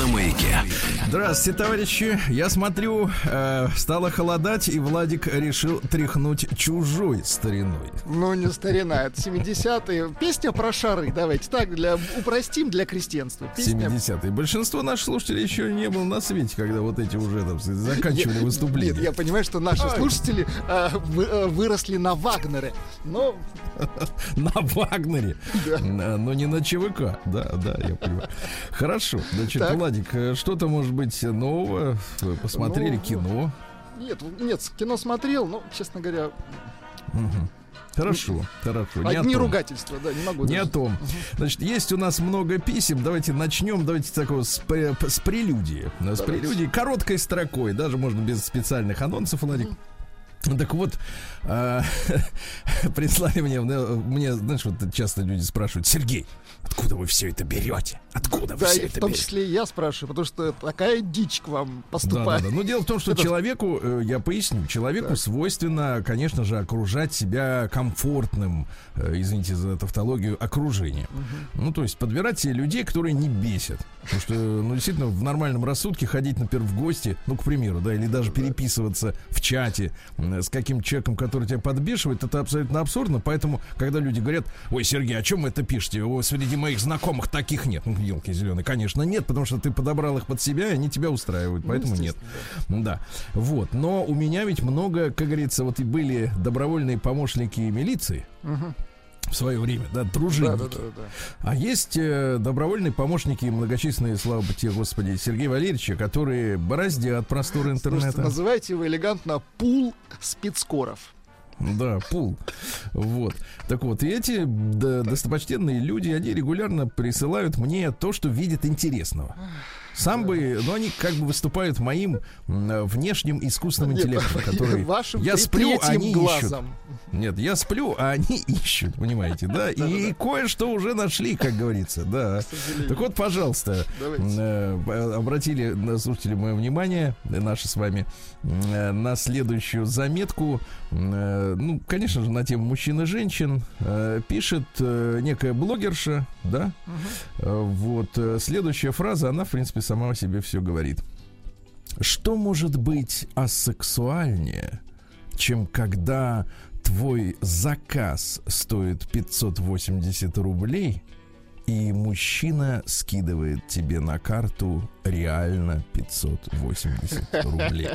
на маяке. Здравствуйте, товарищи. Я смотрю, э, стало холодать, и Владик решил тряхнуть чужой стариной. Ну, не старина, это 70-е. Песня про шары. Давайте так, для, упростим для крестьянства. Песня... 70-е. Большинство наших слушателей еще не было на свете, когда вот эти уже там заканчивали Я- выступление. Нет, я понимаю, что наши слушатели э, вы- э, выросли на Вагнере. Но На Вагнере. Но не на ЧВК. Да, да, я понимаю. Хорошо. Значит, Так. Владик, э, что-то может быть нового? Вы Посмотрели Ну, кино? нет, нет, кино смотрел, но, честно говоря, Хорошо, хорошо. Не о одни ругательства, да, не могу. Не о даже. том. Значит, есть у нас много писем. Давайте начнем. Давайте с такого с, с прелюдии. С прелюдии короткой строкой. Даже можно без специальных анонсов, Владик. Так вот, а, прислали мне, мне, знаешь, вот часто люди спрашивают, Сергей, откуда вы все это берете? Откуда вы Да, все и в это том берете? числе и я спрашиваю, потому что такая дичь к вам Да, поступает. да, да. Ну, дело в том, что Это- человеку, э, я поясню, человеку Так. свойственно, конечно же, окружать себя комфортным, э, извините за тавтологию, окружением. Ну, то есть подбирать себе людей, которые не бесят. Потому что, ну, действительно, в нормальном рассудке ходить, например, в гости, ну, к примеру, да, или даже переписываться в чате с каким человеком, который тебя подбешивает, это абсолютно абсурдно. Поэтому, когда люди говорят, ой, Сергей, о чем вы это пишете? О, среди моих знакомых таких нет. Ну, елки зеленые, конечно, нет, потому что ты подобрал их под себя, и они тебя устраивают, Ну, поэтому нет. естественно, Да, вот. Но у меня ведь много, как говорится, вот и были добровольные помощники милиции Мгм. в свое время, да, Да, дружинники. да, да, да. А есть э, добровольные помощники, многочисленные, слава тебе, Господи, Сергея Валерьевича, которые бороздят просторы Слушайте, интернета. называйте его элегантно пул спецкоров. Да, пул. Вот. Так вот, и эти достопочтенные люди, они регулярно присылают мне то, что видят интересного. Сам бы, но они как бы выступают моим внешним искусственным интеллектом, который я сплю, они глазом. ищут. Нет, я сплю, а они ищут, понимаете, да? И кое-что уже нашли, как говорится, да. Так вот, пожалуйста, э, обратили слушатели мое внимание, э, наши с вами, э, на следующую заметку. Ну, конечно же, на тему мужчин и женщин. Пишет некая блогерша, да? Вот. Следующая фраза, она, в принципе, сама о себе все говорит. Что может быть асексуальнее, чем когда твой заказ стоит 580 рублей, и мужчина скидывает тебе на карту реально 580 рублей.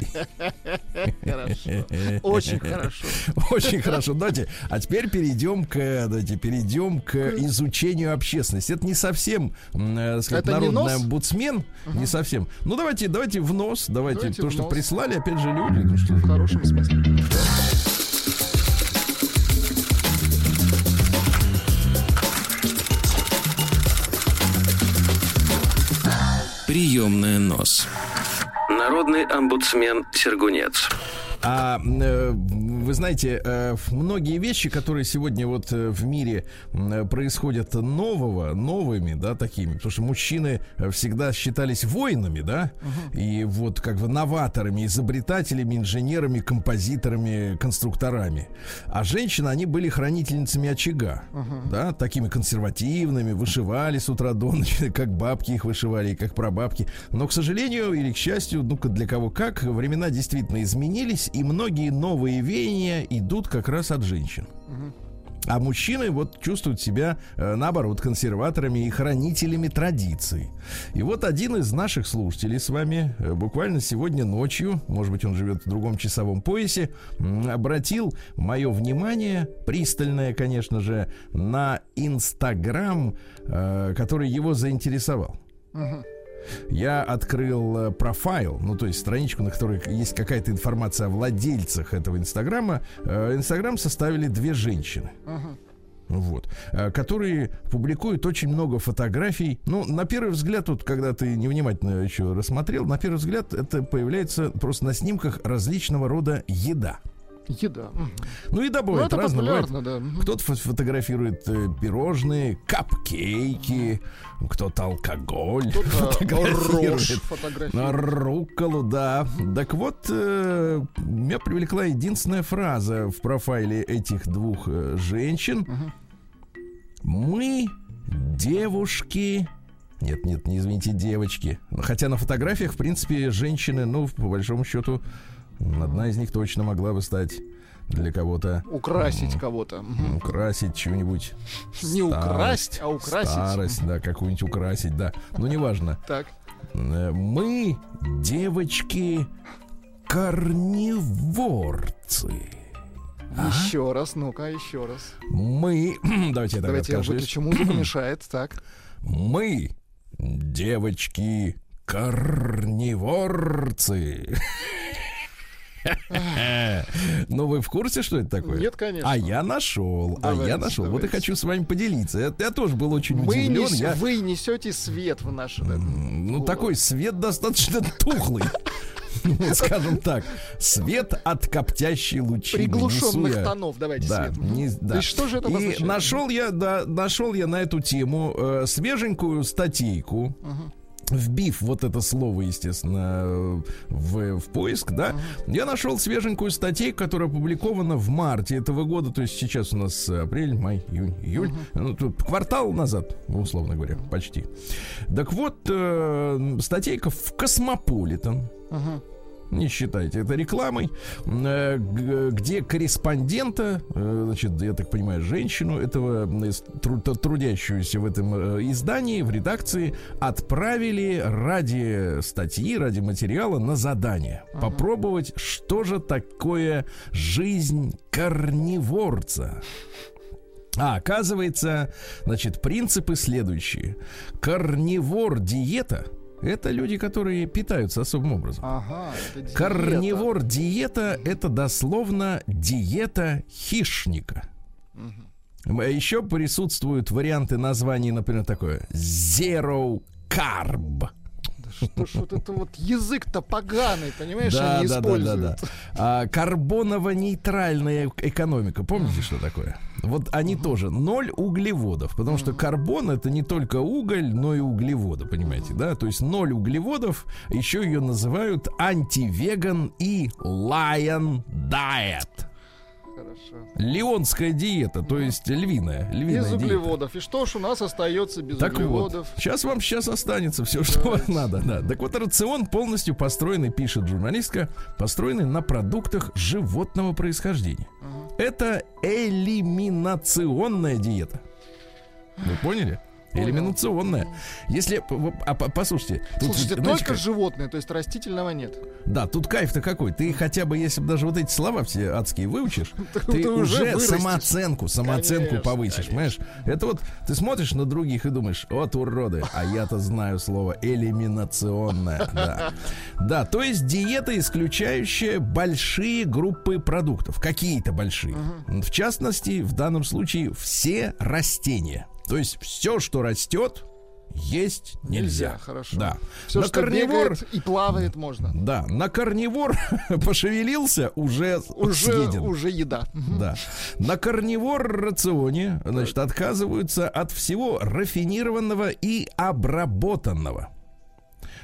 Хорошо. Очень хорошо. Очень хорошо. Давайте, а теперь перейдем к, давайте, перейдем к изучению общественности. Это не совсем, э, сказать, народный омбудсмен, не совсем. Ну давайте, давайте в нос, давайте, Давайте то, что нос. прислали, опять же люди. ну что В хорошем смысле. Приемная нос. Народный омбудсмен Сергунец. А э, вы знаете, э, многие вещи, которые сегодня вот э, в мире происходят нового, новыми, да, такими, потому что мужчины всегда считались воинами, да, и вот как бы новаторами, изобретателями, инженерами, композиторами, конструкторами. А женщины, они были хранительницами очага, да, такими консервативными, вышивали с утра до ночи, как бабки их вышивали, и как прабабки. Но, к сожалению или к счастью, ну-ка для кого как, времена действительно изменились, и многие новые веяния идут как раз от женщин. А мужчины вот чувствуют себя, э, наоборот, консерваторами и хранителями традиций. И вот один из наших слушателей с вами э, буквально сегодня ночью, может быть, он живет в другом часовом поясе, обратил мое внимание, пристальное, конечно же, на Инстаграм, э, который его заинтересовал. Я открыл э, профайл, ну то есть страничку, на которой есть какая-то информация о владельцах этого Инстаграма. Э, Инстаграм составили две женщины. Вот, э, которые публикуют очень много фотографий. Ну, на первый взгляд, вот, когда ты невнимательно еще рассмотрел, на первый взгляд это появляется просто на снимках различного рода еда. Еда. Ну, еда Ну, бывает это разная. бывает. да. Кто-то фо- фотографирует э, пирожные, капкейки, кто-то алкоголь Кто-то фотографирует. фотографирует. рукколу, да. Так вот, э, меня привлекла единственная фраза в профайле этих двух э, женщин. Мгм. Мы девушки. Нет, нет, не извините, девочки. Хотя на фотографиях, в принципе, женщины, ну, по большому счету, одна из них точно могла бы стать для кого-то Украсить кого-то. Украсить чего-нибудь. Не украсть, а украсить. Старость, да, какую-нибудь украсить, да. Ну, неважно. Так. Э, Мы, девочки, корневорцы. Еще раз, ну-ка, еще раз. Мы, давайте я так Давайте я выключу музыку, мешает. Так. Мы, девочки, корневорцы. Ну, вы в курсе, что это такое? Нет, конечно. А я нашел, а я нашел. Вот и хочу с вами поделиться. Я, я тоже был очень Мы удивлен. нес- Я, Вы несете свет в наш... ну, такой свет достаточно тухлый. Ну, скажем так, свет от коптящей лучины. Приглушенных тонов. Давайте Да, свет. Не- да. Есть что же это И обозначает? нашел я, да, нашел я на эту тему э, свеженькую статейку. Мгм. Вбив вот это слово, естественно, в, в поиск, да, я нашел свеженькую статейку, которая опубликована в марте этого года, то есть сейчас у нас апрель, май, июнь, июль, ну, тут квартал назад, условно говоря, почти. Так вот, э, статейка в Космополитен. Не считайте это рекламой, э, где корреспондента, э, значит, я так понимаю, женщину этого э, трудящуюся в этом издании, в редакции, отправили ради статьи, ради материала на задание. Попробовать, что же такое жизнь корневорца. А, оказывается, значит, принципы следующие. Корневор диета это люди, которые питаются особым образом. Ага, диета. Корневор диета это дословно диета хищника. Мгм. А Еще присутствуют варианты названий, например, такое Zero Carb. Да Что ж вот это вот язык-то поганый, понимаешь, Да, они да, да, да, используют. да. А, карбоново-нейтральная экономика. Помните, что такое? Вот они тоже ноль углеводов, потому что карбон это не только уголь, но и углеводы, понимаете, да? То есть ноль углеводов, еще ее называют антивеган и lion diet. Хорошо. Леонская диета, то есть львиная, львиная Без диета. углеводов. И что ж у нас остается без Так углеводов? вот, сейчас вам сейчас останется все, что вам Давайте. надо. Да. Так вот, рацион полностью построенный, пишет журналистка, построенный на продуктах животного происхождения. Ага. Это элиминационная диета. Вы поняли? Элиминационная. Если, а, по- послушайте, тут, Слушайте, знаете, только как- животные, то есть растительного нет. да, тут кайф-то какой. Ты хотя бы, если бы даже вот эти слова все адские выучишь, ты уже самооценку, самооценку повысишь, понимаешь? Это вот ты смотришь на других и думаешь, вот уроды, а я-то знаю слово элиминационное. Да. да, то есть диета, исключающая большие группы продуктов, какие-то большие. В частности, в данном случае все растения. То есть все, что растет, есть нельзя. хорошо. Да. Все, На что корневор- бегает и плавает, можно. Да, на корневор пошевелился, уже, Уже, съеден. уже еда. Да. На корневор рационе, значит, отказываются от всего рафинированного и обработанного.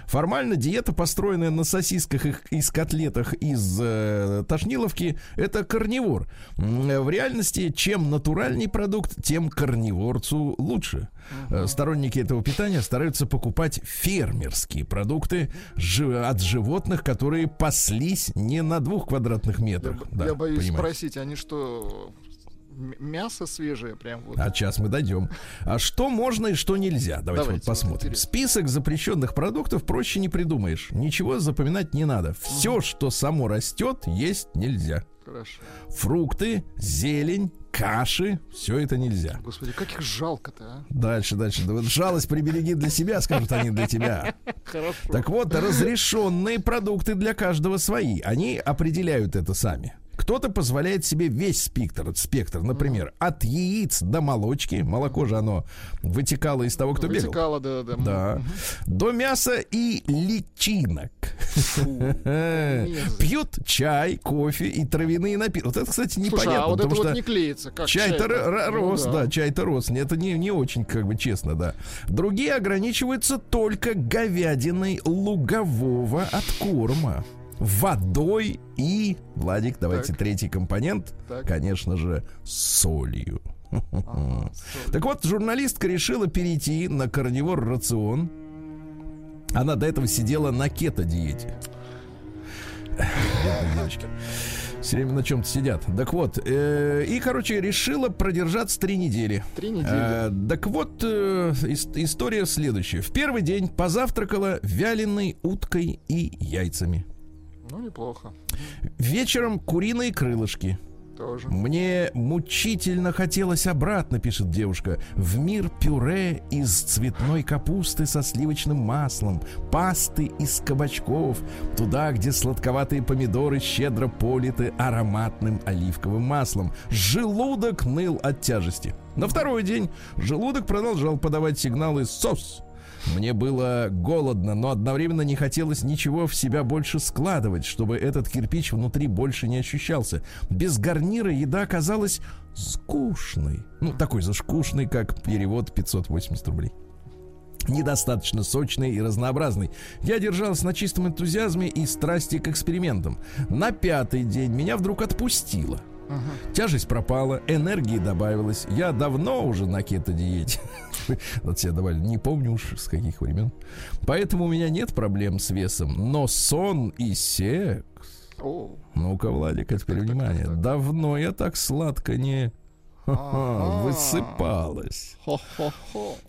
Формально диета, построенная на сосисках и- из котлетах из э, тошниловки, это корневор. М, В реальности, чем натуральней продукт, тем корневорцу лучше. Э, Сторонники этого питания стараются покупать фермерские продукты от животных, которые паслись не на двух квадратных Я, метрах. б- Да, я боюсь понимаете. спросить, они что, мясо свежее прям вот? А сейчас мы дойдем. А что можно и что нельзя? Давайте, Давайте, вот посмотрим. интересно. Список запрещенных продуктов проще не придумаешь. Ничего запоминать не надо. Все, что само растет, есть нельзя. Хорошо. Фрукты, зелень, каши, все это нельзя. Господи, как их жалко-то, а? Дальше, дальше. Да вот жалость прибереги для себя, скажут они для тебя. Хорошо. Так вот, разрешенные продукты для каждого свои. Они определяют это сами. Кто-то позволяет себе весь спектр, спектр, например, от яиц до молочки. Молоко же оно вытекало из того, кто бегал. Вытекало, да, да. Да. До мяса и личинок. Пьют чай, кофе и травяные напитки. Вот это, кстати, непонятно. а вот это потому вот что не клеится. Как Чай-то р- Ну рос, да. да, чай-то рос. Это не, не очень, как бы, честно, да. Другие ограничиваются только говядиной лугового откорма. Водой и, Владик, давайте Так. третий компонент, Так. конечно же, солью. Ага, соль. Так вот, журналистка решила перейти на карнивор рацион. Она до этого сидела на кето-диете. Девочки. Все время на чем-то сидят. Так вот, э, и, короче, решила продержаться три недели. Три недели. Э, так вот, э, ис- история следующая. В первый день позавтракала вяленой уткой и яйцами. Ну, неплохо. Вечером куриные крылышки. Тоже. Мне мучительно хотелось обратно, пишет девушка, в мир пюре из цветной капусты со сливочным маслом, пасты из кабачков, туда, где сладковатые помидоры щедро политы ароматным оливковым маслом. Желудок ныл от тяжести. На второй день желудок продолжал подавать сигналы «СОС». Мне было голодно, но одновременно не хотелось ничего в себя больше складывать, чтобы этот кирпич внутри больше не ощущался. Без гарнира еда казалась скучной. Ну, такой же скучной, как перевод 580 рублей. Недостаточно сочный и разнообразный. Я держался на чистом энтузиазме и страсти к экспериментам. На пятый день меня вдруг отпустило. Тяжесть пропала, энергии добавилось. Я давно уже на кето-диете. Вот себе добавили, не помню уж с каких времен. Поэтому у меня нет проблем с весом. Но сон и секс... Ну-ка, Владик, теперь внимание. Давно я так сладко не высыпалась.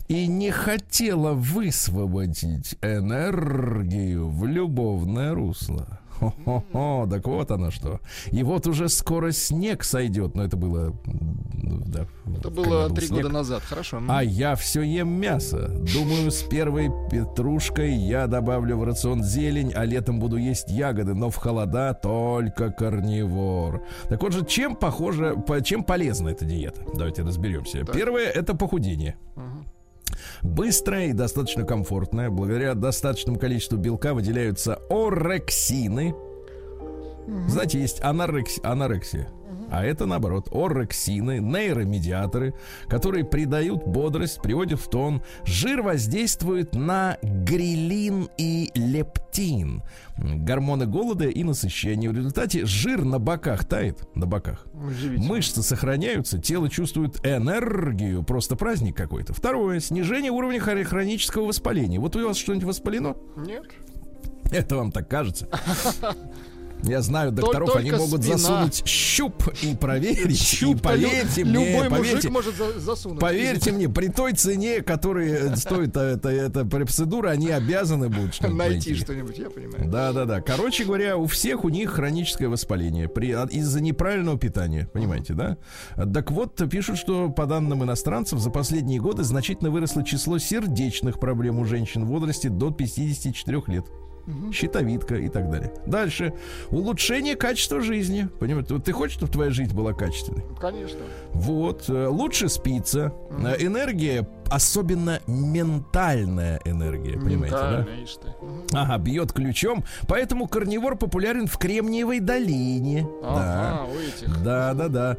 И не хотела высвободить энергию в любовное русло. Хо-хо-хо, так вот оно что. И вот уже скоро снег сойдет. Но это было... Да, Это было был три года назад. Хорошо. А я все ем мясо. Думаю, с первой петрушкой я добавлю в рацион зелень, а летом буду есть ягоды, но в холода только карнивор. Так вот же, чем похоже, по, чем полезна эта диета? Давайте разберемся. Первое это похудение. Мгм. Быстрое и достаточно комфортное. Благодаря достаточному количеству белка выделяются орексины. Знаете, есть анорекс- анорексия. А это наоборот, орексины, нейромедиаторы, которые придают бодрость, приводят в тон. Жир воздействует на грилин и лептин, гормоны голода и насыщения. В результате жир на боках тает, на боках. Мышцы сохраняются, тело чувствует энергию, просто праздник какой-то. Второе, снижение уровня хронического воспаления. Вот у вас что-нибудь воспалено? Нет. Это вам так кажется? Я знаю докторов, Только они могут спина. засунуть щуп и проверить. И Щуп-то лю- поверьте мне, Любой поверьте, мужик может за- засунуть. Поверьте мне, при той цене, которая стоит э, эта, эта процедура, они обязаны будут что-нибудь Найти что-нибудь, я понимаю. Да, да, да. Короче говоря, у всех у них хроническое воспаление при, от- из-за неправильного питания, понимаете, да? Так вот, пишут, что по данным иностранцев за последние годы значительно выросло число сердечных проблем у женщин в возрасте до 54 лет. Щитовидка и так далее. Дальше. Улучшение качества жизни. Понимаете, вот ты хочешь, чтобы твоя жизнь была качественной? Конечно. Вот, э, лучше спится. Э, Энергия, особенно ментальная энергия, понимаете, да? Ага, бьет ключом. Поэтому карнивор популярен в Кремниевой долине. Ага, у этих. Да, да, да.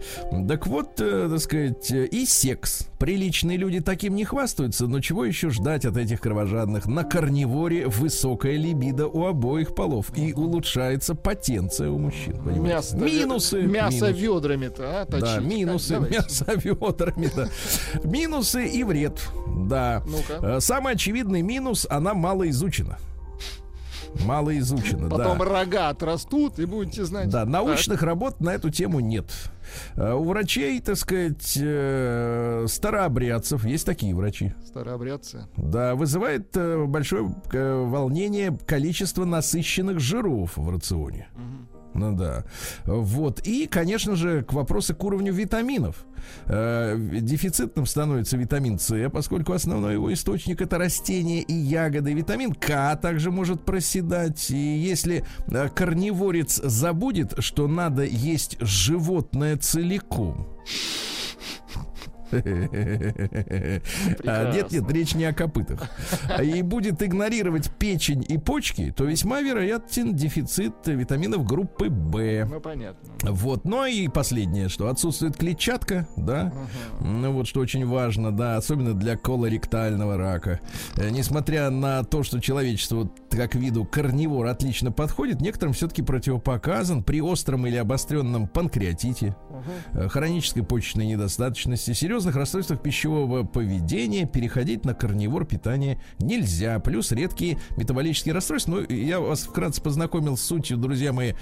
Так вот, э, так сказать, э, и секс. Приличные люди таким не хвастаются, но чего еще ждать от этих кровожадных? На карниворе высокая либидо у обоих полов и улучшается потенция у мужчин. Понимаете? Мясо, минусы. Мясо минусы. ведрами-то, а, Да, точить. минусы, Давайте. мясо ведрами, да. Минусы и вред, да. Э, Самый очевидный минус, она мало изучена. Мало изучена, Потом да. рога отрастут, и будете знать. Да, Так. научных работ на эту тему нет. Э, У врачей, так сказать, э, старообрядцев, есть такие врачи, Старообрядцы. да, вызывает э, большое э, волнение количество насыщенных жиров в рационе. Ну да. Вот. И, конечно же, к вопросу к уровню витаминов. Э, дефицитным становится витамин С, поскольку основной его источник это растения и ягоды. Витамин К также может проседать. И если э, карниворец забудет, что надо есть животное целиком, Нет, нет, речь не о копытах. И будет игнорировать печень и почки, то весьма вероятен дефицит витаминов группы В. Ну, понятно. Вот, ну и последнее, что отсутствует клетчатка, да, ну вот что очень важно, да, особенно для колоректального рака. Э, Несмотря на то, что человечеству как виду карнивор отлично подходит, некоторым все-таки противопоказан при остром или обостренном панкреатите, э, хронической почечной недостаточности, серьезных расстройствах пищевого поведения переходить на карнивор питание нельзя. Плюс редкие метаболические расстройства. Ну, я вас вкратце познакомил с сутью, друзья мои,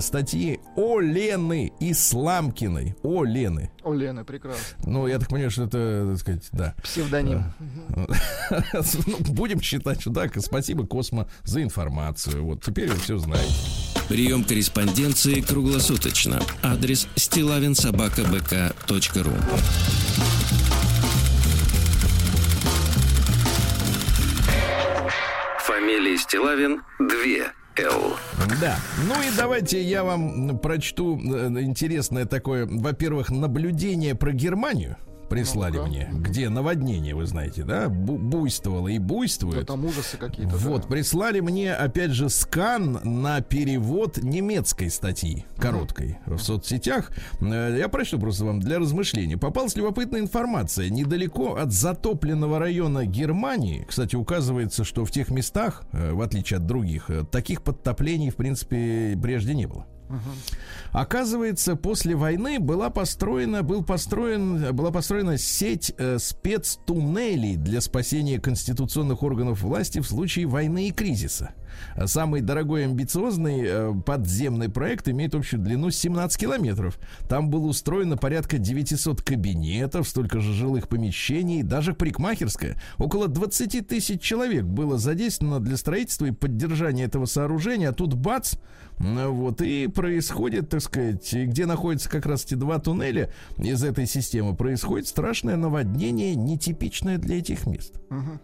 статьи о Лены Исламкиной. О Лены. О, Лена, прекрасно. Ну, я так понимаю, что это, так сказать, да. Псевдоним. Ну, Будем считать, что так. Спасибо, Космо, за информацию. Вот теперь вы все знаете. Прием корреспонденции круглосуточно. Адрес стилавинсобакабк.ру Фамилия Стилавин 2 Л. Да. Ну и давайте я вам прочту э, интересное такое, во-первых, наблюдение про Германию. Прислали Ну-ка. мне, где наводнение, вы знаете, да, бу- буйствовало и Да, буйствует. там ужасы какие-то. Вот, да. прислали мне, опять же, скан на перевод немецкой статьи, короткой, в соцсетях. Э, Я прочту просто вам для размышления. Попалась любопытная информация. Недалеко от затопленного района Германии, кстати, указывается, что в тех местах, э, в отличие от других, э, таких подтоплений, в принципе, прежде не было. Оказывается, после войны была построена, был построен, была построена сеть э, спецтуннелей для спасения конституционных органов власти в случае войны и кризиса. Самый дорогой амбициозный э, подземный проект имеет общую длину 17 километров. Там было устроено порядка 900 кабинетов, столько же жилых помещений, даже парикмахерская. Около 20 тысяч человек было задействовано для строительства и поддержания этого сооружения. А тут бац, вот, и происходит, так сказать, где находятся как раз эти два туннеля из этой системы, происходит страшное наводнение, нетипичное для этих мест. Хо-хо.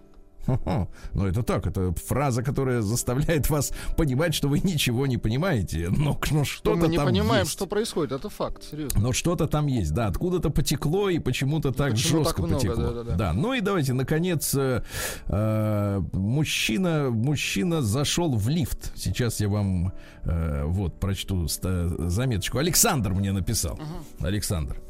Ну, это так, это фраза, которая заставляет вас понимать, что вы ничего не понимаете. Но, но Что что-то мы не там понимаем, есть. что происходит. Это факт, серьезно. Но что-то там есть, да, откуда-то потекло и почему-то так почему жестко так много, потекло. да-да-да. ну и давайте, наконец, э, э, мужчина, мужчина зашел в лифт. Сейчас я вам э, вот прочту заметочку. Александр мне написал. Александр.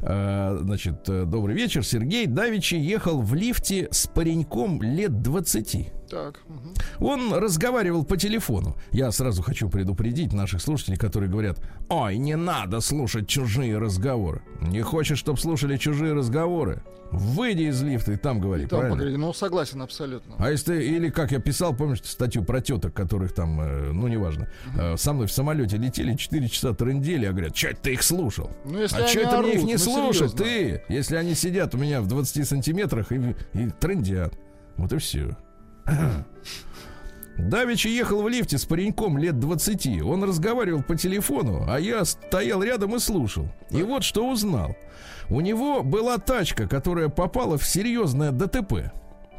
Э, значит, э, добрый вечер, Сергей. Давичи ехал в лифте с пареньком лет 20. Так. мгм. Он разговаривал по телефону. Я сразу хочу предупредить наших слушателей, которые говорят, ой, не надо слушать чужие разговоры. Не хочешь, чтобы слушали чужие разговоры? Выйди из лифта и там говори, Там правильно? поговорили. Ну, согласен абсолютно. А если ты, или как я писал, помнишь статью про теток, которых там, э, ну, неважно, э, со мной в самолете летели 4 часа трындели, а говорят, что ты их слушал? Ну, если а что это мне их орут, не ну, слушать, серьезно. ты? Если они сидят у меня в 20 сантиметрах и, и трындят. Вот и все. Давичи ехал в лифте с пареньком лет 20. Он разговаривал по телефону, а я стоял рядом и слушал. И вот что узнал. У него была тачка, которая попала в серьезное ДТП.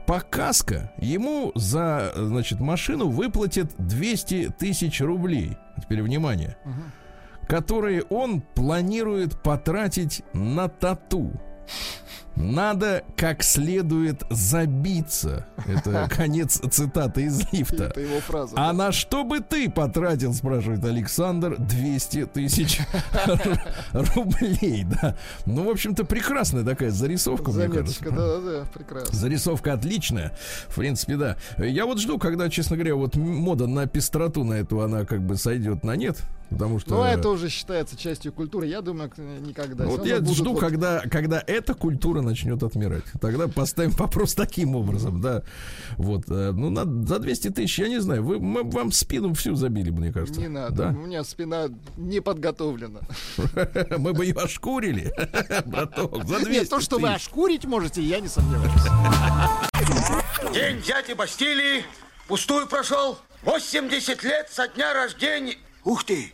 По каско ему за, значит, машину выплатят 200 тысяч рублей. Теперь внимание. Которые он планирует потратить на тату. Надо как следует забиться. Это конец цитаты из лифта. Это его фраза. А на что бы ты потратил, спрашивает Александр, 200 тысяч рублей, да. Ну, в общем-то, прекрасная такая зарисовка, мне кажется. Заметочка, да-да-да, прекрасно. Зарисовка отличная. В принципе, да. Я вот жду, когда, честно говоря, вот мода на пестроту на эту, она как бы сойдет на нет. Потому что... Ну, это уже считается частью культуры. Я думаю, никогда. Вот Всё я жду, вот- когда, когда эта культура начнет отмирать. Тогда поставим вопрос таким образом, да. Вот, э, ну, на, за 200 тысяч, я не знаю, вы, мы вам спину всю забили, мне кажется. Не надо. Да? У меня спина не подготовлена. Мы бы ее ошкурили, браток, за 200 Нет, то, что вы тысяч. ошкурить можете, я не сомневаюсь. День дяди Бастилии пустую прошел. 80 лет со дня рождения. Ух ты,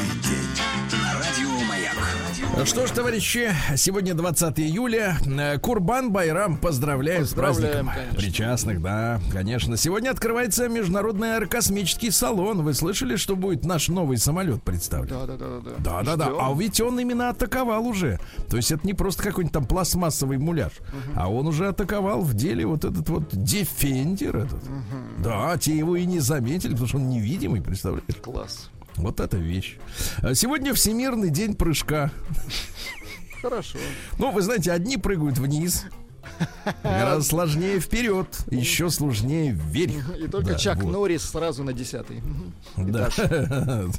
Что ж, товарищи, сегодня 20 июля. Э, Курбан Байрам. Поздравляю с Поздравляем, праздником. конечно. Причастных, да, конечно. Сегодня открывается Международный аэрокосмический салон. Вы слышали, что будет наш новый самолет представлен? Да, да, да, да. Да, да, да. А ведь он именно атаковал уже. То есть это не просто какой-нибудь там пластмассовый муляж, а он уже атаковал в деле вот этот вот дефендер этот. Да, те его и не заметили, потому что он невидимый, представляешь? Класс. Вот эта вещь. А Сегодня Всемирный день прыжка. Хорошо. Ну, вы знаете, одни прыгают вниз. Гораздо сложнее вперед, еще сложнее вверх. И только Да, Чак вот. Норрис сразу на десятый. Да,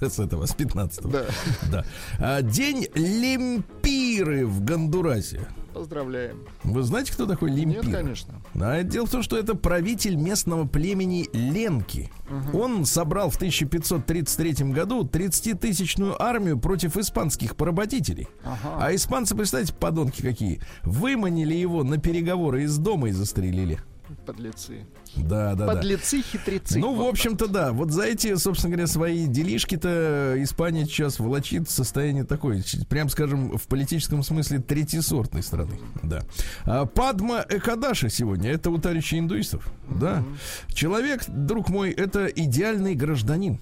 с этого, с 15 Да. Да. А, День Лемпиры в Гондурасе. Поздравляем. Вы знаете, кто такой Лемпир? Нет, конечно. А дело в том, что это правитель местного племени Ленки. Он собрал в 1533 году 30-тысячную армию против испанских поработителей. Ага. А испанцы, представьте, подонки какие, выманили его на переговоры из дома и застрелили. Подлецы. Да, да, да. Подлецы, хитрецы. Ну, в общем-то, да. Вот за эти, собственно говоря, свои делишки-то Испания сейчас влачит в состояние такой, ч- прям скажем, в политическом смысле третьесортной страны. Да. А Падма Экадаши сегодня, это у товарищей индуистов. Да. Человек, друг мой, это идеальный гражданин.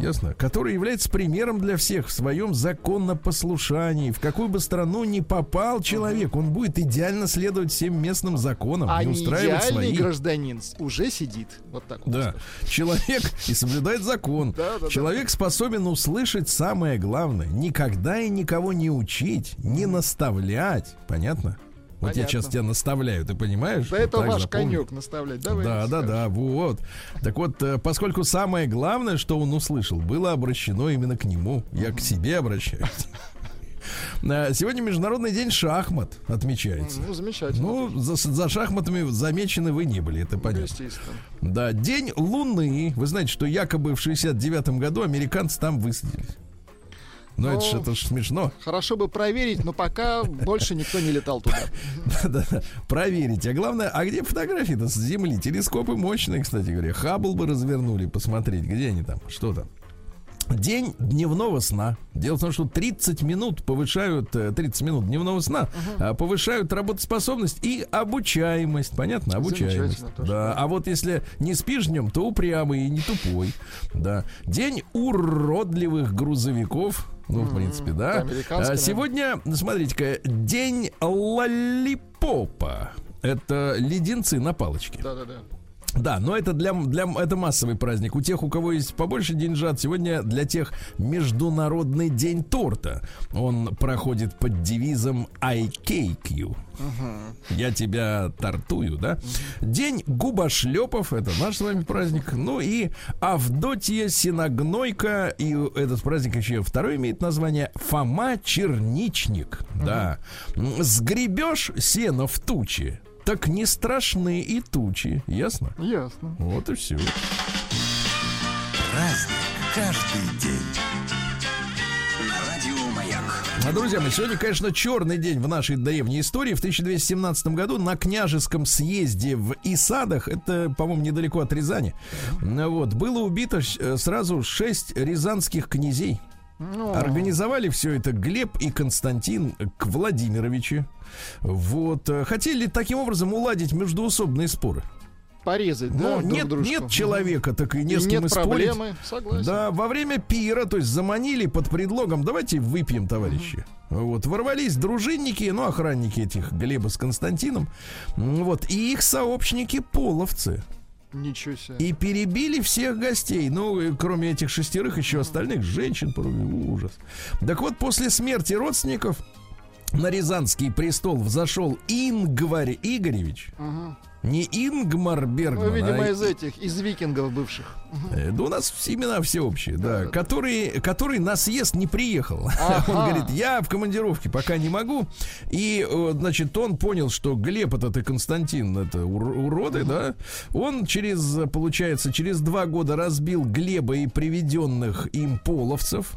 Ясно. Который является примером для всех в своем законопослушании. В какую бы страну ни попал человек, он будет идеально следовать всем местным законам, А не устраивать идеальный свои. гражданин уже сидит. Вот так вот. Да, человек и соблюдает закон. Да, да, да. человек способен услышать самое главное. Никогда и никого не учить, не наставлять. Понятно? Вот я сейчас тебя наставляю, ты понимаешь? Да это так ваш запомни. конек наставлять. Давай. Да, да, да, вот. Так вот, э, поскольку самое главное, что он услышал, было обращено именно к нему. Я к себе обращаюсь. Э, Сегодня Международный день шахмат отмечается. Ну, замечательно. Ну, за, за шахматами замечены вы не были, это понятно. естественно. Да, день Луны. Вы знаете, что якобы в 69 году американцы там высадились. Ну, это Ну, это ж смешно. Хорошо бы проверить, но пока больше никто не летал туда. Да-да. Проверить. А главное, а где фотографии-то с Земли? Телескопы мощные, кстати говоря. Хаббл бы развернули, посмотреть, где они там, что там. День дневного сна. Дело в том, что 30 минут повышают, э, 30 минут дневного сна а, повышают работоспособность и обучаемость. Понятно? Обучаемость. Тоже, Да. да. А вот если не спишь днем, то упрямый и не тупой. Да. День уродливых грузовиков. Ну, в принципе, да. А, да. Сегодня, смотрите-ка, день лоллипопа. Это леденцы на палочке. Да-да-да. Да, но это для, для это массовый праздник. У тех, у кого есть побольше деньжат, сегодня для тех Международный день торта. Он проходит под девизом I cake you. Я тебя тортую, да? День губошлепов, это наш с вами праздник. Ну и Авдотья Синогнойка, и этот праздник еще второй имеет название Фома Черничник. Да. М, Сгребешь сено в тучи, так не страшны и тучи. Ясно? Ясно. Вот и все. Праздник каждый день. На радио Маяк. А, друзья мои, сегодня, конечно, черный день в нашей древней истории. В 1217 году на княжеском съезде в Исадах, это, по-моему, недалеко от Рязани, ну вот, было убито э, сразу шесть рязанских князей. Ну, Организовали все это Глеб и Константин к Владимировичу. Вот. Хотели таким образом уладить междуусобные споры. порезать, Но да, друг нет, дружку. нет человека, так и И не с кем нет и спорить. проблемы, согласен. Да, во время пира, то есть заманили под предлогом, давайте выпьем, товарищи. Вот, ворвались дружинники, ну, охранники этих Глеба с Константином, вот, и их сообщники половцы. Ничего себе. И перебили всех гостей. Ну, и кроме этих шестерых, еще остальных женщин. Ужас. Так вот, после смерти родственников на Рязанский престол взошел Ингварь Игоревич. Ага. Не Ингмар Бергман, Ну, видимо, а из этих, из викингов бывших. Э, Да у нас имена все общие, да. Да, да. который, который на съезд не приехал. Ага. Он говорит, я в командировке пока не могу. И, э, значит, он понял, что Глеб этот и Константин это ур- уроды, да. Он через, получается, через два года разбил Глеба и приведенных им половцев.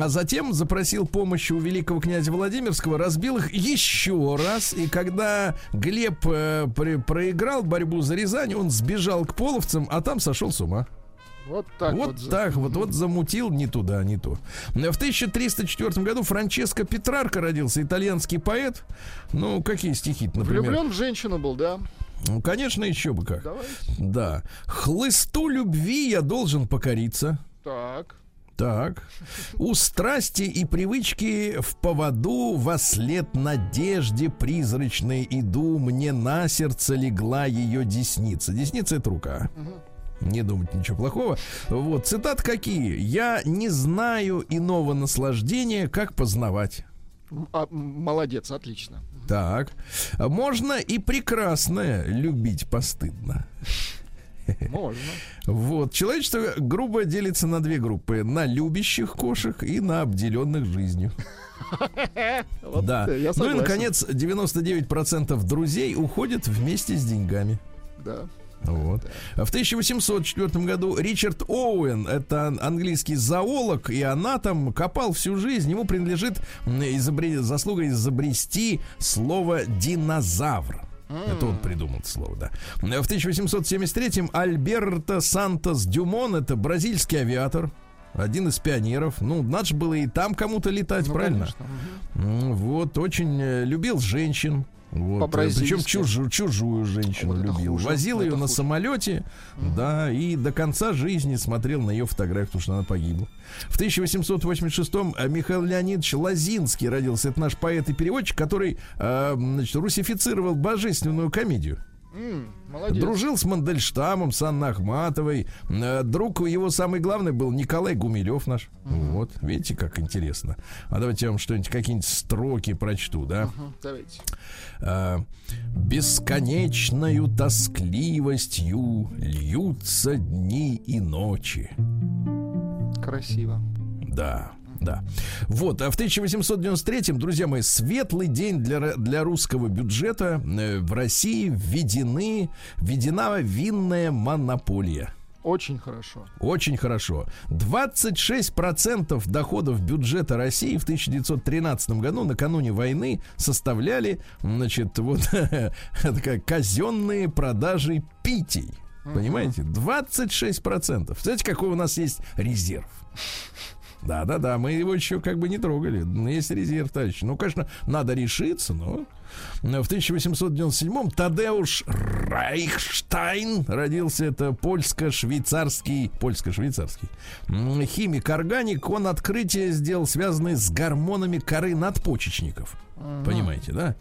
А затем запросил помощи у великого князя Владимирского, разбил их еще раз. И когда Глеб э, при- проиграл борьбу за Рязань, он сбежал к половцам, а там сошел с ума. Вот так вот. Вот так вот, вот замутил не туда, не то. В 1304 году Франческо Петрарко родился, итальянский поэт. Ну, какие стихи, например? Влюблен в женщину был, да? Ну, конечно, еще бы как. Давайте. Да. Хлысту любви я должен покориться. Так. Так. У страсти и привычки в поводу во след надежде призрачной иду, мне на сердце легла ее десница. Десница это рука. Не думать ничего плохого. Вот, цитат какие? Я не знаю иного наслаждения, как познавать. А, молодец, отлично. Так. Можно и прекрасное любить постыдно. Можно. Вот. Человечество грубо делится на две группы. На любящих кошек и на обделенных жизнью. Вот да. ну и, наконец, 99% друзей уходят вместе с деньгами. Да. Вот. В 1804 году Ричард Оуэн, это ан- английский зоолог и анатом, копал всю жизнь. Ему принадлежит изобре- заслуга изобрести слово динозавр. Это он придумал это слово, да. В 1873-м Альберто Сантос Дюмон, это бразильский авиатор, один из пионеров. Ну, надо же было и там кому-то летать, Ну, правильно? конечно. Вот, очень э, любил женщин. Вот, причем чужую, чужую женщину Вот любил. хуже, Возил это ее на хуже. самолете, да, и до конца жизни смотрел на ее фотографию, потому что она погибла. В 1886-м э, Михаил Леонидович Лозинский родился. Это наш поэт и переводчик, который э, значит, русифицировал божественную комедию. Молодец. Дружил с Мандельштамом, с Анной Ахматовой. Э, Друг его самый главный был Николай Гумилев наш. Вот, видите, как интересно. А давайте я вам что-нибудь, какие-нибудь строки прочту, да? Мгм, Давайте. А, Бесконечною тоскливостью льются дни и ночи. Красиво. Да, да. Вот, а в 1893-м, друзья мои, светлый день для, для русского бюджета. Э, В России введены, введена винная монополия. Очень хорошо. Очень хорошо. 26% доходов бюджета России в 1913 году, накануне войны, составляли, значит, вот такая казенные продажи питей. Понимаете? 26%. Знаете, какой у нас есть резерв? Да, да, да, мы его еще как бы не трогали. Есть резерв, товарищи. Ну, конечно, надо решиться, но в 1897-м Тадеуш Райхштайн родился. Это польско-швейцарский, польско-швейцарский химик-органик. Он открытие сделал, связанное с гормонами коры надпочечников. Понимаете, да?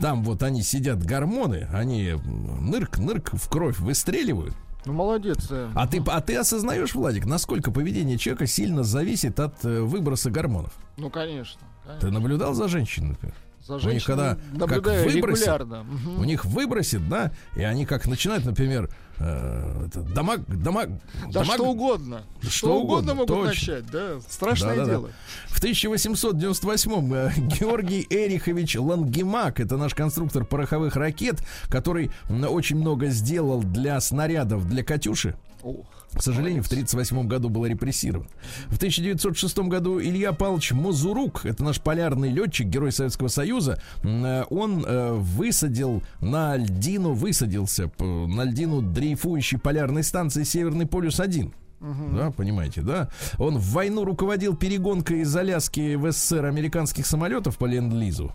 Там вот они сидят гормоны, они нырк-нырк в кровь выстреливают. Ну, молодец. э. А ты, а ты осознаешь, Владик, насколько поведение человека сильно зависит от э, выброса гормонов? Ну, конечно. Ты конечно. наблюдал за женщиной, например? За них женщиной когда как выбросит, регулярно. У них выбросит, да, и они как начинают, например, э, это, дамаг, дамаг, Да дамаг- что угодно. Что Что, угодно, угодно, могут точно. начать, да. Страшное Да-да-да. дело. В 1898-м э, Георгий Эрихович Лангемак, это наш конструктор пороховых ракет, который очень много сделал для снарядов для «Катюши». Ох, К сожалению, в 1938 году был репрессирован. В 1906 году Илья Павлович Мазурук, это наш полярный летчик, герой Советского Союза, э, он э, высадил на льдину, высадился на льдину дрейфующей полярной станции Северный полюс-1. Да, понимаете, да? Он в войну руководил перегонкой из Аляски в СССР американских самолетов по ленд-лизу.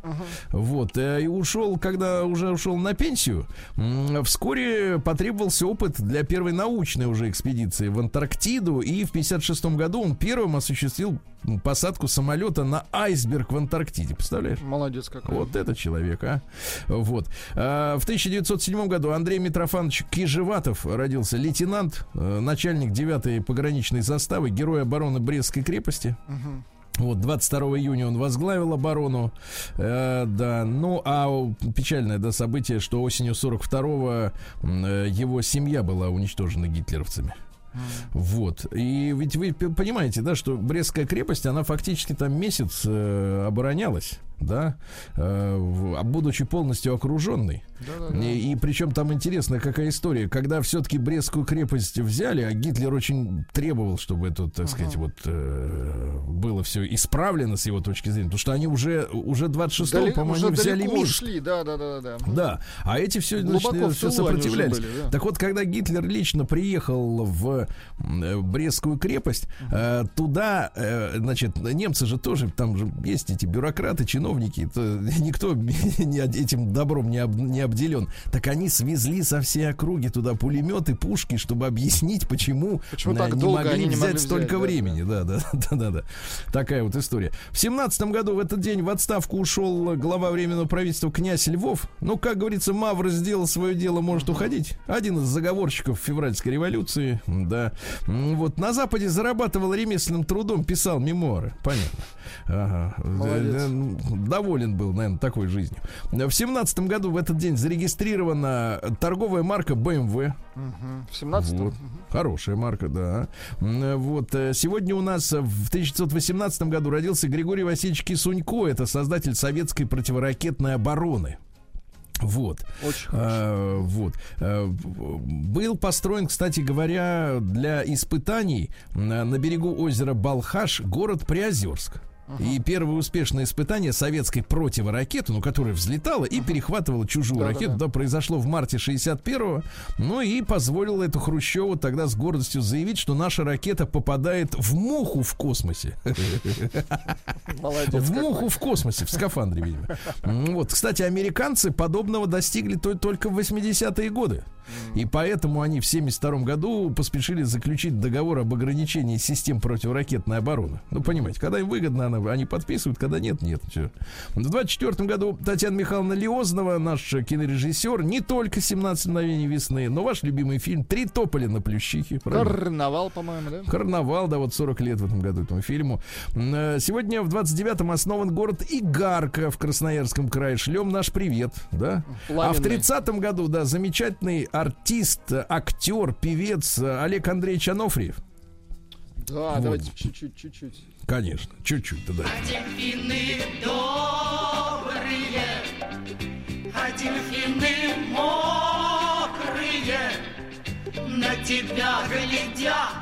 Вот. э, И ушел, когда уже ушел на пенсию, вскоре потребовался опыт для первой научной уже экспедиции в Антарктиду. И в 1956 году он первым осуществил посадку самолета на айсберг в Антарктиде. Представляешь? молодец какой. Вот это человек, а. Вот. А, В 1907 году Андрей Митрофанович Кижеватов родился. Лейтенант, э, начальник 9-й пограничной заставы, герой обороны Брестской крепости. Вот, 22 июня он возглавил оборону. Э, да, ну, а печальное да, событие, что осенью 42-го м, э, его семья была уничтожена гитлеровцами. Вот. И ведь вы понимаете, да, что Брестская крепость, она фактически там месяц э, оборонялась. Да, э, а будучи полностью окруженный. И, и причем там интересная какая история. Когда все-таки Брестскую крепость взяли, а Гитлер очень требовал, чтобы это, так сказать, вот э, было все исправлено с его точки зрения. Потому что они уже, уже 26-го, Дали- по-моему, уже взяли Минск. ушли, да, да, да, да. да. А эти все, Глубоко значит, все сопротивлялись. были, да. Так вот, когда Гитлер лично приехал в э, Брестскую крепость, э, туда, э, значит, немцы же тоже, там же есть эти бюрократы, чиновники, то никто этим добром не, об- не обделен. Так они свезли со всей округи туда пулеметы, пушки, чтобы объяснить, почему, Почему э, так не долго могли они не взять могли столько взять, да, времени. Да, да, да, да, да. Такая вот история. В семнадцатом году в этот день в отставку ушел глава временного правительства князь Львов. Ну, как говорится, Мавр сделал свое дело, может уходить. Один из заговорщиков февральской революции, да. Вот на Западе зарабатывал ремесленным трудом, писал мемуары. Понятно. Ага. Молодец. Доволен был, наверное, такой жизнью. В семнадцатом году в этот день зарегистрирована торговая марка BMW. Мгм. В 17-м? Вот. Хорошая марка, да. Вот. э, Сегодня у нас в 1918 году родился Григорий Васильевич Кисунько. Это создатель советской противоракетной обороны. Вот. Очень А, вот. А, Был построен, кстати говоря, для испытаний на на берегу озера Балхаш город Приозерск. И первое успешное испытание советской противоракеты, ну, которая взлетала и перехватывала чужую Да-да-да. ракету, да, произошло в марте 61-го. Ну и позволило эту Хрущеву тогда с гордостью заявить, что наша ракета попадает в муху в космосе. Молодец. В муху в космосе, в скафандре, видимо. Вот, кстати, американцы подобного достигли то- только в 80-е годы. И поэтому они в 72 году поспешили заключить договор об ограничении систем противоракетной обороны. Ну, понимаете, когда им выгодно, она- они подписывают, когда нет, нет. Всё. В 24 году Татьяна Михайловна Лиознова, наш кинорежиссер, не только «17 мгновений весны», но ваш любимый фильм «Три тополя на плющихе». правильно? Карнавал, по-моему, да? Карнавал, да, вот 40 лет в этом году этому фильму. Э, Сегодня в 29-м основан город Игарка в Красноярском крае. Шлем наш привет, да? А в Пламенный. 30-м году, да, замечательный артист, актер, певец Олег Андреевич Анофриев. Да, Вот. давайте чуть-чуть, чуть-чуть. Конечно, чуть-чуть, да. Дельфины добрые, а дельфины мокрые на тебя глядят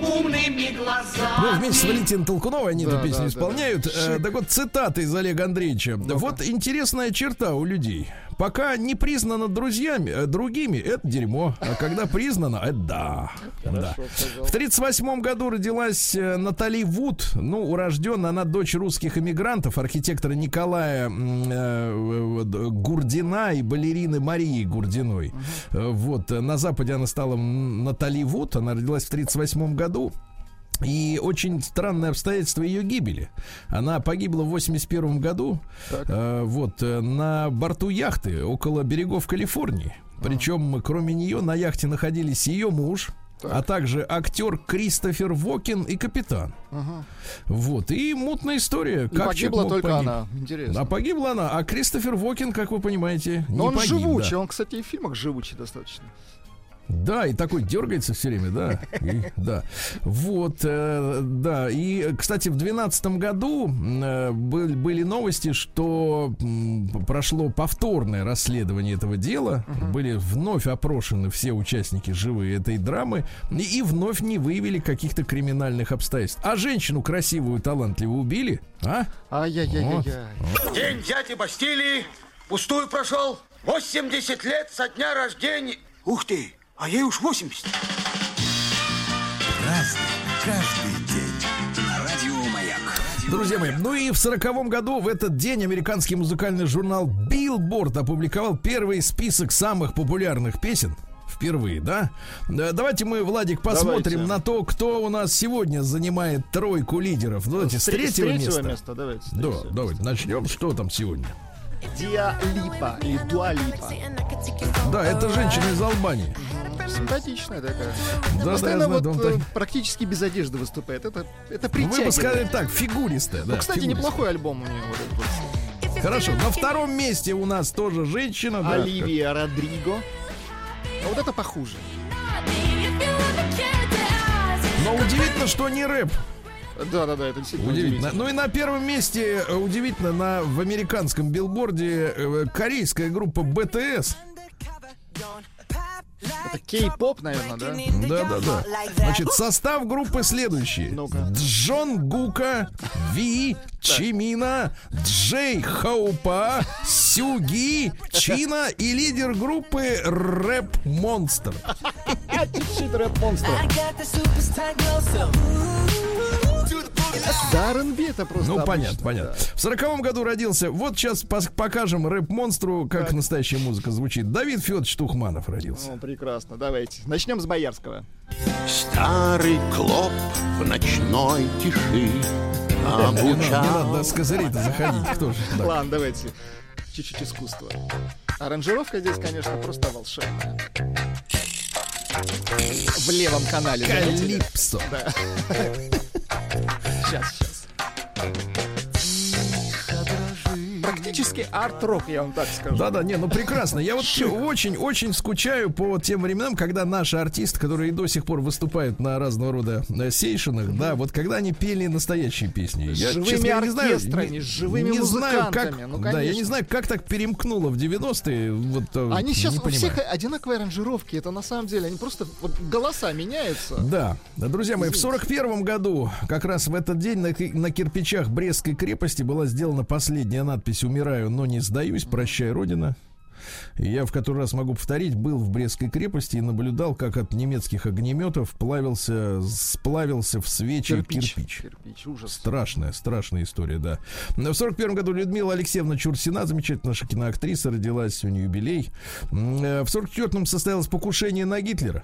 умными глазами. Ну, вместе с Валентиной Толкуновой они Да, эту песню да, да. исполняют. Э, так вот, цитаты из Олега Андреевича. Вот интересная черта у людей. Пока не признано друзьями, э, другими, это дерьмо. А когда признано, это да. да. сказал. В 1938 году родилась э, Натали Вуд. Ну, урожденная она дочь русских эмигрантов, архитектора Николая э, э, Гурдина и балерины Марии Гурдиной. Э, Вот. На Западе она стала Натали Вуд. Она родилась в 1938 году. И очень странное обстоятельство ее гибели. Она погибла в 81 году. э, вот э, на борту яхты около берегов Калифорнии. Причем, кроме нее, на яхте находились ее муж, а также актер Кристофер Вокин и капитан. Вот. И мутная история. И как погибла только погиб- она. Интересно. А погибла она. А Кристофер Вокин, как вы понимаете, не Но он погиб, живучий, да. он, кстати, и в фильмах живучий достаточно. Да, и такой дергается все время, да. И, да. Вот, э, да. И, кстати, в 2012 году э, был- были новости, что м, прошло повторное расследование этого дела. Были вновь опрошены все участники живые этой драмы. И, и вновь не выявили каких-то криминальных обстоятельств. А женщину красивую, талантливую убили, а? Ай-яй-яй-яй. День дяди Бастилии пустую прошел. 80 лет со дня рождения. Ух ты, а ей уж 80. Разный, каждый день. На радио Маяк. Друзья мои, ну и в сороковом году в этот день американский музыкальный журнал Billboard опубликовал первый список самых популярных песен. Впервые, да? Да, Давайте мы, Владик, посмотрим Давайте. на то, кто у нас сегодня занимает тройку лидеров. Давайте с, С тре- третьего, места. места, давайте. с Да, третьего. давайте начнем. Что там сегодня? Диа Липа или Дуа Липа. Да, это женщина из Албании. Симпатичная такая. Да, да, я Постоянно знаю, вот э, так- практически без одежды выступает. Это, это Ну, Вы бы притягивает. сказали так, фигуристая. Ну, да, кстати, фигуристая. неплохой альбом у нее. Вот этот вот. Хорошо, на втором месте у нас тоже женщина. да. Оливия Родриго. А вот это похуже. Но удивительно, что не рэп. Да-да-да, это действительно Удивительно. удивительно. Ну и на первом месте, э, удивительно, на, в американском билборде э, корейская группа BTS. Это кей-поп, наверное, да? Да-да-да. Значит, состав группы следующий. Джон Гука, Ви, Чимина, Джей Хаупа, Сюги, Чина и лидер группы Рэп Монстр. Чуть-чуть рэп-монстр. Да, R&B это просто Ну, обычно, понятно, понятно. В сороковом году родился, вот сейчас покажем рэп-монстру, как Так. настоящая музыка звучит. Давид Федорович Тухманов родился. Ну, прекрасно, давайте. Начнем с Боярского. Старый клоп в ночной тиши Не надо, не обучал. надо с козырей-то заходить, кто же. да. Ладно, давайте. Чуть-чуть искусства. Аранжировка здесь, конечно, просто волшебная. В левом канале. Калипсо. Да. Сейчас, сейчас. Практически арт-рок, я вам так скажу. Да-да, не, ну прекрасно. Я вот очень-очень скучаю по тем временам, когда наши артисты, которые до сих пор выступают на разного рода э, сейшинах, да, вот когда они пели настоящие песни. Я, живыми честно не знаю, не- с живыми не знаю, как, ну, да, я не знаю, как так перемкнуло в 90-е. Вот, э, Они сейчас у понимаю. всех одинаковые аранжировки. Это на самом деле, они просто вот голоса меняются. Да, Да, друзья мои, в 41 году, как раз в этот день на, ки- на кирпичах Брестской крепости была сделана последняя надпись «Умираю, но не сдаюсь, прощай, Родина». Я в который раз могу повторить, был в Брестской крепости и наблюдал, как от немецких огнеметов плавился, сплавился в свечи кирпич. Кирпич, ужас. Страшная, страшная история, да. В сорок первом году Людмила Алексеевна Чурсина, замечательная наша киноактриса, родилась, нее юбилей. Э, В сорок четвертом состоялось покушение на Гитлера.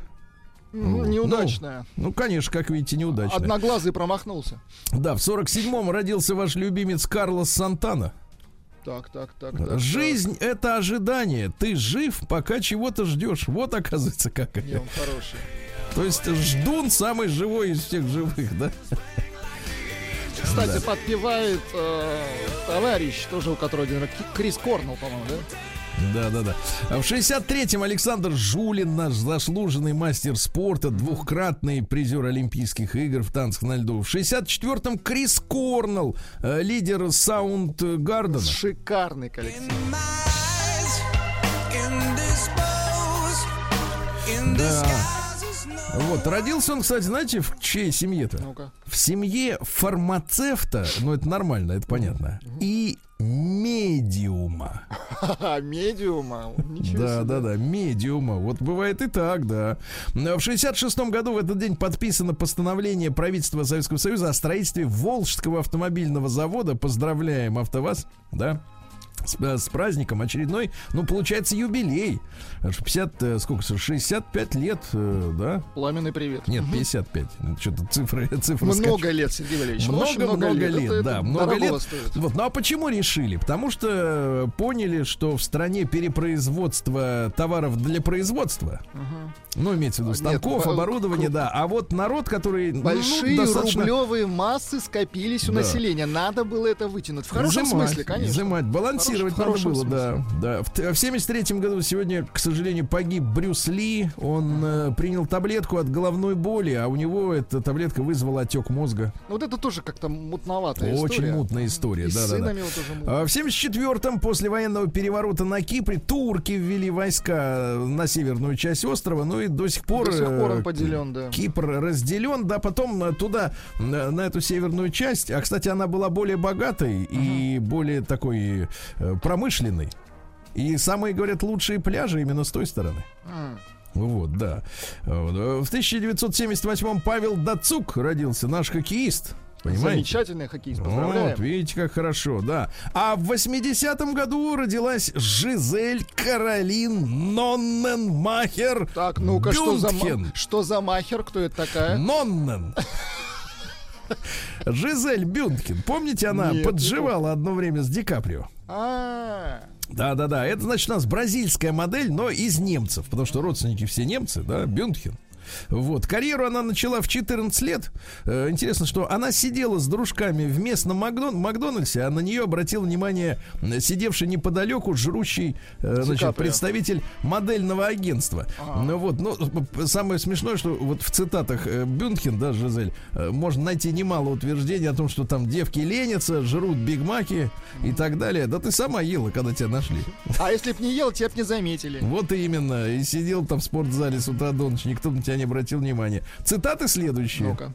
М, Неудачная. Ну, конечно, как видите, неудачно. Одноглазый промахнулся. Да, в 47-м родился ваш любимец Карлос Сантана. Так, так, так. так, Жизнь — это ожидание. Ты жив, пока чего-то ждешь. Вот, оказывается, как так. Не, это. он хороший. То есть ждун самый живой из всех живых, да? Кстати, подпевает э, товарищ, тоже у которого день рождения, Ки- Крис Корнелл, по-моему, да? Да, да, да. В 63-м Александр Жулин, наш заслуженный мастер спорта, двухкратный призер Олимпийских игр в танцах на льду. В 64-м Крис Корнелл, э, лидер Саундгардена. Шикарный коллектив. Да. Вот, родился он, кстати, знаете, в чьей семье-то? Ну-ка. В семье фармацевта, ну это нормально, это понятно, и медиума. Медиума. Да, да, да, медиума. Вот бывает и так, да. В 66 году в этот день подписано постановление правительства Советского Союза о строительстве Волжского автомобильного завода. Поздравляем АвтоВАЗ, да. С, э, с праздником очередной, ну, получается, юбилей. Аж 50, э, сколько, 65 лет, э, да? Пламенный привет. Нет, 55. Что-то цифры, цифры Много лет, Сергей Валерьевич. очень много-много лет, Это- да, много лет. стоит. Вот, ну а почему решили? Потому что поняли, что в стране перепроизводство товаров для производства, ну имеется в виду Нет, станков, ну, оборудования, кру- да, а вот народ, который ну, Большие достаточно рублевые массы скопились у Да. населения. Надо было это вытянуть. В хорошем Изымать, смысле, конечно. изымать, балансировать Хорошем- надо было, да, да. В, в 73 году сегодня, к сожалению, погиб Брюс Ли. Он э, принял таблетку от головной боли, а у него эта таблетка вызвала отек мозга. Ну, Вот это тоже как-то мутноватая Очень история. мутная история, да, да, да. мутно. А В 74-м, после военного переворота на Кипре, турки ввели войска на северную часть острова, ну и до сих пор... До сих пор он э, поделен, да. Кипр разделен, да, потом э, туда, на, на эту северную часть, а, кстати, она была более богатой и более такой э, промышленной. И самые, говорят, лучшие пляжи именно с той стороны. Вот, да. В 1978-м Павел Дацук родился, наш хоккеист. Понимаете? Замечательный хоккеист. Поздравляем. Вот, видите, как хорошо, да. А в 80-м году родилась Жизель Каролин Нонненмахер Так, ну-ка, что за, что за махер? Кто это такая? Ноннен. Жизель Бюндхен. Помните, она Нет, не подживала одно время с Ди Каприо? А, Да-да-да, это значит у нас бразильская модель, но из немцев, потому что родственники все немцы, да, Бюндхен. Вот. Карьеру она начала в 14 лет. Э, Интересно, что она сидела с дружками в местном Макдон- Макдональдсе, а на нее обратил внимание э, сидевший неподалеку жрущий э, значит, представитель модельного агентства. Ну вот, ну, самое смешное, что вот в цитатах э, Бюнхен, да, Жизель, э, можно найти немало утверждений о том, что там девки ленятся, жрут бигмаки и так далее. Да ты сама ела, когда тебя нашли. А если б не ел, тебя б не заметили. Вот именно. И сидел там в спортзале с утра до ночи, никто на тебя не обратил внимания. Цитаты следующие. Ну-ка.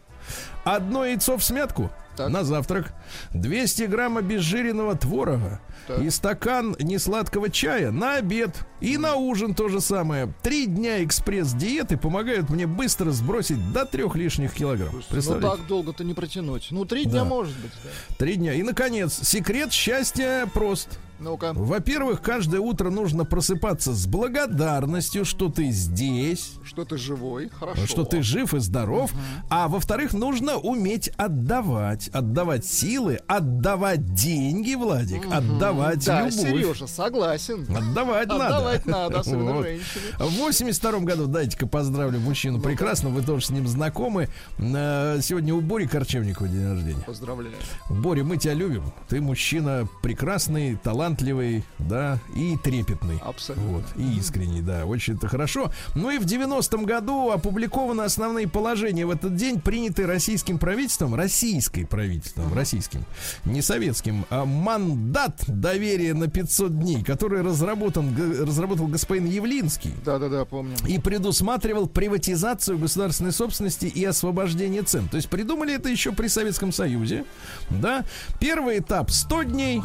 Одно яйцо в смятку Так. на завтрак, 200 грамм обезжиренного творога Так. и стакан несладкого чая на обед и на ужин то же самое. Три дня экспресс-диеты помогают мне быстро сбросить до трех лишних килограмм. Ну так долго-то не протянуть. Ну, три Да. дня может быть. да. Три дня. И, наконец, секрет счастья прост. Ну-ка. Во-первых, каждое утро нужно просыпаться с благодарностью, что ты здесь, Что ты живой, хорошо. что ты жив и здоров. А во-вторых, нужно уметь отдавать. Отдавать силы, отдавать деньги, Владик, отдавать Да, любовь. Сережа, согласен. Отдавать надо. Отдавать надо, особенно Вот. женщине. В 82 году, дайте-ка поздравлю мужчину прекрасно, вы тоже с ним знакомы. Э, Сегодня у Бори Корчевникова день рождения. Поздравляю. Боря, мы тебя любим. Ты мужчина прекрасный, талантливый, да, и трепетный. Абсолютно. Вот, и искренний, да, очень это хорошо. Ну и в 90-м году опубликованы основные положения в этот день, принятые российским правительством, российской правительством, российским, не советским, а мандат доверия на 500 дней, который разработан, разработал господин Явлинский Да-да-да, помню. и предусматривал приватизацию государственной собственности и освобождение цен. То есть придумали это еще при Советском Союзе. Да? Первый этап 100 дней.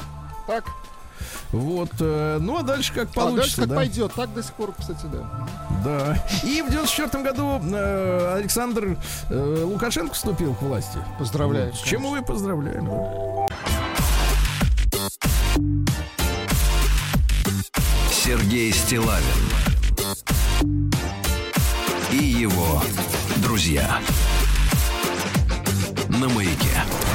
Так, Вот. э, ну а дальше как а дальше получится. как да? пойдет. Так до сих пор, кстати, да. Да. И в 94 году э, Александр э, Лукашенко вступил к власти. Поздравляю. Вот. С чем мы поздравляем. Сергей Стилавин и его друзья на маяке.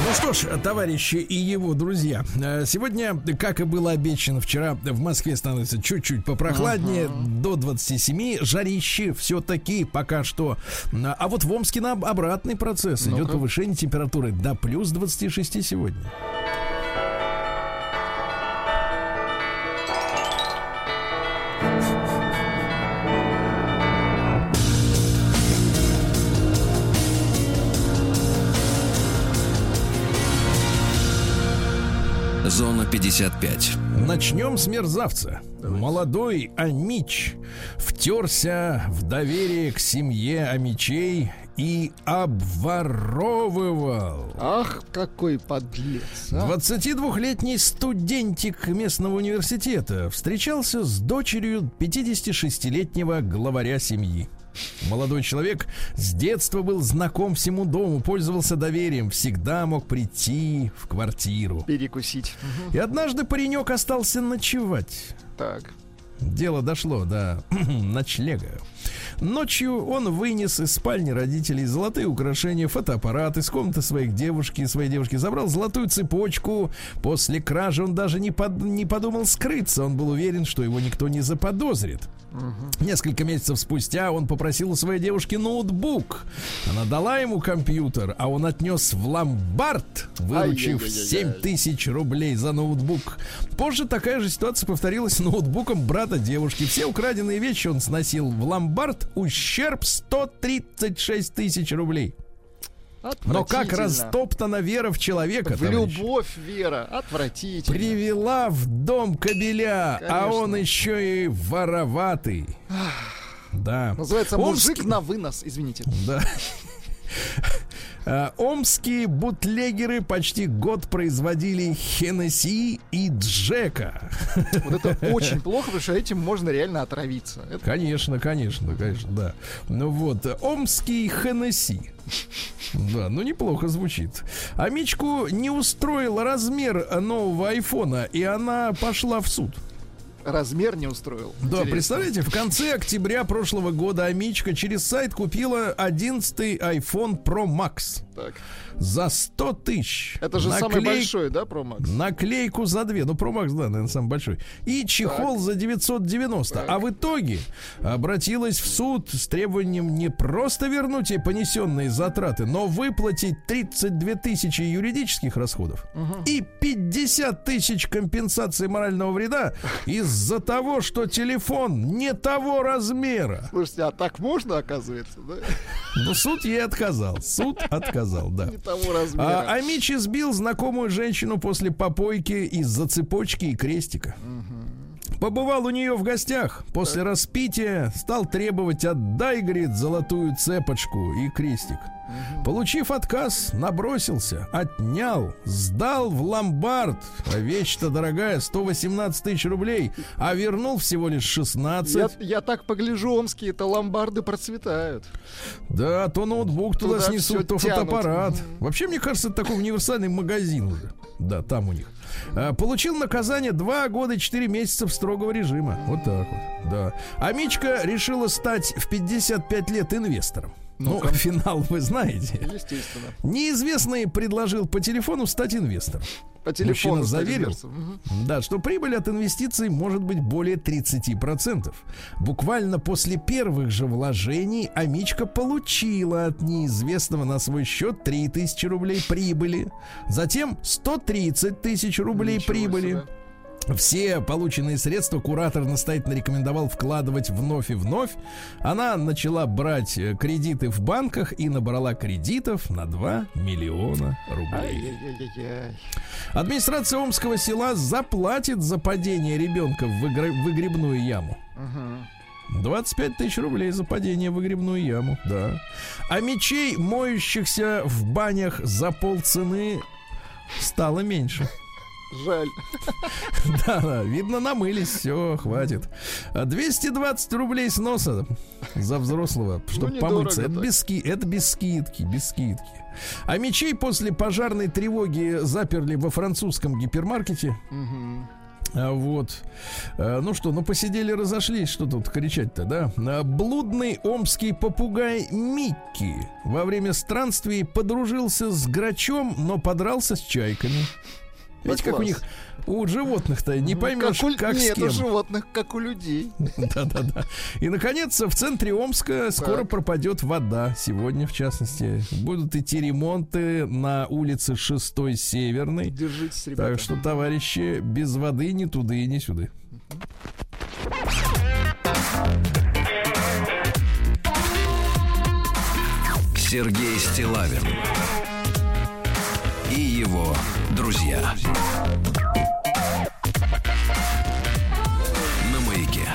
Ну что ж, товарищи и его друзья, э, сегодня, как и было обещано вчера, в Москве становится чуть-чуть попрохладнее, до 27, жарище все-таки пока что. А вот в Омске на обратный процесс идет Ну-ка. повышение температуры до плюс 26 сегодня. Зона 55. Начнем с мерзавца. Молодой Амич втерся в доверие к семье Амичей и обворовывал. Ах, какой подлец. а. 22-летний студентик местного университета встречался с дочерью 56-летнего главаря семьи. Молодой человек с детства был знаком всему дому, пользовался доверием, всегда мог прийти в квартиру. Перекусить. И однажды паренек остался ночевать. Так. Дело дошло до ночлега. Ночью он вынес из спальни родителей золотые украшения, фотоаппарат из комнаты своих девушки, своей девушки, забрал золотую цепочку. После кражи он даже не, под- не подумал скрыться. Он был уверен, что его никто не заподозрит. Несколько месяцев спустя он попросил у своей девушки ноутбук. Она дала ему компьютер, а он отнес в ломбард, выручив Ай-яй-яй-яй. 7 тысяч рублей за ноутбук. Позже такая же ситуация повторилась с ноутбуком брата девушки. Все украденные вещи он сносил в ломбард. Ущерб 136 тысяч рублей. Но как растоптана вера в человека, В любовь, Вера. Отвратительно. Привела в дом кобеля, а Конечно. он еще и вороватый. Да. Называется мужик Омский- на вынос, извините. Да. А, Омские бутлегеры почти год производили Хеннесси и Джека. Вот это очень плохо, потому что этим можно реально отравиться. Это Конечно, конечно, конечно, да. Ну вот, Омский Хеннесси. Да, ну неплохо звучит. А Мичку не устроил размер нового айфона, и она пошла в суд. Размер не устроил. Да, Интересно. представляете, в конце октября прошлого года Амичка через сайт купила 11 iPhone Pro Max Так. за 100 тысяч. Это же самый Наклей- большой, да, Pro Max? Наклейку за две. Ну, Pro Max, да, наверное, самый большой. И чехол за 990. А в итоге обратилась в суд с требованием не просто вернуть ей понесенные затраты, но выплатить 32 тысячи юридических расходов и 50 тысяч компенсации морального вреда из-за того, что телефон не того размера. Слушайте, а так можно, оказывается, да? Но суд ей отказал. Суд отказал, да. Не того размера. А, Амичи сбил знакомую женщину после попойки из-за цепочки и крестика. Побывал у нее в гостях. После распития стал требовать «отдай, говорит, золотую цепочку и крестик». Получив отказ, набросился, отнял, сдал в ломбард. А вещь-то дорогая, 118 тысяч рублей, а вернул всего лишь 16. Я, я так погляжу, омские-то ломбарды процветают. Да, то ноутбук туда, Туда снесут, то тянут. фотоаппарат. Мгм. Вообще, мне кажется, это такой универсальный магазин уже. Да, там у них. А, получил наказание 2 года и 4 месяца строгого режима. Вот так вот, да. А Мичка решила стать в 55 лет инвестором. Ну, финал вы знаете. Естественно. Неизвестный предложил по телефону стать инвестором. По телефону Мужчина заверил, да, что прибыль от инвестиций может быть более 30%. Буквально после первых же вложений Амичка получила от неизвестного на свой счет 3000 рублей прибыли. Затем 130 тысяч рублей Ничего прибыли. себе. Все полученные средства куратор настоятельно рекомендовал вкладывать вновь и вновь. Она начала брать э, кредиты в банках и набрала кредитов на 2 миллиона рублей. Администрация Омского села заплатит за падение ребенка в выгр- выгребную яму. Мгм. 25 тысяч рублей за падение в выгребную яму, да. А мечей, моющихся в банях за полцены, стало меньше. Жаль. Да, да, видно, намылись, все, хватит. А 220 рублей с носа за взрослого, чтобы недорого помыться. Это так. без, ски, это без скидки, без скидки. А мечей после пожарной тревоги заперли во французском гипермаркете. А вот. А, Ну что, ну посидели, разошлись. Что тут кричать-то, да? А, Блудный омский попугай Микки во время странствий подружился с грачом, но подрался с чайками. Видите, как у них у животных-то не Ну, поймешь, как, у... как с Нет, кем. у животных, как у людей. Да-да-да. И, наконец, в центре Омска скоро Так. пропадет вода. Сегодня, в частности. Будут идти ремонты на улице 6 Северной. Держитесь, ребята. Так что, товарищи, без воды ни туды и ни сюда. Сергей Стилавин и его друзья. На маяке.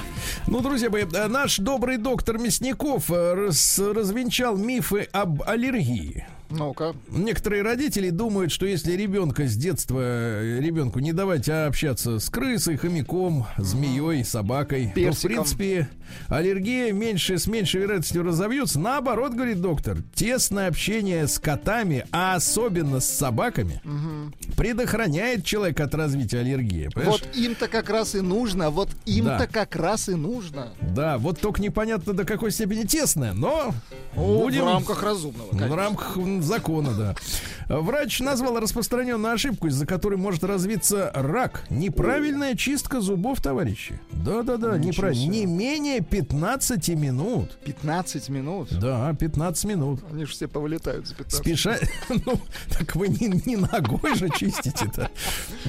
Ну, друзья мои, э, наш добрый доктор Мясников э, раз- развенчал мифы об аллергии. Ну-ка. Некоторые родители думают, что если ребенка с детства э, ребенку не давать а общаться с крысой, хомяком, змеей, собакой, то, в Персиком. принципе, аллергия меньше, с меньшей вероятностью разовьется. Наоборот, говорит доктор, тесное общение с котами, а особенно с собаками, предохраняет человека от развития аллергии. Понимаешь? Вот им-то как раз и нужно, вот им-то Да. как раз и нужно. Да, вот только непонятно до какой степени тесное, но О, будем В рамках разумного, в конечно. рамках м, закона, да. Врач назвал распространенную ошибку, из-за которой может развиться рак. Неправильная чистка зубов, товарищи. Да-да-да, неправильно. Не менее 15 минут. 15 минут. Да, 15 минут. Они же все повылетают за 15 Спеша... Ну, так вы не, не ногой же чистите-то.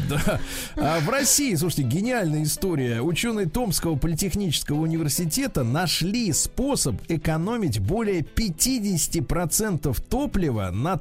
Да. А в России, слушайте, гениальная история. Ученые Томского политехнического университета нашли способ экономить более 50% топлива на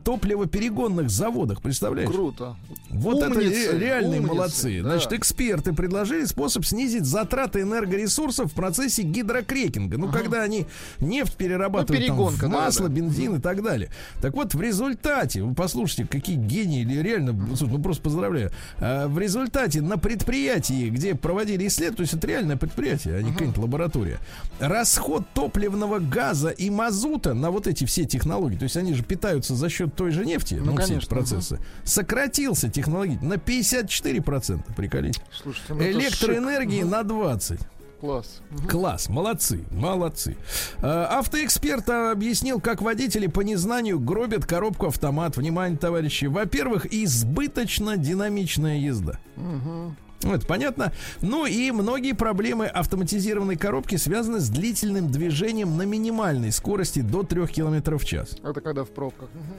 топливоперегонных заводах. Представляешь? Круто. Вот это Умницы, ре- реальные умницы, молодцы. да. Значит, эксперты предложили способ снизить затраты энергоресурсов в процессе гидрокрекинга. Ну, когда они нефть перерабатывают там, Ну, перегонка, в да, масло, да. бензин и так далее. Так вот, в результате, вы послушайте, какие гении, или реально, слушай, ну просто поздравляю. А, в результате на предприятии, где проводили исследования, то есть это реальное предприятие, а не какая-нибудь лаборатория, расход топливного газа и мазута на вот эти все технологии, то есть они же питаются за счет той же нефти, Ну, ну, все эти процессы, сократился технологически на 54%, приколись. Слушайте, ну Электроэнергии на 20. Класс. Мгм. Класс, молодцы, молодцы. Э, Автоэксперт объяснил, как водители по незнанию гробят коробку автомат. Внимание, товарищи. Во-первых, избыточно динамичная езда. Ну, это понятно. Ну и многие проблемы автоматизированной коробки связаны с длительным движением на минимальной скорости до 3 км в час. Это когда в пробках. Мгм.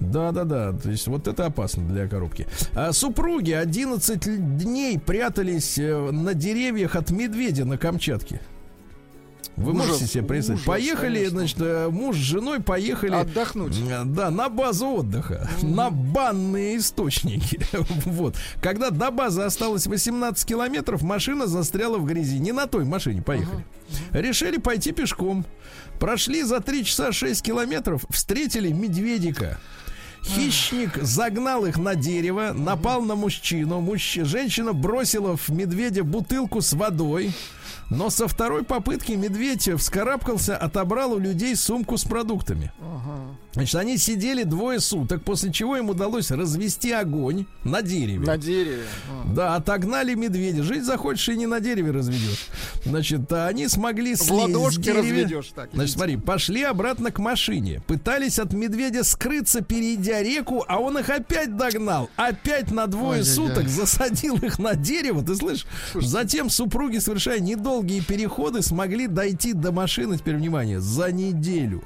Да, да, да. То есть вот это опасно для коробки. А супруги 11 л- дней прятались э, на деревьях от медведя на Камчатке. Вы Ужас, можете себе представить? ужас, поехали, конечно. значит, э, муж с женой поехали. Отдохнуть. э, Да, на базу отдыха, на банные источники. Вот. Когда до базы осталось 18 километров, машина застряла в грязи. Не на той машине поехали. Решили пойти пешком. Прошли за 3 часа 6 километров, встретили медведика. Хищник загнал их на дерево, напал на мужчину. Мужч... Женщина бросила в медведя бутылку с водой. Но со второй попытки медведь вскарабкался, отобрал у людей сумку с продуктами. Значит, они сидели двое суток, после чего им удалось развести огонь на дереве. На дереве. Да, отогнали медведя. Жить захочешь и не на дереве разведешь. Значит, а они смогли В слезть с ладошки разведешь так. Значит, смотри, пошли обратно к машине. Пытались от медведя скрыться, перейдя реку, а он их опять догнал. Опять на двое Ай-яй-яй. суток засадил их на дерево, ты слышишь? Затем супруги, совершая недолгие переходы, смогли дойти до машины, теперь внимание, за неделю.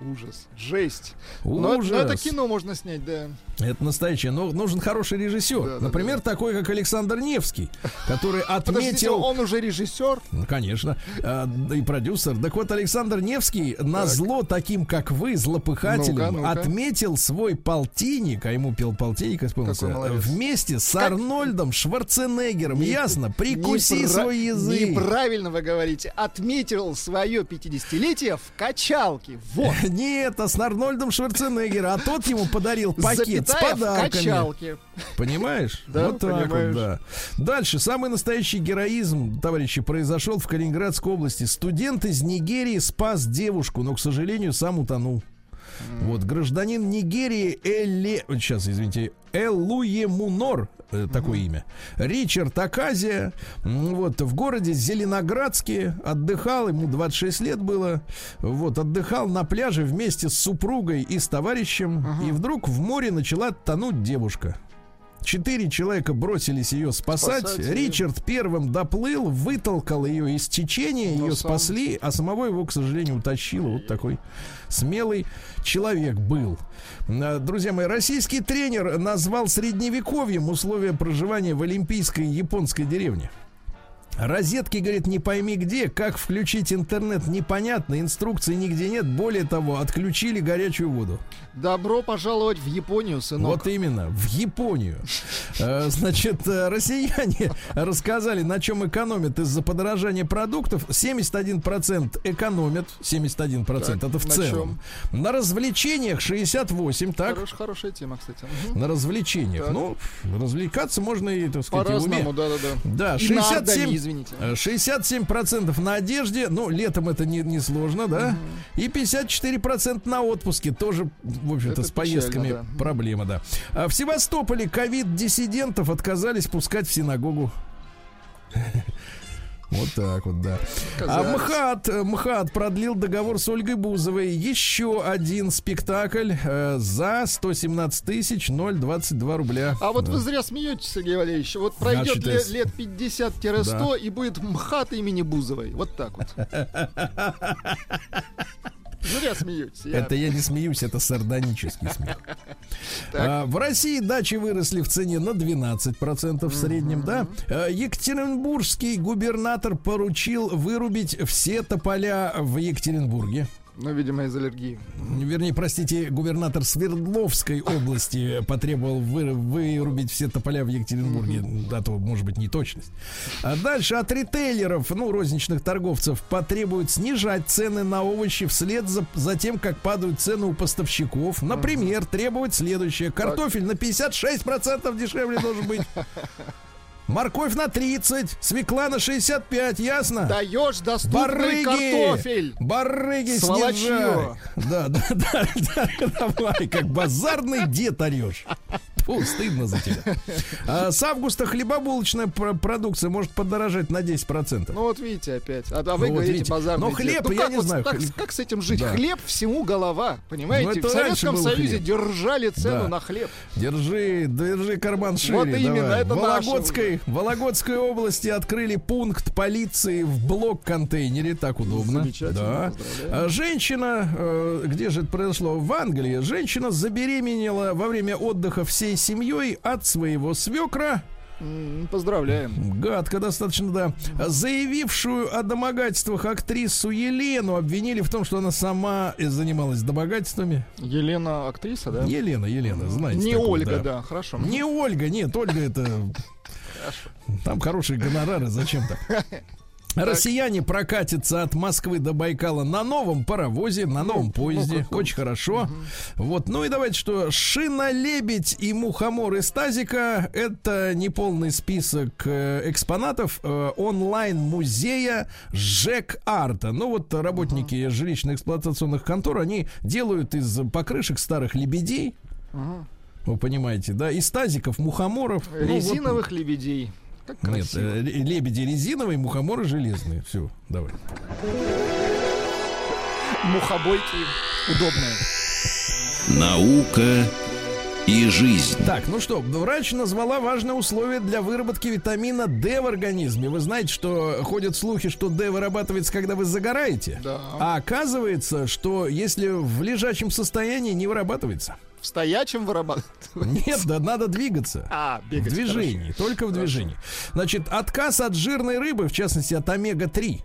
Ужас. Жесть. Но, но Ужас. это кино можно снять, да. Это настоящее. Но нужен хороший режиссер. Да, да, Например, такой, как Александр Невский, который Подождите, отметил... он уже режиссер? Ну, конечно. А, да и продюсер. Так вот, Александр Невский на зло таким, как вы, злопыхателям, Ну-ка, ну-ка. отметил свой полтинник, а ему пел полтинник, исполнился, вместе с Как- Арнольдом Шварценеггером. Не- Ясно? Прикуси Непра- свой язык. Неправильно вы говорите. Отметил свое 50-летие в качалке. Вот. Нет, а с Арнольдом Шварценеггером. А тот ему подарил пакет Запятая с в подарками. качалке. Понимаешь? Да, вот так понимаешь. вот, да. Дальше. Самый настоящий героизм, товарищи, произошел в Калининградской области. Студент из Нигерии спас девушку, но, к сожалению, сам утонул. Вот, гражданин Нигерии вот Сейчас, извините. Элуе Мунор, э, такое имя. Ричард Аказия. Вот, в городе Зеленоградске отдыхал, ему 26 лет было. Вот, отдыхал на пляже вместе с супругой и с товарищем. И вдруг в море начала тонуть девушка. Четыре человека бросились ее спасать. Спасать её. Ричард первым доплыл, вытолкал ее из течения, Но ее сам- спасли, а самого его, к сожалению, утащило. Вот такой смелый человек был. А, Друзья мои, российский тренер назвал средневековьем условия проживания в олимпийской японской деревне. Розетки, говорит, не пойми где, как включить интернет, непонятно, инструкции нигде нет. Более того, отключили горячую воду. Добро пожаловать в Японию, сынок. Вот именно, в Японию. Э, Значит, э, россияне рассказали, на чем экономят из-за подорожания продуктов. 71% экономят, 71% это в на целом. На развлечениях 68, так? Хорош- хорошая тема, кстати. Мгм. На развлечениях. Так. Ну, развлекаться можно и, так сказать. По-разному, да-да-да. Да, И на Ардане, 67, извините. э, 67% на одежде, ну, летом это не, не сложно, да? И 54% на отпуске, тоже, в общем-то, Это с поездками печально, да. проблема, да. А в Севастополе ковид-диссидентов отказались пускать в синагогу. Вот так вот, да. А. МХАТ, МХАТ продлил договор с Ольгой Бузовой. Еще один спектакль э, за 117 тысяч 022 рубля. А вот Да. вы зря смеетесь, Сергей Валерьевич. Вот пройдет Значит, ле- если- лет 50-100 и будет МХАТ имени Бузовой. Вот так вот. Зря смеетесь. я- Это я не смеюсь, это сардонический смех. А, в России дачи выросли в цене на 12% в среднем, да. А, Екатеринбургский губернатор поручил вырубить все тополя в Екатеринбурге. Ну, видимо, из аллергии. Вернее, простите, губернатор Свердловской области потребовал вы- вырубить все тополя в Екатеринбурге. А то, может быть, неточность. А дальше от ритейлеров, ну, розничных торговцев, потребуют снижать цены на овощи вслед за, за тем, как падают цены у поставщиков. Например, требовать следующее. Картофель на 56% дешевле должен быть. Морковь на 30, свекла на 65, ясно? Даешь доступный Барыги! картофель. Барыги, Сволочье! снижай! Да, да, да, да, давай, как базарный дед орешь. Фу, стыдно за тебя. А с августа хлебобулочная про- продукция может подорожать на 10%. Ну вот видите опять. А, а вы Ну, вот говорите видите. базарный Но хлеб, Ну, я как не вот знаю, так- хлеб- как с этим жить? Да. Хлеб всему голова. Понимаете? Ну, в Советском Союзе хлеб. держали цену Да. на хлеб. Держи, держи карман шире. Вот именно, давай. это в наше Вологодской, Вологодской области открыли пункт полиции в блок-контейнере. Так удобно. Замечательно, Да. А Женщина, э, где же это произошло? В Англии. Женщина забеременела во время отдыха всей семьей от своего свекра. Поздравляем. Гадко достаточно, да. Заявившую о домогательствах актрису Елену обвинили в том, что она сама занималась домогательствами. Елена актриса, да? Елена, Елена, знаете. Не такую, Ольга, да, хорошо. Не Ольга, нет, Ольга это... Там хорошие гонорары, зачем так? Россияне прокатятся от Москвы до Байкала на новом паровозе, на новом поезде. как-то. Очень хорошо. Вот. Ну и давайте что. Шина-лебедь и мухомор из тазика. Это неполный список э, экспонатов э, онлайн-музея ЖЭК Арта. Ну вот работники жилищно-эксплуатационных контор, они делают из покрышек старых лебедей. Вы понимаете, да? Из тазиков, мухоморов. Ну, вот- Резиновых лебедей. Как нет, красиво. э, ле- лебеди резиновые, мухоморы железные. Все, давай. Мухобойки удобные. Наука и жизнь. Так, ну что, врач назвала важное условие для выработки витамина D в организме. Вы знаете, что ходят слухи, что D вырабатывается, когда вы загораете. Да. А оказывается, что если в лежачем состоянии не вырабатывается. В стоячем вырабатывают. Нет, да надо двигаться. А, В бегать. движении, только в движении. Значит, отказ от жирной рыбы, в частности от омега-3,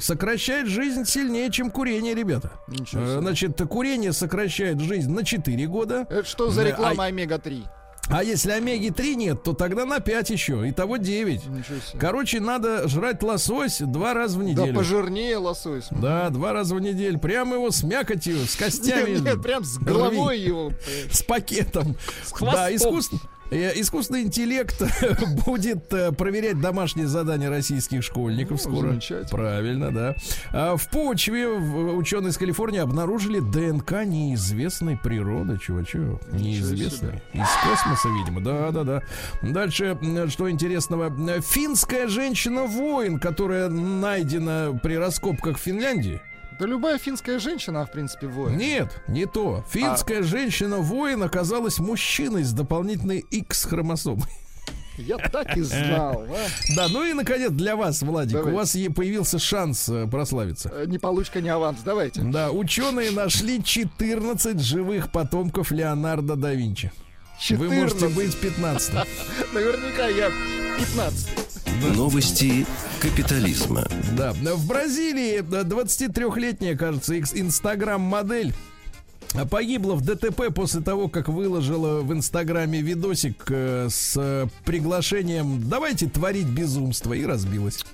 сокращает жизнь сильнее, чем курение, ребята. Э. Значит, курение сокращает жизнь на 4 года. Это что за Да, реклама а- омега-3? А если омеги-3 нет, то тогда на 5 еще. Итого 9. Ничего себе. Короче, надо жрать лосось два раза в Да неделю. пожирнее лосось. Да, два раза в неделю. Прямо его с мякотью, с костями. Нет, нет, прям с головой рви. его. С пакетом. С Да, хвостом. искусство. э, Искусственный интеллект будет э, проверять домашние задания российских школьников Ну, скоро. Правильно, да. А в почве ученые из Калифорнии обнаружили ДНК неизвестной природы, чувачок. Неизвестной. Из космоса, видимо. Да, да, да. Дальше, что интересного. Э, Финская женщина-воин, которая найдена при раскопках в Финляндии. Да любая финская женщина, в принципе, воин. Нет, не то. Финская А. женщина-воин оказалась мужчиной с дополнительной X-хромосомой. Я так и знал. а. Да, ну и, наконец, для вас, Владик, Давай. у вас е- появился шанс э, прославиться. Э, Не получка, не аванс. Давайте. Да, ученые нашли 14 живых потомков Леонардо да Винчи. Вы можете 14. быть 15 Наверняка я 15. Новости капитализма. Да, в Бразилии 23-летняя, кажется, инстаграм-модель погибла в ДТП после того, как выложила в Инстаграме видосик э, с приглашением «давайте творить безумство» и разбилась.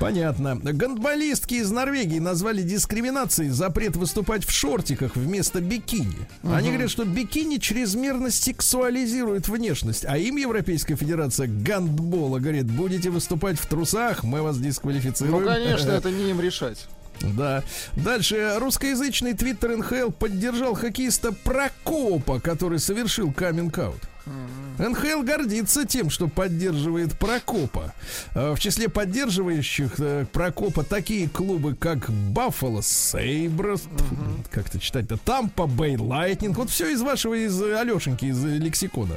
Понятно. Гандболистки из Норвегии назвали дискриминацией запрет выступать в шортиках вместо бикини. Они говорят, что бикини чрезмерно сексуализирует внешность, а им Европейская Федерация гандбола говорит, будете выступать в трусах, мы вас Ну, дисквалифицируем. конечно, это не им решать. Да. Дальше. Русскоязычный твиттер НХЛ поддержал хоккеиста Прокопа, который совершил каминг-аут. НХЛ гордится тем, что поддерживает Прокопа. Э, В числе поддерживающих э, Прокопа такие клубы, как Buffalo Sabres, как это читать-то, Tampa Bay Lightning, вот все из вашего, из Алешеньки, из э, лексикона.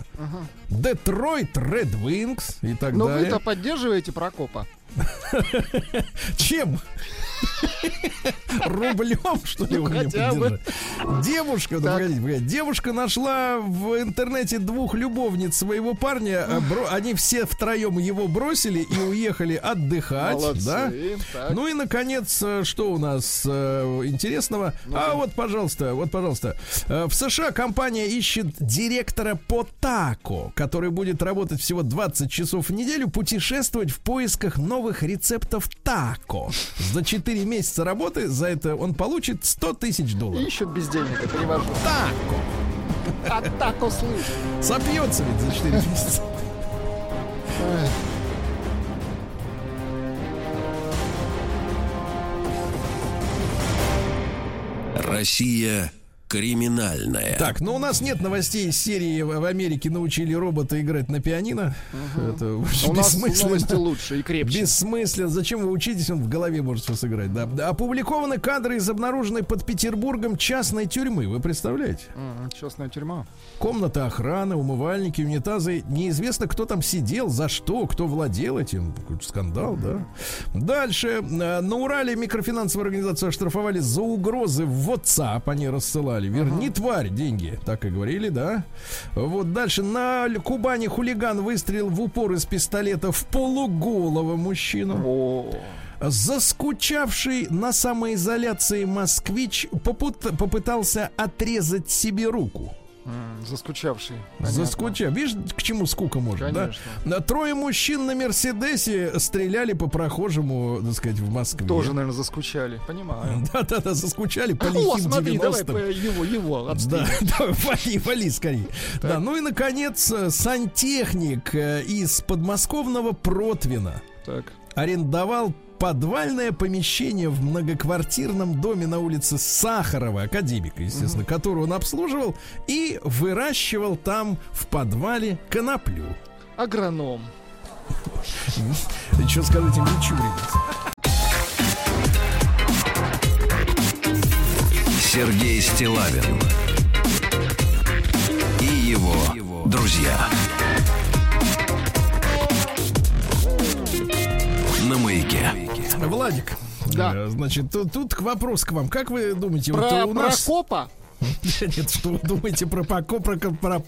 Detroit Red Wings и так Но далее. вы-то поддерживаете Прокопа. Чем? Рублем, что ли, Ну, хотя бы. поддержали? Девушка, ну, погодите, погодите. девушка нашла в интернете двух любовниц своего парня. э, Они все втроем его бросили и уехали отдыхать. Молодцы. Да? Так. Ну и, наконец, э, что у нас э, интересного? а вот, пожалуйста, вот, пожалуйста. В США компания ищет директора по тако, который будет работать всего 20 часов в неделю, путешествовать в поисках новых рецептов тако. За 4 месяца работы за это он получит 100 тысяч долларов. Ищут бездельника, перевожу. Тако. А так услышь. Сопьется ведь за 4 месяца. Россия криминальная. Так, ну у нас нет новостей из серии в Америке научили робота играть на пианино. Это У нас бессмысленно. новости лучше и крепче. Бессмысленно. Зачем вы учитесь? Он в голове может все сыграть. Да. Да, Опубликованы кадры из обнаруженной под Петербургом частной тюрьмы. Вы представляете? М, Частная тюрьма. Комната охраны, умывальники, унитазы. Неизвестно, кто там сидел, за что, кто владел этим. Какой-то скандал, да. Дальше. Э, На Урале микрофинансовую организацию оштрафовали за угрозы в WhatsApp. Они рассылали. Верни, тварь, деньги. Так и говорили, да. Вот дальше. На Кубани хулиган выстрелил в упор из пистолета в полуголого мужчину. О, Заскучавший на самоизоляции москвич попут- попытался отрезать себе руку. Заскучавший. Понятно. Заскучав. Видишь, к чему скука может, Конечно. да? На Трое мужчин на Мерседесе стреляли по прохожему, так сказать, в Москве. Тоже, наверное, заскучали. Понимаю. Да-да-да, заскучали по О, смотри, давай 90-м. по- его, его Да, отстрелим. да, вали, вали скорее. Да, ну и, наконец, э, сантехник э, из подмосковного Протвина Так. арендовал подвальное помещение в многоквартирном доме на улице Сахарова, академика, естественно, которую он обслуживал, и выращивал там в подвале коноплю. Агроном. Что скажите, Мичурин? Сергей Стилавин и его друзья. На маяке. Владик. Да. э, Значит, тут, тут вопрос к вам. Как вы думаете, вот Про у нас... Прокопа? Нет, что вы думаете про Поко, про, про.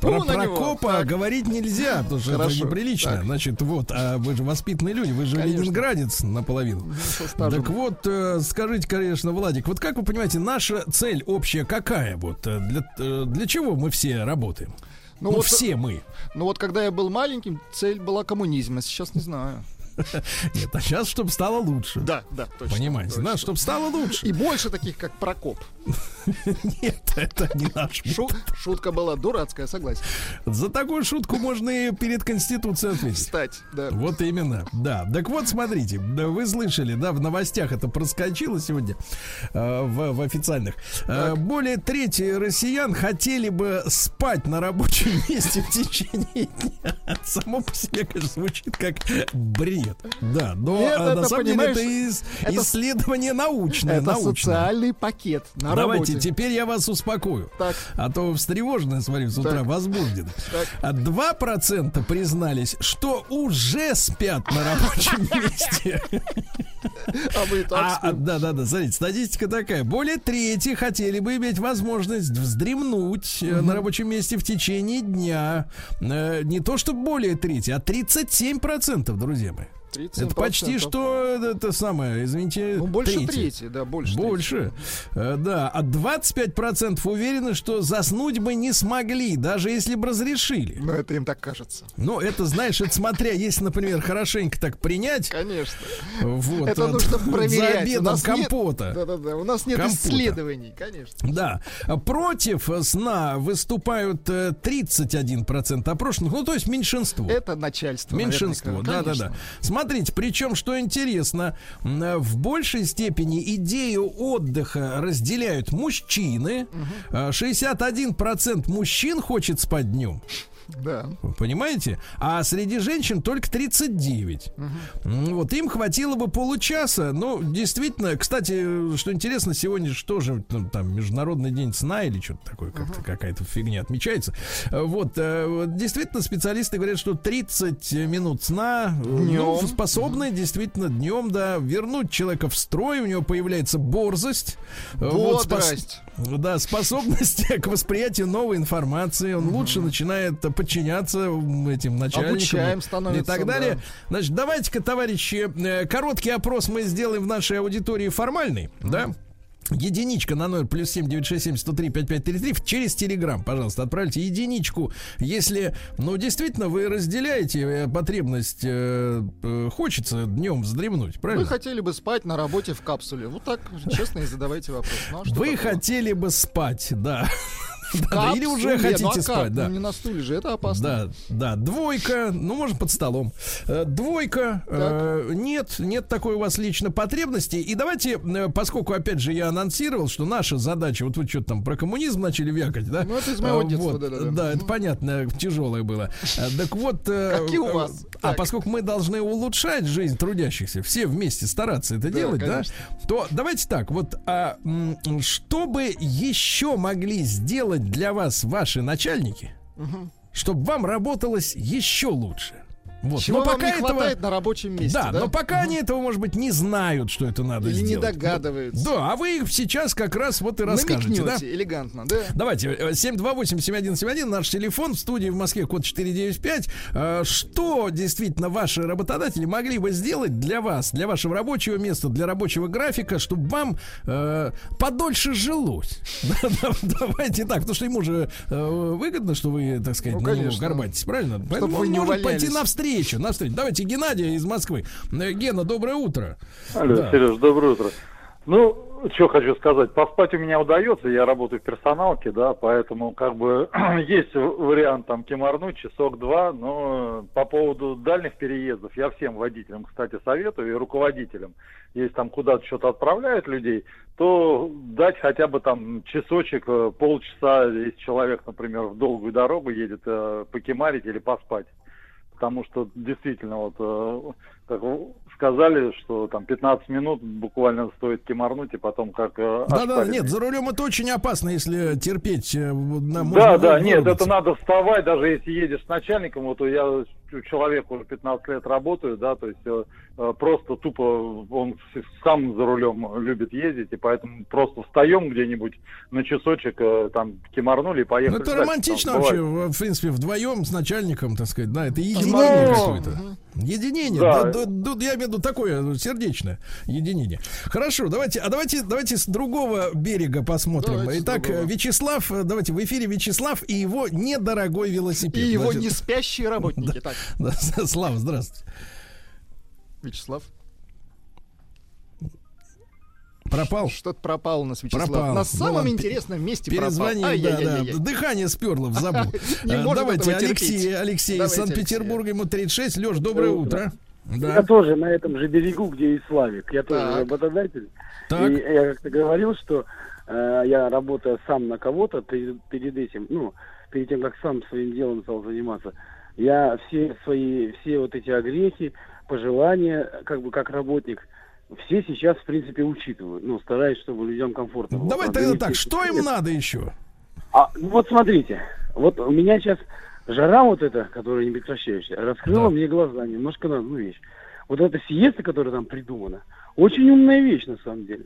Прокопа говорить нельзя, потому что это неприлично. Значит, вот, а вы же воспитанные люди, вы же ленинградец наполовину. Так вот, э, скажите, конечно, Владик, вот как вы понимаете, наша цель общая какая? Вот э, для, для чего мы все работаем? Ну Ну, вот- все мы. Ну вот когда я был маленьким, цель была коммунизм, а сейчас не знаю. Нет, а сейчас, чтобы стало лучше. Да, да, точно. Понимаете, да, чтобы стало лучше. И больше таких, как Прокоп. Нет, это не наш. Шу- шутка была дурацкая, согласен. За такую шутку можно и перед Конституцией ответить. Кстати, да. Вот именно, да. Так вот, смотрите, да, вы слышали, да, в новостях это проскочило сегодня э, в, в официальных. Э, более трети россиян хотели бы спать на рабочем месте в течение дня. Само по себе, конечно, звучит как бред. Да, но Нет, а, на это, самом деле это, ис- это исследование научное. Это научное. социальный пакет на Давайте, работе. теперь я вас успокою. Так. А то вы встревожены, смотри, с утра Так. возбуждены. Так. А 2% признались, что уже спят на рабочем месте. А вы так А, а, да, да, да, смотрите, статистика такая. Более трети хотели бы иметь возможность вздремнуть э, на рабочем месте в течение дня. Э, Не то, что более трети, а 37%, друзья мои. Это почти 37%. что э, это самое, извините, Ну, больше трети. трети, да, больше. трети. Больше. Э, Да. А 25% уверены, что заснуть бы не смогли, даже если бы разрешили. Но это им так кажется. Ну, это, знаешь, это смотря, если, например, хорошенько так принять, Конечно. вот, это вот, нужно за проверять. У обедом компота. Да-да-да. У нас нет Компота. исследований, конечно. Да. Против сна выступают э, 31% опрошенных, ну, то есть меньшинство. Это начальство. Меньшинство, наверняка. да, да, да. Конечно. Смотрите, причем, что интересно, э, в большей степени идею отдыха разделяют мужчины. А 61% мужчин хочет спать днем. Да. Понимаете? А среди женщин только 39. М, Вот им хватило бы получаса. Ну, действительно, кстати, что интересно, сегодня же ну, там Международный день сна или что-то такое, как-то какая-то фигня отмечается. Э, Вот, вот, действительно, специалисты говорят, что 30 минут сна э, ну, Днем. способны действительно днем, да, вернуть человека в строй, у него появляется борзость. Э, вот, спос- Бодрость. Да, способность к восприятию новой информации. Он лучше начинает подчиняться этим начальникам Обучаем и становится, так далее. да. Значит, давайте-ка, товарищи, э, короткий опрос мы сделаем в нашей аудитории формальный, да? Единичка на номер плюс семь девять шесть семь сто три пять пять три три через Телеграм, пожалуйста, отправьте единичку, если, ну, действительно, вы разделяете э, потребность, э, э, хочется днем вздремнуть, правильно? Вы хотели бы спать на работе в капсуле. Вот так честно и задавайте вопрос. Ну, а Вы такого? хотели бы спать, да. Да, Или уже хотите Ну, а спать, да. Ну, не на стуле же, это опасно. Да, да, двойка, ну, может, под столом. Э, Двойка, э, нет, нет такой у вас лично потребности. И давайте, э, поскольку, опять же, я анонсировал, что наша задача, вот вы что-то там про коммунизм начали вякать, да? Ну, это из моего детства, вот, да-да-да. это понятно, тяжелое было. Так вот... Какие у вас? А поскольку мы должны улучшать жизнь трудящихся, все вместе стараться это Да, делать, да? То давайте так, вот, а, м, что бы еще могли сделать для вас ваши начальники, чтобы вам работалось еще лучше? Вот. Чего но пока не этого... хватает на рабочем месте, да, да? но пока они этого, может быть, не знают, что это надо Или не сделать. догадываются. Да, а вы их сейчас как раз вот и расскажете, да? Намекнете элегантно, да? Давайте, э, 728-7171, наш телефон в студии в Москве, код 495. Э, Что действительно ваши работодатели могли бы сделать для вас, для вашего рабочего места, для рабочего графика, чтобы вам э, подольше жилось? Да, да, Давайте так, потому что ему же э, выгодно, что вы, так сказать, Ну, горбатитесь, правильно? Поэтому он не может пойти увольнялись. навстречу, навстречу. Давайте Геннадия из Москвы. Э, Гена, доброе утро. Алло, Да. Сереж, доброе утро. Ну, что хочу сказать, поспать у меня удается, я работаю в персоналке, да, поэтому как бы есть вариант там кемарнуть часок-два, но по поводу дальних переездов я всем водителям, кстати, советую и руководителям, если там куда-то что-то отправляют людей, то дать хотя бы там часочек, э, полчаса, если человек, например, в долгую дорогу едет, э, покемарить или поспать. Потому что действительно, вот э, как сказали, что там 15 минут буквально стоит кемарнуть, и потом как... э, Да-да, ошпаренный. нет, за рулем это очень опасно, если терпеть. э, на- Да, да, нет, это надо вставать, даже если едешь с начальником, вот я у человека уже 15 лет работаю, да, то есть просто тупо он сам за рулем любит ездить, и поэтому просто встаем где-нибудь на часочек, э, там, кемарнули и Ну, поехали. это дальше. романтично Там вообще, бывает. в принципе, вдвоем с начальником, так сказать, да, это единение Ну, какое-то. Единение, Да. да, да, да, я имею в виду такое ну, сердечное единение. Хорошо, давайте, а давайте, давайте с другого берега посмотрим. Давайте Итак, другого. Вячеслав, э, давайте в эфире Вячеслав и его недорогой велосипед. И его Значит, не спящие работники. Так, да, Слава, здравствуйте. Вячеслав. Пропал? Что-то пропал у нас Вячеслав. Пропал. На Ну самом ладно, интересном месте Перезвонил, пропал. да, да. Ай-яй-яй-яй. Дыхание сперло в забу. Э, Давайте. Алексей, Алексей из Санкт-Петербурга, ему 36. Леш, доброе утро. Я Да. тоже на этом же берегу, где и Славик. Я тоже Так. работодатель. Так. И я как-то говорил, что э, я работаю сам на кого-то перед, перед этим, ну, перед тем, как сам своим делом стал заниматься, я все свои, все вот эти огрехи, пожелания, как бы как работник, все сейчас, в принципе, учитываю. Ну, стараюсь, чтобы людям комфортно было. Давай тогда так, что им надо еще? А, ну вот смотрите, вот у меня сейчас жара вот эта, которая не прекращающаяся, раскрыла Да. мне глаза немножко на одну вещь. Вот эта сиеста, которая там придумана, очень умная вещь на самом деле.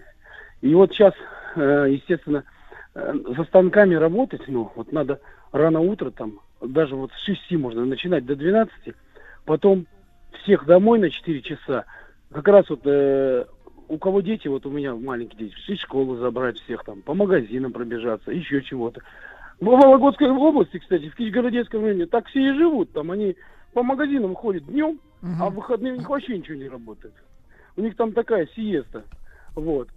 И вот сейчас, э, естественно, э, за станками работать, ну, вот надо рано утро там, даже вот с 6 можно начинать до 12, потом всех домой на 4 часа. Как раз вот э, у кого дети, вот у меня маленькие дети, из школы забрать всех там, по магазинам пробежаться, еще чего-то. В Вологодской области, кстати, в Кишгородецком районе, так все и живут. Там они по магазинам ходят днем, а в выходные у них вообще ничего не работает. У них там такая сиеста. Вот.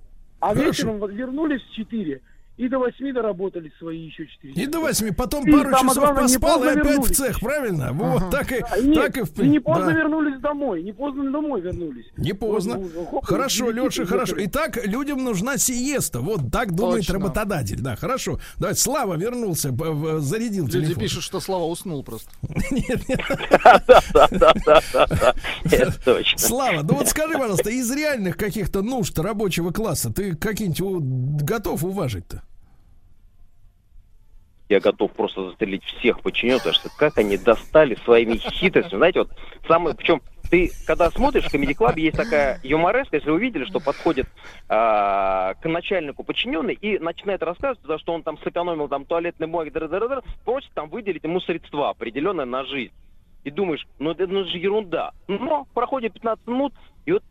А Хорошо. вечером вернулись в 4, и до восьми доработали свои еще четыре И до восьми, потом И пару часов главное, поспал и опять в вернулись. цех, правильно? Вот так и, А, нет, так и, в- и не поздно да. вернулись домой, не поздно домой вернулись. Не поздно. Вот, хоп, Хорошо, Леша, хорошо. Итак, людям нужна сиеста. Вот так думает Точно. работодатель. Да, хорошо. Давайте, Слава вернулся, в- зарядил Люди телефон. пишут, что Слава уснул просто. Нет, нет. Слава, ну вот скажи, пожалуйста, из реальных каких-то нужд рабочего класса ты какие-нибудь готов уважить-то? Я готов просто застрелить всех подчиненных, потому что как они достали своими хитростями. Знаете, вот самое, причем ты, когда смотришь в Comedy Club, есть такая юмореска, если вы видели, что подходит а, к начальнику подчиненный и начинает рассказывать, за что он там сэкономил там туалетной бумаги, др-др-др, просит там выделить ему средства, определенные на жизнь. И думаешь, ну это ну, же ерунда. Но проходит 15 минут, и вот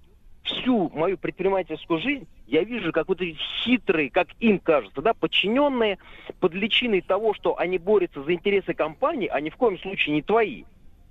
всю мою предпринимательскую жизнь я вижу, как вот эти хитрые, как им кажется, да, подчиненные под личиной того, что они борются за интересы компании, а ни в коем случае не твои.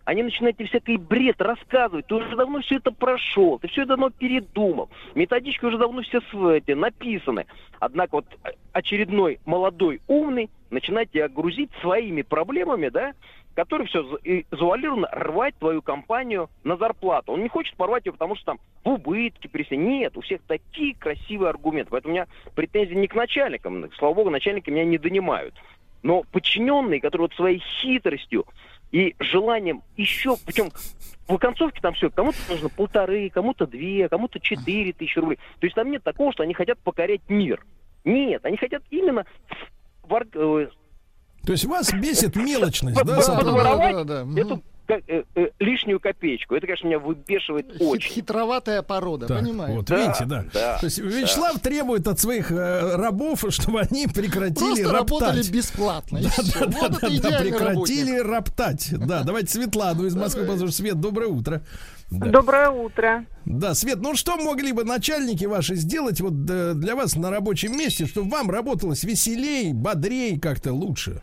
Они начинают тебе всякий бред рассказывать. Ты уже давно все это прошел, ты все это давно передумал. Методички уже давно все эти, написаны. Однако вот очередной молодой умный начинает тебя грузить своими проблемами, да, который все завуалированно рвать твою компанию на зарплату. Он не хочет порвать ее, потому что там в убытке присня. Нет, у всех такие красивые аргументы. Поэтому у меня претензии не к начальникам. Слава богу, начальники меня не донимают. Но подчиненные, которые вот своей хитростью и желанием еще, причем в оконцовке там все, кому-то нужно полторы, кому-то две, кому-то четыре тысячи рублей. То есть там нет такого, что они хотят покорять мир. Нет, они хотят именно То есть вас бесит мелочность, да, Да, да, да. э, э, лишнюю копеечку. Это, конечно, меня выбешивает Хит- очень. хитроватая порода, Так, понимаю. вот Да, видите, да. да, То есть Вячеслав требует от своих э, рабов, чтобы они прекратили Просто работали роптать. бесплатно. и Да, всё. да, Вот да, это да, прекратили работник. роптать. Да, давайте Светлану из Москвы послушаем. Свет, доброе утро. Да. Доброе утро. Да, Свет, ну что могли бы начальники ваши сделать вот э, для вас на рабочем месте, чтобы вам работалось веселей, бодрее, как-то лучше?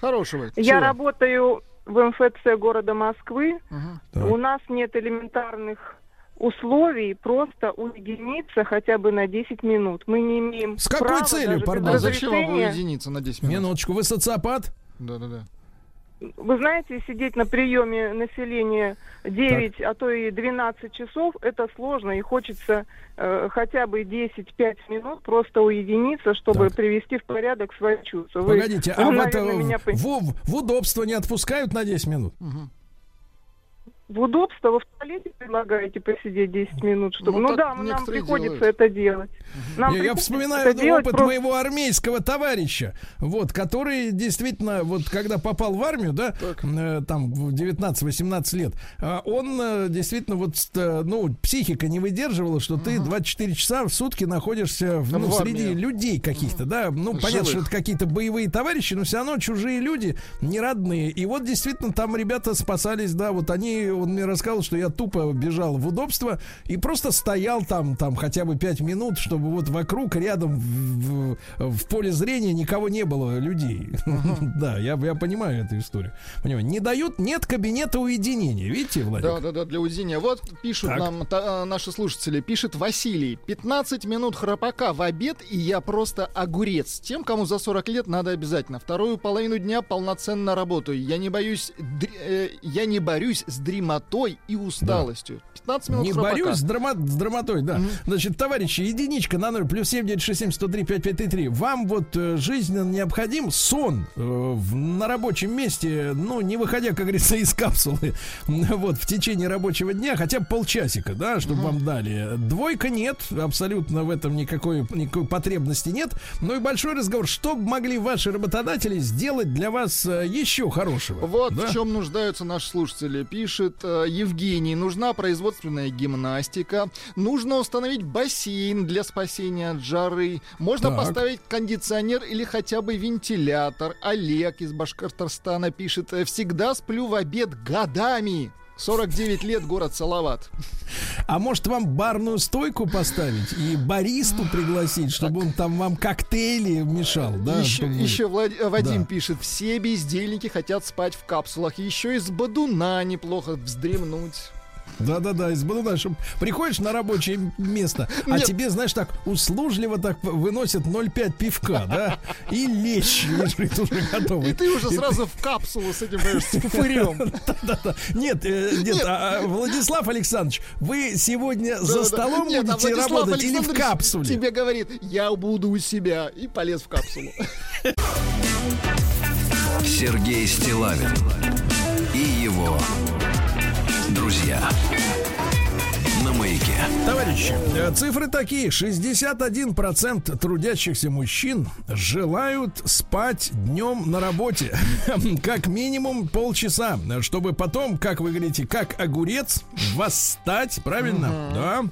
Хорошего. Я Чего? работаю в МФЦ города Москвы. Ага. У нас нет элементарных условий просто уединиться хотя бы на 10 минут. Мы не имеем С какой права целью, пардон? А зачем вам уединиться на 10 минут? Минуточку, вы социопат? Да-да-да. Вы знаете, сидеть на приеме населения 9, а то и 12 часов, это сложно, и хочется э, хотя бы 10-5 минут просто уединиться, чтобы Так. привести в порядок свои чувства. Вы, Погодите, а в, наверное, это, меня в, в удобство не отпускают на 10 минут? Мгм. В удобство вы в туалете предлагаете посидеть 10 минут, чтобы... Ну, Ну, так да, нам приходится делают. это делать. Нам я приходится вспоминаю это опыт просто- моего армейского товарища, вот, который действительно, вот, когда попал в армию, да, э, там, в 19-18 лет, а, он э, действительно, вот, э, ну, психика не выдерживала, что ты 24 часа в сутки находишься в, Там ну, в среди армии. людей каких-то, да, ну, понятно, Живых. что это какие-то боевые товарищи, но все равно чужие люди, не родные, и вот, действительно, там ребята спасались, да, вот они, он мне рассказал, что я тупо бежал в удобство и просто стоял там, там хотя бы 5 минут, чтобы вот вокруг, рядом, в, в- в поле зрения никого не было людей. Да, я, я понимаю эту историю. Понимаю, не дают, нет кабинета уединения. Видите, Владик? Да, да, да, для уединения. Вот пишут Так. нам та- а, наши слушатели. Пишет Василий. 15 минут храпака в обед, и я просто огурец. Тем, кому за 40 лет, надо обязательно. Вторую половину дня полноценно работаю. Я не боюсь, др- э, я не борюсь с дремотой и усталостью. 15 минут Не храпака. борюсь с, драма- с драмотой, да. Мгм. Значит, товарищи, единичка на номер плюс 7967 103 5533. Вам вот э, жизненно необходим сон э, в- на рабочем месте, ну, не выходя, как говорится, из капсулы, вот, в течение рабочего дня, хотя бы полчасика, да, чтобы вам дали. Двойка нет, абсолютно в этом никакой, никакой потребности нет. Ну и большой разговор, что могли ваши работодатели сделать для вас э, еще хорошего? Вот да? в чем нуждаются наши слушатели. Пишет э, Евгений. Нужна производственная гимнастика. Нужно установить бассейн для спасения от жары. Можно Так. поставить кондиционер или хотя бы вентилятор. Олег из Башкортостана пишет. «Э, Всегда сплю в обед годами. 49 лет, город Салават. А может вам барную стойку поставить и баристу пригласить, чтобы он там вам коктейли мешал, да? еще чтобы еще Влад- э, Вадим Да. пишет. Все бездельники хотят спать в капсулах. Еще из бадуна неплохо вздремнуть. Да-да-да, из балуна, чтобы приходишь на рабочее место, а Нет. тебе, знаешь, так услужливо так выносят 0,5 пивка, да, и лещ лежит уже готовый. И ты уже сразу в капсулу с этим, понимаешь, с фуфырем. Да-да-да. Нет, э, нет, а, а, Владислав Александрович, вы сегодня за столом Нет, а будете работать или в капсуле? Тебе говорит, я буду у себя. И полез в капсулу. Сергей Стилавин и его друзья на маяке. Товарищи, э, цифры такие. 61% трудящихся мужчин желают спать днем на работе. Как минимум полчаса, чтобы потом, как вы говорите, как огурец, восстать, правильно? Да.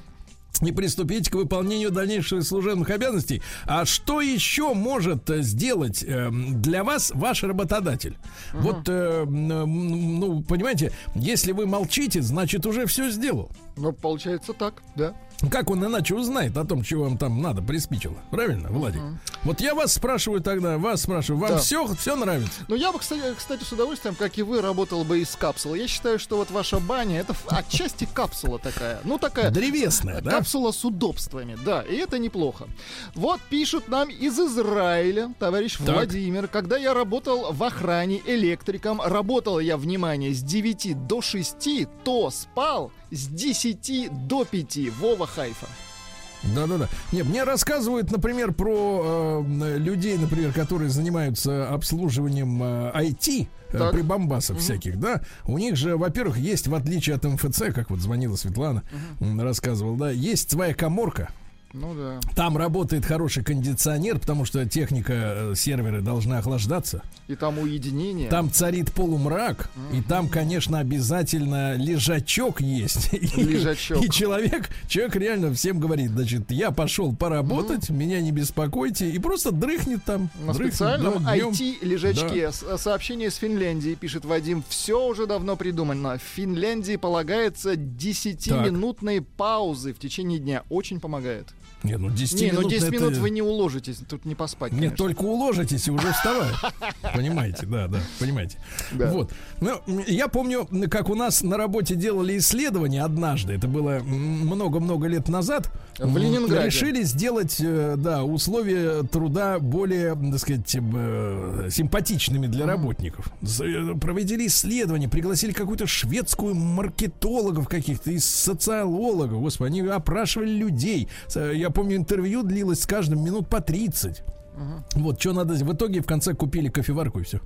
И приступить к выполнению дальнейших служебных обязанностей. А что еще может э, сделать э, для вас ваш работодатель? Вот, э, ну, понимаете, если вы молчите, значит уже все сделал. Ну, получается так, да. Как он иначе узнает о том, чего вам там надо приспичило? Правильно, Владик? Вот я вас спрашиваю тогда, вас спрашиваю, вам Да. все, все нравится? Ну, я бы, кстати, кстати, с удовольствием, как и вы, работал бы из капсулы. Я считаю, что вот ваша баня, это отчасти капсула такая. Ну, такая... Древесная, да? Капсула с удобствами, да, и это неплохо. Вот пишут нам из Израиля, товарищ Так. Владимир, когда я работал в охране электриком, работал я, внимание, с 9 до 6, то спал с 10 до 5. Вова Хайфа. Да-да-да. Не, мне рассказывают, например, про э, людей, например, которые занимаются обслуживанием э, IT, э, Так. прибамбасов всяких, да. У них же, во-первых, есть, в отличие от МФЦ, как вот звонила Светлана, м, рассказывала, да, есть своя коморка. Ну да. Там работает хороший кондиционер, потому что техника, э, серверы должны охлаждаться. И там уединение. Там царит полумрак, и там, конечно, обязательно лежачок есть. Лежачок. И человек, человек реально всем говорит, значит, я пошел поработать, меня не беспокойте, и просто дрыхнет там. На дрыхнет, специальном да. IT-лежачке. С- Сообщение с Финляндии, пишет Вадим. Все уже давно придумано. В Финляндии полагается 10-минутные паузы в течение дня. Очень помогает. Не, ну 10 не, ну минут 10 это- минут вы не уложитесь, тут не поспать. Нет, конечно. только уложитесь и уже вставай. Понимаете, да, да, понимаете. Да. Вот. Ну, я помню, как у нас на работе делали исследование однажды. Это было много-много лет назад. В Ленинграде. Решили сделать, э, да, условия труда более, так сказать, э, симпатичными для работников. Э, Проводили исследования, пригласили какую-то шведскую маркетологов каких-то и социологов. Господи, они опрашивали людей. Я помню, интервью длилось с каждым минут по 30. Вот, что надо. В итоге в конце купили кофеварку и все.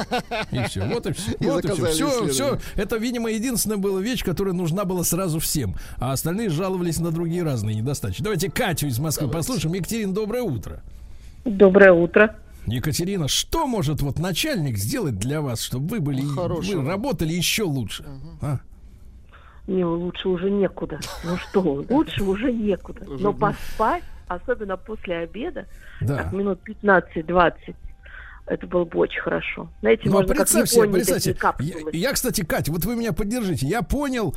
И все. Вот и все. И Вот и все. Все, все. Это, видимо, единственная была вещь, которая нужна была сразу всем. А остальные жаловались на другие разные недостачи. Давайте Катю из Москвы послушаем. Екатерина, доброе утро. Доброе утро. Екатерина, что может вот начальник сделать для вас, чтобы вы были, Хорошего. вы работали еще лучше? А? Не, лучше уже некуда. Ну что, лучше уже некуда. Но поспать, особенно после обеда, Да. так минут 15-20, это было бы очень хорошо. Знаете, Ну, а можно как представь себе, Японии представьте, такие капсулы. я, я, кстати, Катя, вот вы меня поддержите. Я понял,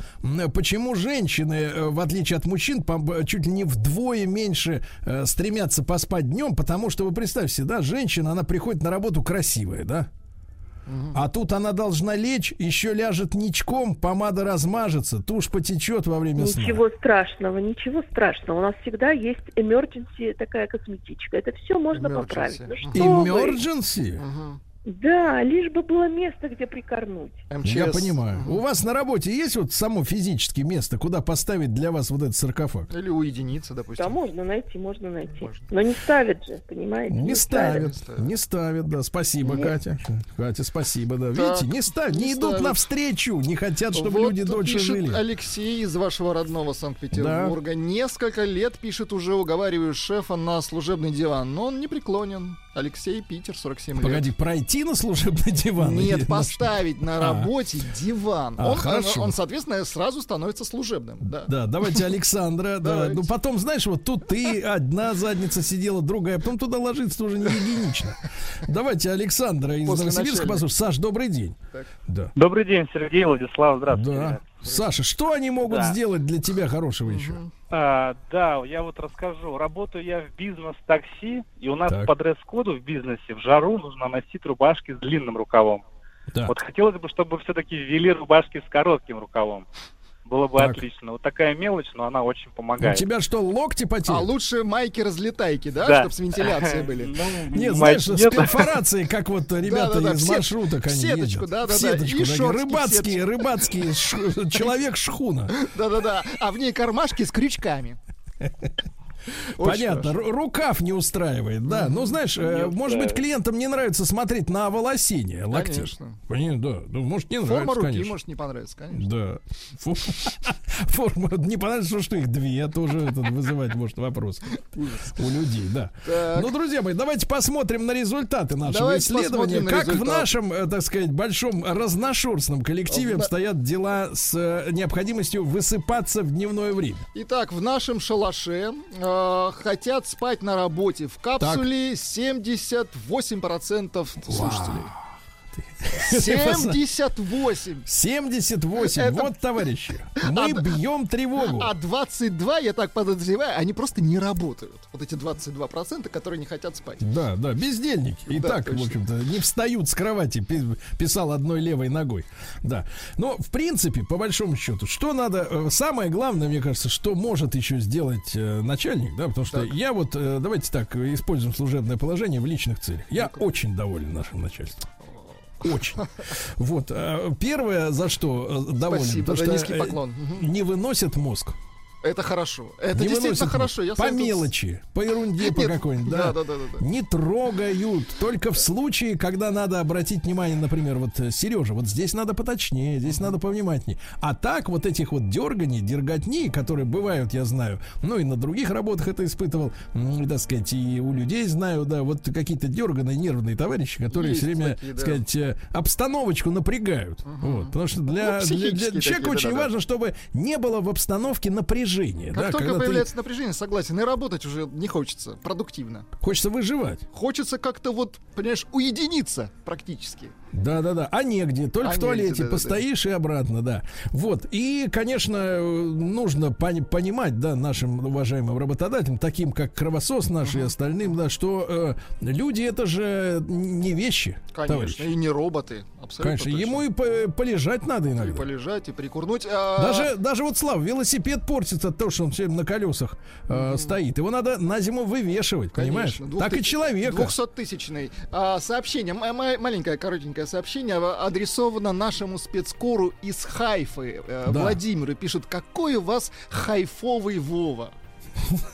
почему женщины, э, в отличие от мужчин, чуть ли не вдвое меньше э, стремятся поспать днем, потому что вы представьте себе, да, женщина, она приходит на работу красивая, да? А тут она должна лечь, еще ляжет ничком, помада размажется, тушь потечет во время сна. Ничего страшного, ничего страшного. У нас всегда есть emergency такая косметичка. Это все можно Emergency. поправить. Ну что вы? Emergency? Да, лишь бы было место, где прикорнуть. Я МЧС. понимаю. У вас на работе есть вот само физически место, куда поставить для вас вот этот саркофаг? Или уединиться, допустим. Да, можно найти, можно найти. Можно. Но не ставят же, понимаете? Не ставят, ставят. не ставят, да. Спасибо, Катя. Катя, спасибо, да. Так, Видите, не ставят, не, не идут ставят. навстречу, не хотят, чтобы Вот люди дольше пишет жили. Алексей из вашего родного Санкт-Петербурга. Несколько лет пишет уже уговариваю шефа на служебный диван, но он не преклонен. Алексей Питер, 47 лет. Погоди, пройти на служебный диван? Нет, на поставить на А. работе диван. А, он, хорошо. он, он, соответственно, сразу становится служебным. Да. Да, давайте Александра. да. Давайте. Ну потом, знаешь, вот тут ты одна задница сидела, другая, потом туда ложиться уже не гигиенично. Давайте Александра из После Новосибирска послушаем. Саш, добрый день. Так. Да. Добрый день, Сергей Владислав, здравствуйте. Да. Саша, что они могут Да. сделать для тебя хорошего еще? А, да, я вот расскажу. Работаю я в бизнес-такси, и у нас Так. по дресс-коду в бизнесе в жару нужно носить рубашки с длинным рукавом. Да. Вот хотелось бы, чтобы все-таки ввели рубашки с коротким рукавом. Было бы Так. отлично. Вот такая мелочь, но она очень У помогает. тебя что, локти А потеют? лучше майки-разлетайки, да, Да. чтобы с вентиляцией были? Ну, Нет, знаешь, с нет. перфорацией, как вот ребята из маршруток они сеточку, такие, шортики в рыбацкие, рыбацкие, ш- человек шхуна. Да-да-да, а в ней кармашки с крючками. Понятно, рукав не устраивает, да. Ну, знаешь, э, может быть, клиентам не нравится смотреть на волосине локтей. Да. Ну, может, не Форма нравится, руки конечно. может не понравиться, конечно. Да. Форма. Не понравится, что их две, тоже это вызывать может вопрос у людей, да. Ну, друзья мои, давайте посмотрим на результаты нашего исследования. Как в нашем, э, так сказать, большом разношерстном коллективе обстоят дела с э, необходимостью высыпаться в дневное время. Итак, в нашем шалаше э, хотят спать на работе в капсуле 78% слушателей. 78! 78. Это- Вот, товарищи, мы А- бьем тревогу. А 22, я так подозреваю, они просто не работают. Вот эти 22%, которые не хотят спать. Да, да, бездельники. И Да, так, в точно. общем-то, не встают с кровати, пи- писал одной левой ногой. Да. Но, в принципе, по большому счету, что надо... э, Самое главное, мне кажется, что может еще сделать э, начальник, да, потому что Так. я вот, э, давайте так, используем служебное положение в личных целях. Я очень доволен нашим начальством. Очень. Вот. э, Первое, за что э, доволен, Спасибо потому что низкий э, поклон. Не выносит мозг. Это хорошо. Это не действительно хорошо. Я по вами тут мелочи, по ерунде, по какой-нибудь, да, да. да, да, да, да. Не трогают. Только в случае, когда надо обратить внимание, например, вот э, Сережа, вот здесь надо поточнее, здесь надо повнимательнее. А так вот этих вот дерганий, дерготни, которые бывают, я знаю, ну и на других работах это испытывал, м, так сказать, и у людей знаю, да, вот какие-то дерганые нервные товарищи, которые Есть все время, такие, так да. сказать, э, обстановочку напрягают. Вот, потому что для, Ну, для- для человека такие, очень да-да-да. важно, чтобы не было в обстановке напряжения. Как да, только когда ты- появляется напряжение, согласен, и работать уже не хочется продуктивно. Хочется выживать. Хочется как-то вот, понимаешь, уединиться практически. Да, да, да. А негде, только А в негде, туалете да-да-да. постоишь и обратно, да. Вот. И, конечно, нужно пони- понимать, да, нашим уважаемым работодателям, таким как кровосос наш и остальным, да, что э, люди это же не вещи, Конечно, товарищи. и не роботы. Абсолютно Конечно, точно. ему и по- полежать надо И иногда. полежать, и прикурнуть. а- Даже, даже вот, Слав, велосипед портится от того, что он все на колесах э, стоит. Его надо на зиму вывешивать, понимаешь? Конечно, Так и двухты- человека. 200-тысячный. А, сообщение, м- маленькое коротенькое сообщение, а, адресовано нашему спецкору из Хайфы. Э, Да. Владимир и пишет, какой у вас хайфовый Вова.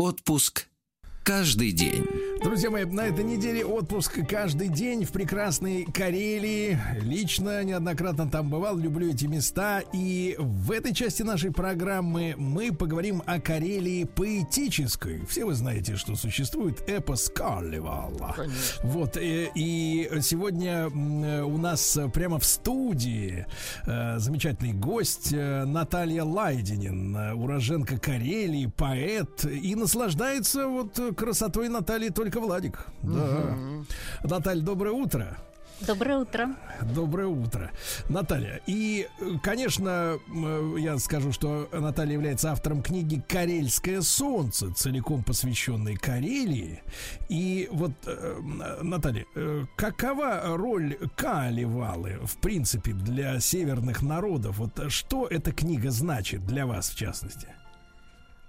Отпуск каждый день. Друзья мои, на этой неделе отпуск каждый день в прекрасной Карелии. Лично неоднократно там бывал, люблю эти места. И в этой части нашей программы мы поговорим о Карелии поэтической. Все вы знаете, что существует эпос Карлевала. Конечно. Вот, э, и сегодня э, у нас прямо в студии э, замечательный гость Наталья Лайдинин, уроженка Карелии, поэт, и наслаждается вот красотой Натальи только Владик. Да. Наталья, доброе утро. Доброе утро. Доброе утро, Наталья. И, конечно, я скажу, что Наталья является автором книги «Карельское солнце», целиком посвященной Карелии. И вот, э, Наталья, э, какова роль Калевалы, в принципе, для северных народов? Вот что эта книга значит для вас, в частности?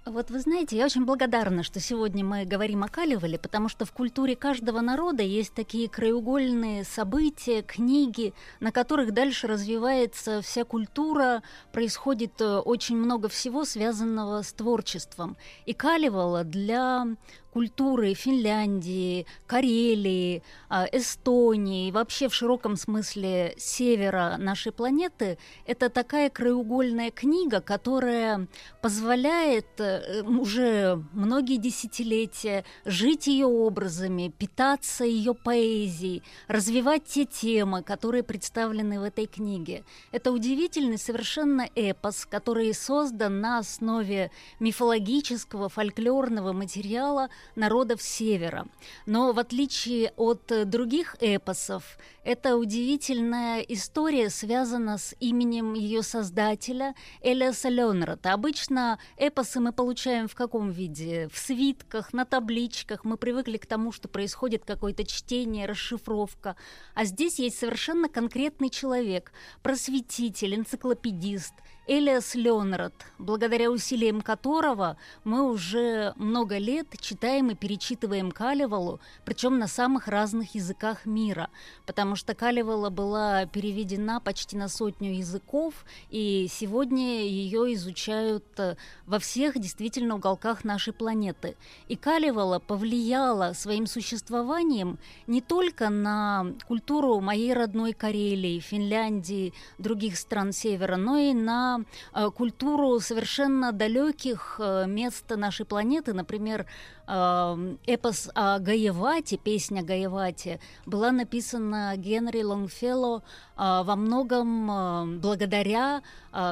Вот вы знаете, я очень благодарна, что сегодня мы говорим о Калевале, потому что в культуре каждого народа есть такие краеугольные события, книги, на которых дальше развивается вся культура, происходит э, очень много всего, связанного с творчеством. И Калевала для культуры Финляндии, Карелии, а, Эстонии, вообще в широком смысле севера нашей планеты, это такая краеугольная книга, которая позволяет э, уже многие десятилетия жить ее образами, питаться ее поэзией, развивать те темы, которые представлены в этой книге. Это удивительный совершенно эпос, который создан на основе мифологического, фольклорного материала народов Севера. Но в отличие от э, других эпосов, эта удивительная история связана с именем ее создателя Элиаса Ленрата. Обычно эпосы мы получаем в каком виде? В свитках, на табличках. Мы привыкли к тому, что происходит какое-то чтение, расшифровка. А здесь есть совершенно конкретный человек, просветитель, энциклопедист, Элиас Ленрад, благодаря усилиям которого мы уже много лет читаем и перечитываем Калевалу, причем на самых разных языках мира, потому что Калевала была переведена почти на сотню языков, и сегодня ее изучают э, во всех действительно уголках нашей планеты. И Калевала повлияла своим существованием не только на культуру моей родной Карелии, Финляндии, других стран Севера, но и на Э, культуру совершенно далеких э, мест нашей планеты. Например, э, эпос о Гаевате, песня Гаевате, была написана Генри Лонгфелло во многом благодаря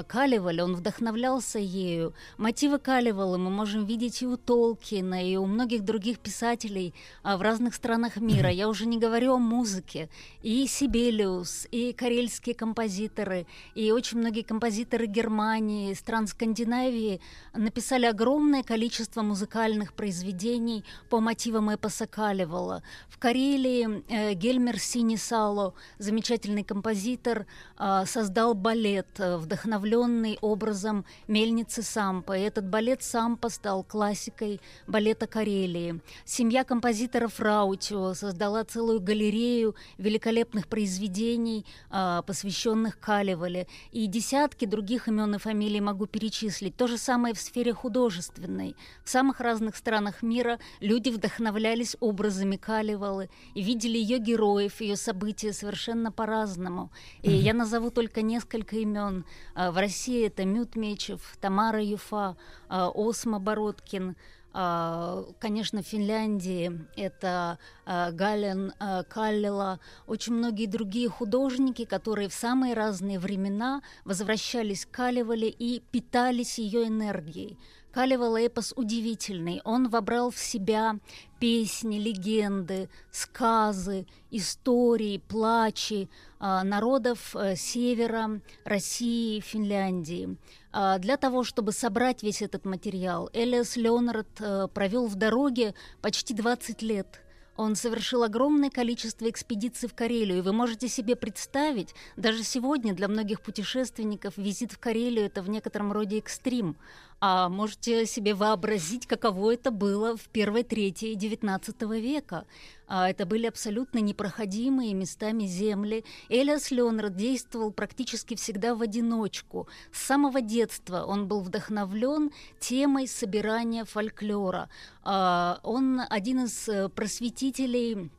Калевале. Он вдохновлялся ею. Мотивы Калевала мы можем видеть и у Толкина, и у многих других писателей в разных странах мира. Я уже не говорю о музыке. И Сибелиус, и карельские композиторы, и очень многие композиторы Германии, стран Скандинавии написали огромное количество музыкальных произведений по мотивам эпоса Калевала. В Карелии э, Гельмер Синисало, замечательный композитор, э, создал балет, э, вдохновленный образом мельницы Сампа. И этот балет Сампа стал классикой балета Карелии. Семья композиторов Раутио создала целую галерею великолепных произведений, э, посвященных Калевале. И десятки других имен и фамилий могу перечислить. То же самое в сфере художественной. В самых разных странах мира люди вдохновлялись образами Калевалы и видели ее героев, ее события совершенно по-разному. И я назову только несколько имен. А, в России это Мют Мечев, Тамара Юфа, а, Осма Бородкин, а, конечно, в Финляндии это Гален а, Каллела, очень многие другие художники, которые в самые разные времена возвращались к Калевале и питались ее энергией. Калевал эпос удивительный. Он вобрал в себя песни, легенды, сказы, истории, плачи э, народов э, севера России, Финляндии. Э, для того, чтобы собрать весь этот материал, Элиас Леонард э, провел в дороге почти 20 лет – он совершил огромное количество экспедиций в Карелию, и вы можете себе представить, даже сегодня для многих путешественников визит в Карелию это в некотором роде экстрим. А можете себе вообразить, каково это было в первой трети XIX века. А это были абсолютно непроходимые местами земли. Элиас Леонрад действовал практически всегда в одиночку. С самого детства он был вдохновлен темой собирания фольклора. А он один из э, просветителей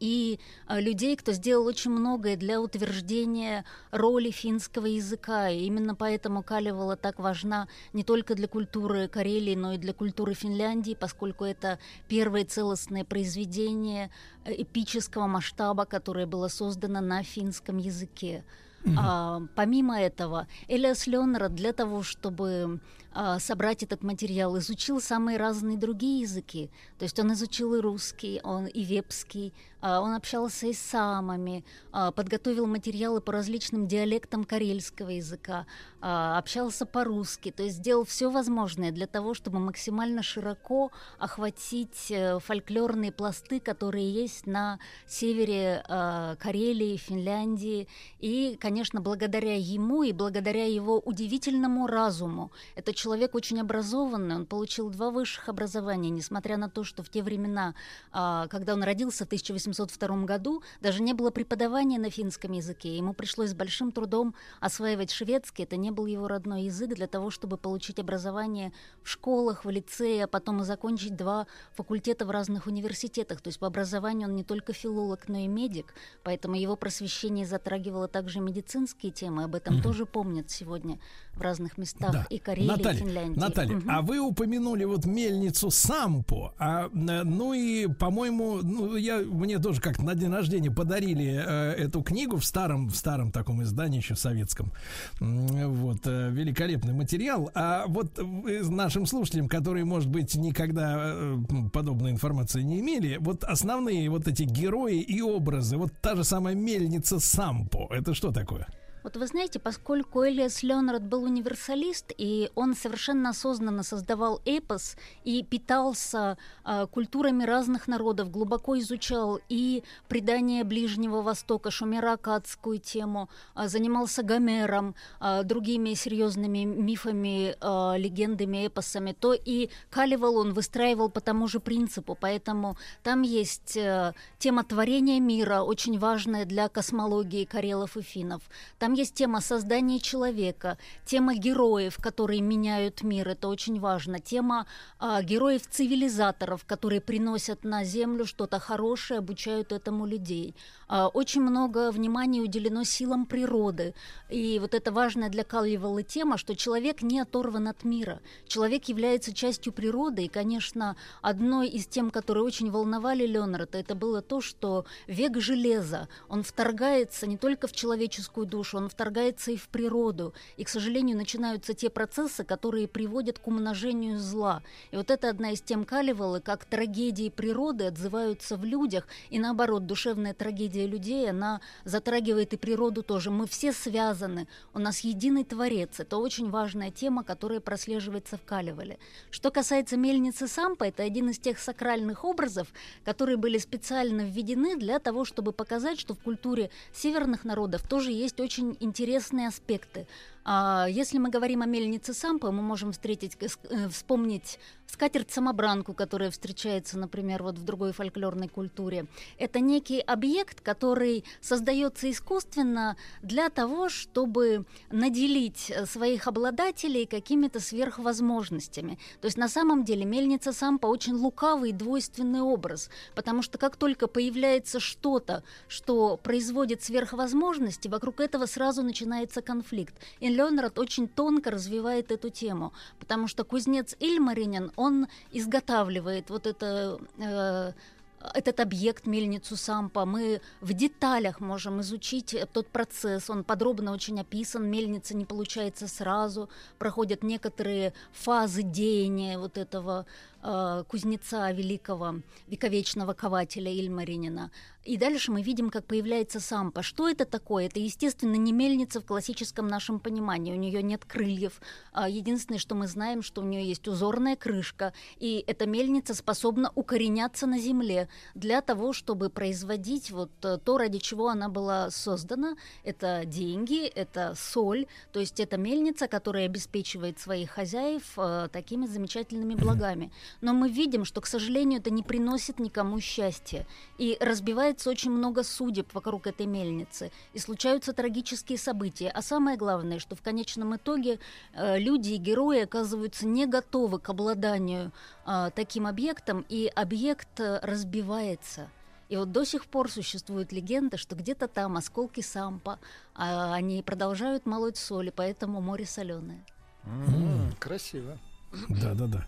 и а, людей, кто сделал очень многое для утверждения роли финского языка. И именно поэтому Калевала так важна не только для культуры Карелии, но и для культуры Финляндии, поскольку это первое целостное произведение э, эпического масштаба, которое было создано на финском языке. Mm-hmm. А, помимо этого, Элиас Леонера для того, чтобы а, собрать этот материал, изучил самые разные другие языки. То есть он изучил и русский, он и вепский, он общался и с самами, а, подготовил материалы по различным диалектам карельского языка, а, общался по-русски, то есть сделал все возможное для того, чтобы максимально широко охватить э, фольклорные пласты, которые есть на севере а, Карелии, Финляндии. И, конечно, благодаря ему и благодаря его удивительному разуму, это человек очень образованный, он получил два высших образования, несмотря на то, что в те времена, а, когда он родился в 1802 году, даже не было преподавания на финском языке. Ему пришлось с большим трудом осваивать шведский, это не был его родной язык, для того, чтобы получить образование в школах, в лицее, а потом и закончить два факультета в разных университетах. То есть по образованию он не только филолог, но и медик, поэтому его просвещение затрагивало также медицинские темы, об этом угу. тоже помнят сегодня в разных местах да. и Карелии, Наталья, Финляндии. Наталья, Мгм. а вы упомянули вот мельницу Сампо, а, ну и, по-моему, ну я мне тоже как на день рождения подарили э, эту книгу в старом в старом таком издании еще советском, вот э, великолепный материал. А вот вы нашим слушателям, которые, может быть, никогда э, подобной информации не имели, вот основные вот эти герои и образы, вот та же самая мельница Сампо, это что такое? Вот вы знаете, поскольку Элиас Леонард был универсалист, и он совершенно осознанно создавал эпос и питался а, культурами разных народов, глубоко изучал и предания Ближнего Востока, шумеро-акадскую тему, а, занимался Гомером, а, другими серьезными мифами, а, легендами, эпосами, то и Каливал он выстраивал по тому же принципу, поэтому там есть э, тема творения мира, очень важная для космологии карелов и финнов. Там есть тема создания человека, тема героев, которые меняют мир, это очень важно, тема а, героев-цивилизаторов, которые приносят на Землю что-то хорошее, обучают этому людей. А, очень много внимания уделено силам природы, и вот это важная для Калливелла тема, что человек не оторван от мира. Человек является частью природы, и, конечно, одной из тем, которые очень волновали Леонарда, это было то, что век железа, он вторгается не только в человеческую душу, он вторгается и в природу. И, к сожалению, начинаются те процессы, которые приводят к умножению зла. И вот это одна из тем Калливелла, как трагедии природы отзываются в людях, и наоборот, душевная трагедия людей, она затрагивает и природу тоже. Мы все связаны, у нас единый творец. Это очень важная тема, которая прослеживается в Калливеле. Что касается мельницы Сампа, это один из тех сакральных образов, которые были специально введены для того, чтобы показать, что в культуре северных народов тоже есть очень интересные аспекты. А если мы говорим о мельнице Сампа, мы можем встретить, э, э, вспомнить скатерть-самобранку, которая встречается, например, вот в другой фольклорной культуре. Это некий объект, который создается искусственно для того, чтобы наделить э, своих обладателей какими-то сверхвозможностями. То есть на самом деле мельница Сампа очень лукавый двойственный образ, потому что как только появляется что-то, что производит сверхвозможности, вокруг этого сразу начинается конфликт. И Леонард очень тонко развивает эту тему, потому что кузнец Ильмаринин, он изготавливает вот это э, этот объект, мельницу Сампа, мы в деталях можем изучить тот процесс, он подробно очень описан, мельница не получается сразу, проходят некоторые фазы деяния вот этого э, кузнеца великого, вековечного кователя Ильмаринина. И дальше мы видим, как появляется сампа. Что это такое? Это, естественно, не мельница в классическом нашем понимании. У нее нет крыльев. А, Единственное, что мы знаем, что у нее есть узорная крышка. И эта мельница способна укореняться на земле для того, чтобы производить вот э, то, ради чего она была создана. Это деньги, это соль. То есть это мельница, которая обеспечивает своих хозяев э, такими замечательными благами. Но мы видим, что, к сожалению, это не приносит никому счастья. И разбивается очень много судеб вокруг этой мельницы. И случаются трагические события. А самое главное, что в конечном итоге э, люди и герои оказываются не готовы к обладанию э, таким объектом, и объект э, разбивается. И вот до сих пор существует легенда, что где-то там осколки сампа, а они продолжают молоть соли, поэтому море соленое. Красиво. Да, да, да.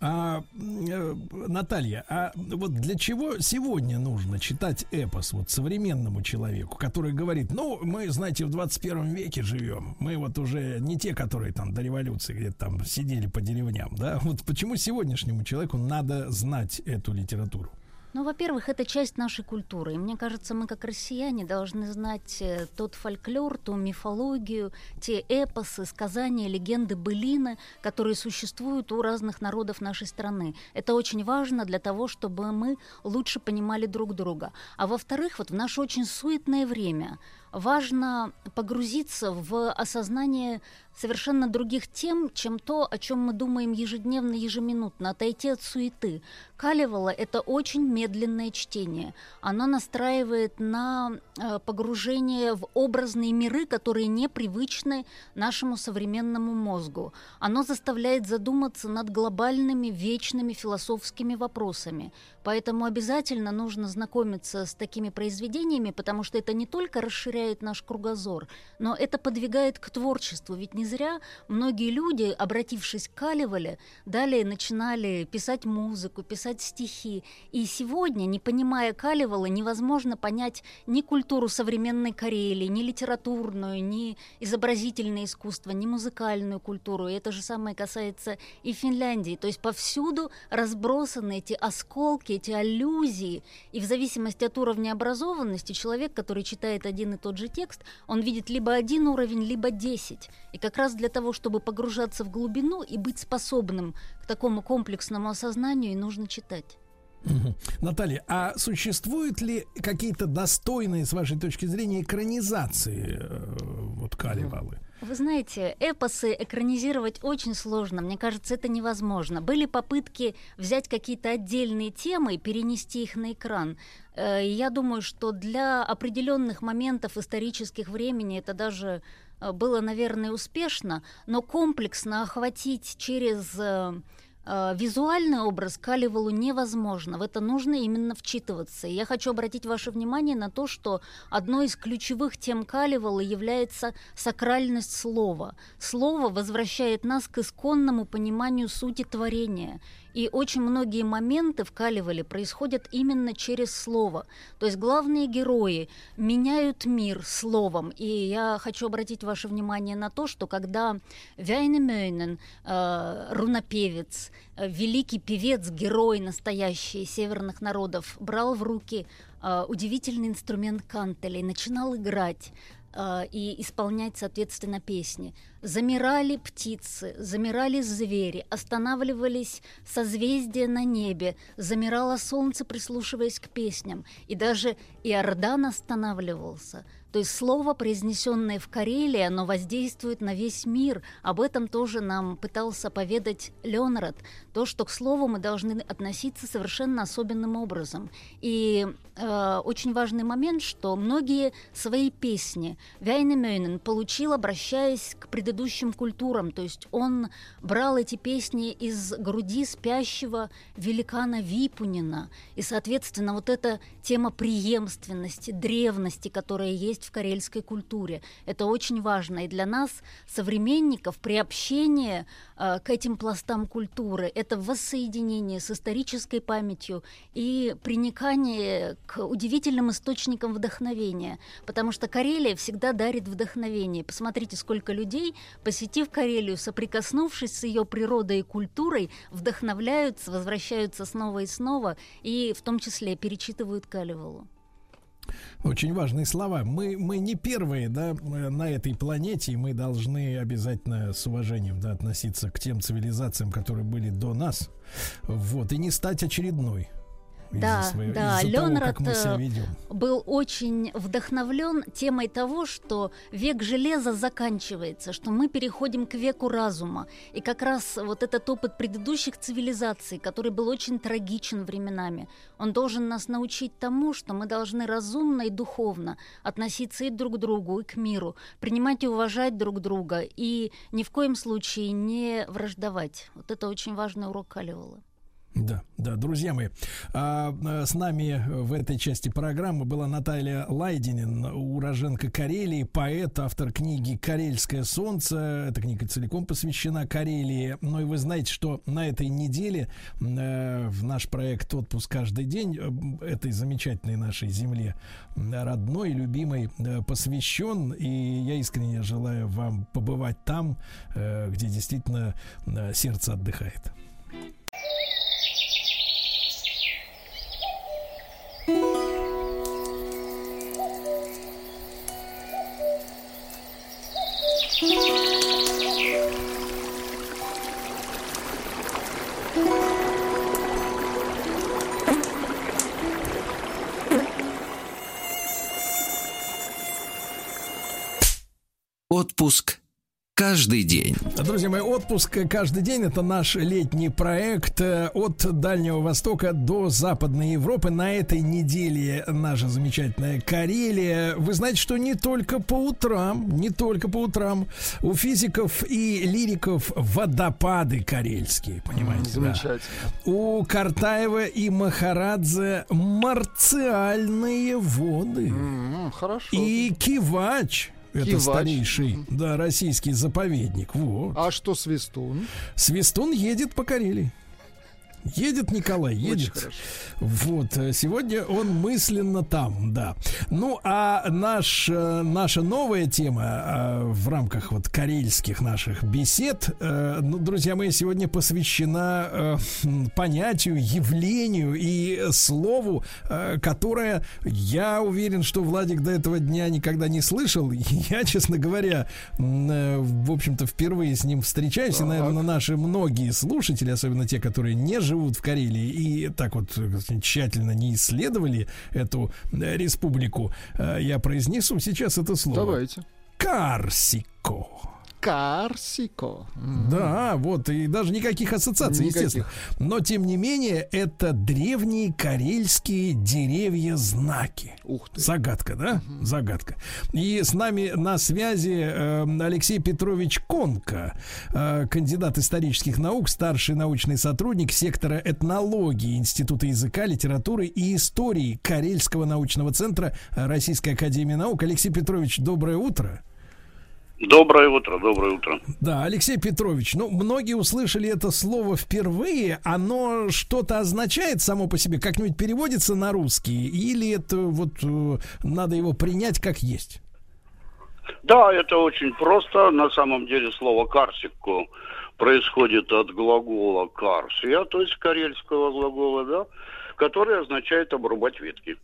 А, э, Наталья, а вот для чего сегодня нужно читать эпос вот современному человеку, который говорит, ну, мы, знаете, в 21 веке живем, мы вот уже не те, которые там до революции где-то там сидели по деревням, да? Вот почему сегодняшнему человеку надо знать эту литературу? Ну, во-первых, это часть нашей культуры. И мне кажется, мы как россияне должны знать э, тот фольклор, ту мифологию, те эпосы, сказания, легенды, былины, которые существуют у разных народов нашей страны. Это очень важно для того, чтобы мы лучше понимали друг друга. А во-вторых, вот в наше очень суетное время важно погрузиться в осознание совершенно других тем, чем то, о чем мы думаем ежедневно, ежеминутно, отойти от суеты. Калевала – это очень медленное чтение. Оно настраивает на э, погружение в образные миры, которые непривычны нашему современному мозгу. Оно заставляет задуматься над глобальными, вечными философскими вопросами. Поэтому обязательно нужно знакомиться с такими произведениями, потому что это не только расширяет расширяет наш кругозор, но это подвигает к творчеству. Ведь не зря многие люди, обратившись к Калевале, далее начинали писать музыку, писать стихи. И сегодня, не понимая Калевала, невозможно понять ни культуру современной Карелии, ни литературную, ни изобразительное искусство, ни музыкальную культуру. И это же самое касается и Финляндии. То есть повсюду разбросаны эти осколки, эти аллюзии. И в зависимости от уровня образованности человек, который читает один и тот же текст, он видит либо один уровень, либо десять. И как раз для того, чтобы погружаться в глубину и быть способным к такому комплексному осознанию, и нужно читать. Наталья, а существуют ли какие-то достойные, с вашей точки зрения, экранизации э, вот Калевалы? Вы знаете, эпосы экранизировать очень сложно. Мне кажется, это невозможно. Были попытки взять какие-то отдельные темы и перенести их на экран. Э, Я думаю, что для определенных моментов исторических времени это даже э, было, наверное, успешно, но комплексно охватить через э, визуальный образ Калевалу невозможно. В это нужно именно вчитываться. И я хочу обратить ваше внимание на то, что одной из ключевых тем Калевала является сакральность слова. Слово возвращает нас к исконному пониманию сути творения. И очень многие моменты в Калевале происходят именно через слово. То есть главные герои меняют мир словом. И я хочу обратить ваше внимание на то, что когда Вяйнемёйнен, э, рунопевец, э, великий певец, герой настоящий северных народов, брал в руки э, удивительный инструмент кантеля и начинал играть, э, и исполнять, соответственно, песни. Замирали птицы, замирали звери, останавливались созвездия на небе, замирало солнце, прислушиваясь к песням, и даже Иордан останавливался. То есть слово, произнесенное в Карелии, оно воздействует на весь мир. Об этом тоже нам пытался поведать Леонард. То, что к слову мы должны относиться совершенно особенным образом. И э, очень важный момент, что многие свои песни Вяйнемёйнен получил, обращаясь к предыдущим культурам. То есть он брал эти песни из груди спящего великана Випунина. И, соответственно, вот эта тема преемственности, древности, которая есть в карельской культуре, это очень важно. И для нас, современников, приобщение э, к этим пластам культуры, это воссоединение с исторической памятью и приникание к удивительным источникам вдохновения. Потому что Карелия всегда дарит вдохновение. Посмотрите, сколько людей, посетив Карелию, соприкоснувшись с ее природой и культурой, вдохновляются, возвращаются снова и снова, и в том числе перечитывают Калевалу. Очень важные слова. Мы, мы не первые, да, на этой планете, и мы должны обязательно с уважением, да, относиться к тем цивилизациям, которые были до нас, вот, и не стать очередной. Из-за Да, своего- да, из-за того, Леонард как мы себя э, ведем. был очень вдохновлен темой того, что век железа заканчивается, что мы переходим к веку разума. И как раз вот этот опыт предыдущих цивилизаций, который был очень трагичен временами, он должен нас научить тому, что мы должны разумно и духовно относиться и друг к другу, и к миру, принимать и уважать друг друга, и ни в коем случае не враждовать. Вот это очень важный урок Калевала. Да, да, друзья мои, а, а, с нами в этой части программы была Наталья Лайдинин, уроженка Карелии, поэт, автор книги «Карельское солнце». Эта книга целиком посвящена Карелии. Ну и вы знаете, что на этой неделе э, в наш проект «Отпуск каждый день» этой замечательной нашей земле э, родной, любимой э, посвящен. И я искренне желаю вам побывать там, где действительно сердце отдыхает. Отпуск каждый день. Друзья мои, отпуск каждый день это наш летний проект э, от Дальнего Востока до Западной Европы. На этой неделе наша замечательная Карелия. Вы знаете, что не только по утрам, не только по утрам у физиков и лириков водопады карельские, понимаете? да? Замечательно. У Картаева и Махарадзе марциальные воды. М, Хорошо. И Кивач. Это Кивач. старейший, да, российский заповедник. Вот. А что Свистун? Свистун едет по Карелии. Едет Николай, едет. Вот, э, сегодня он мысленно там, да. Ну, а наш, э, наша новая тема э, в рамках вот карельских наших бесед, ну, друзья мои, сегодня посвящена понятию, явлению и слову, которое, я уверен, что Владик до этого дня никогда не слышал. Я, честно говоря, в общем-то, впервые с ним встречаюсь, и, наверное, наши многие слушатели, особенно те, которые не живут в Карелии и так вот э, тщательно не исследовали эту э, республику, э, я произнесу сейчас это слово. Давайте. Карсико. Карсико. Да, вот, и даже никаких ассоциаций, Никаких. естественно. Но, тем не менее, это древние карельские деревья-знаки. Ух ты. Загадка, да? Загадка. И с нами на связи э, Алексей Петрович Конка, э, кандидат исторических наук, старший научный сотрудник сектора этнологии Института языка, литературы и истории Карельского научного центра Российской Академии Наук. Алексей Петрович, доброе утро. Доброе утро, доброе утро. Да, Алексей Петрович, ну, многие услышали это слово впервые. Оно что-то означает само по себе? Как-нибудь переводится на русский? Или это вот э, надо его принять как есть? Да, это очень просто. На самом деле слово «карсику» происходит от глагола «карсия», то есть карельского глагола, да, который означает «обрубать ветки».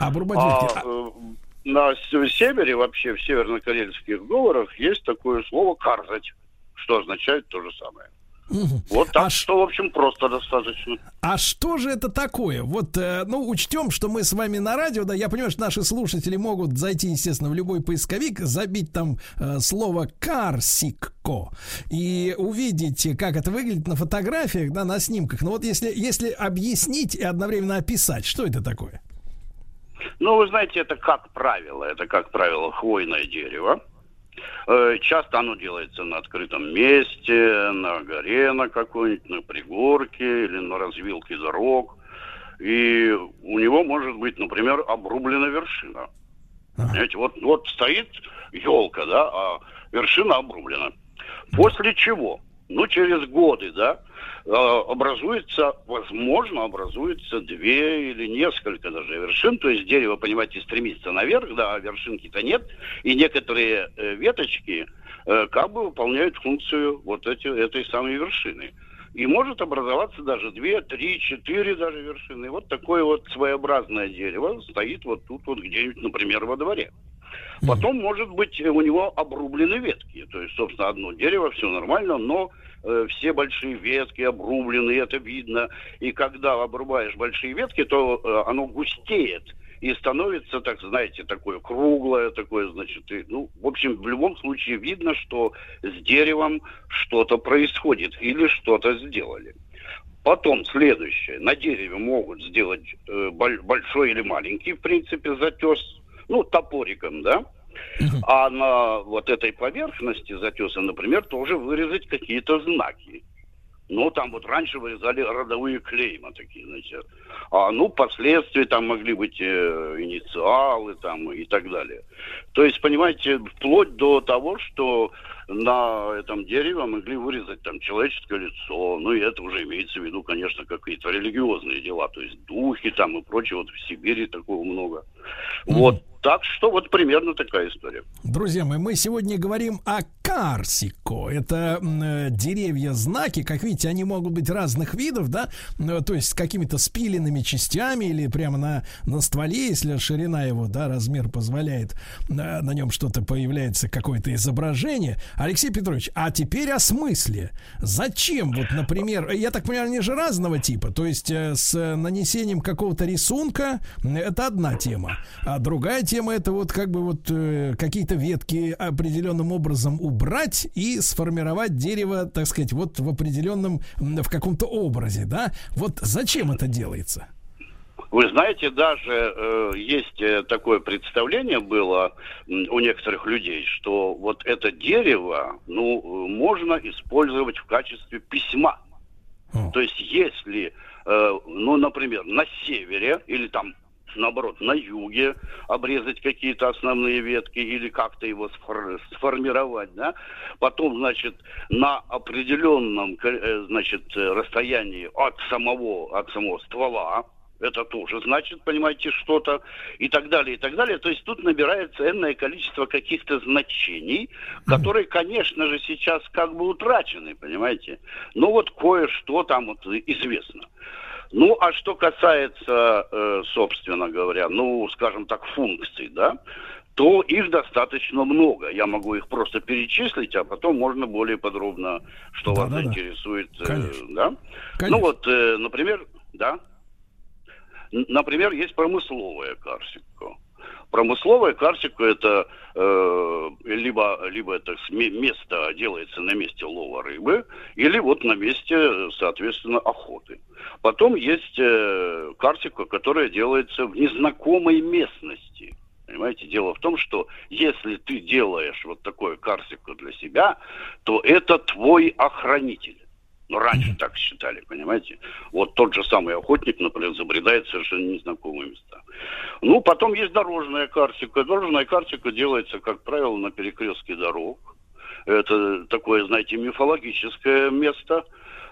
Обрубать ветки. А- э, на севере, вообще в северно-карельских говорах, есть такое слово «карзать», что означает то же самое. Мгм. Вот так что, в общем, просто достаточно. А что же это такое? Вот, э, ну, учтем, что мы с вами на радио, да, я понимаю, что наши слушатели могут зайти, естественно, в любой поисковик, забить там э, слово «карсикко» и увидеть, как это выглядит на фотографиях, да, на снимках. Но вот если, если объяснить и одновременно описать, что это такое? Ну, вы знаете, это как правило, это как правило хвойное дерево. Э, Часто оно делается на открытом месте, на горе на какой-нибудь, на пригорке или на развилке дорог. И у него может быть, например, обрублена вершина. Понимаете, вот, вот стоит елка, да, а вершина обрублена. После чего, ну, через годы, да, образуется, возможно, образуется две или несколько даже вершин. То есть дерево, понимаете, стремится наверх, да, а вершинки-то нет. И некоторые э, веточки э, как бы выполняют функцию вот эти, этой самой вершины. И может образоваться даже две, три, четыре даже вершины. Вот такое вот своеобразное дерево стоит вот тут вот где-нибудь, например, во дворе. Потом, может быть, у него обрублены ветки. То есть, собственно, одно дерево, все нормально, но э, все большие ветки обрублены, это видно. И когда обрубаешь большие ветки, то э, оно густеет и становится, так знаете, такое круглое, такое, значит, и, ну, в общем, в любом случае видно, что с деревом что-то происходит или что-то сделали. Потом следующее. На дереве могут сделать э, боль- большой или маленький, в принципе, затес, ну, топориком, да? А на вот этой поверхности затеса, например, тоже вырезать какие-то знаки. Ну, там вот раньше вырезали родовые клейма такие, знаете. А, ну, впоследствии там могли быть э, инициалы там и так далее. То есть, понимаете, вплоть до того, что на этом дереве могли вырезать там человеческое лицо. Ну, и это уже имеется в виду, конечно, какие-то религиозные дела. То есть духи там и прочее. Вот в Сибири такого много. Вот. Так что вот примерно такая история. Друзья мои, мы сегодня говорим о карсико. Это э, деревья-знаки. Как видите, они могут быть разных видов, да? Э, То есть с какими-то спиленными частями или прямо на, на стволе, если ширина его, да, размер позволяет, э, на нем что-то появляется, какое-то изображение. Алексей Петрович, а теперь о смысле. Зачем, вот, например, я так понимаю, они же разного типа. То есть э, с нанесением какого-то рисунка это одна тема. А другая тема это вот как бы вот э, какие-то ветки определенным образом убрать и сформировать дерево, так сказать, вот в определенном, в каком-то образе, да? Вот зачем это делается? Вы знаете, даже э, есть э, такое представление было у некоторых людей, что вот это дерево, ну, можно использовать в качестве письма. То есть, если, э, ну, например, на севере или там наоборот, на юге обрезать какие-то основные ветки или как-то его сфор- сформировать, да, потом, значит, на определенном, э, значит, э, расстоянии от самого, от самого ствола, это тоже значит, понимаете, что-то и так далее, и так далее. То есть тут набирается энное количество каких-то значений, которые, конечно же, сейчас как бы утрачены, понимаете. Но вот кое-что там вот известно. Ну, а что касается, э, собственно говоря, ну, скажем так, функций, да, то их достаточно много. Я могу их просто перечислить, а потом можно более подробно, что вас Да-да-да. заинтересует. э, Конечно. да? Конечно. Ну вот, э, например, да. Например, есть промысловая карсика. Промысловая карсика это э, либо, либо это место делается на месте лова рыбы, или вот на месте, соответственно, охоты. Потом есть э, карсика, которая делается в незнакомой местности. Понимаете, дело в том, что если ты делаешь вот такое карсико для себя, то это твой охранитель. Ну, раньше так считали, понимаете? Вот тот же самый охотник, например, забредает совершенно незнакомые места. Ну, потом есть дорожная картика. Дорожная картика делается, как правило, на перекрестке дорог. Это такое, знаете, мифологическое место.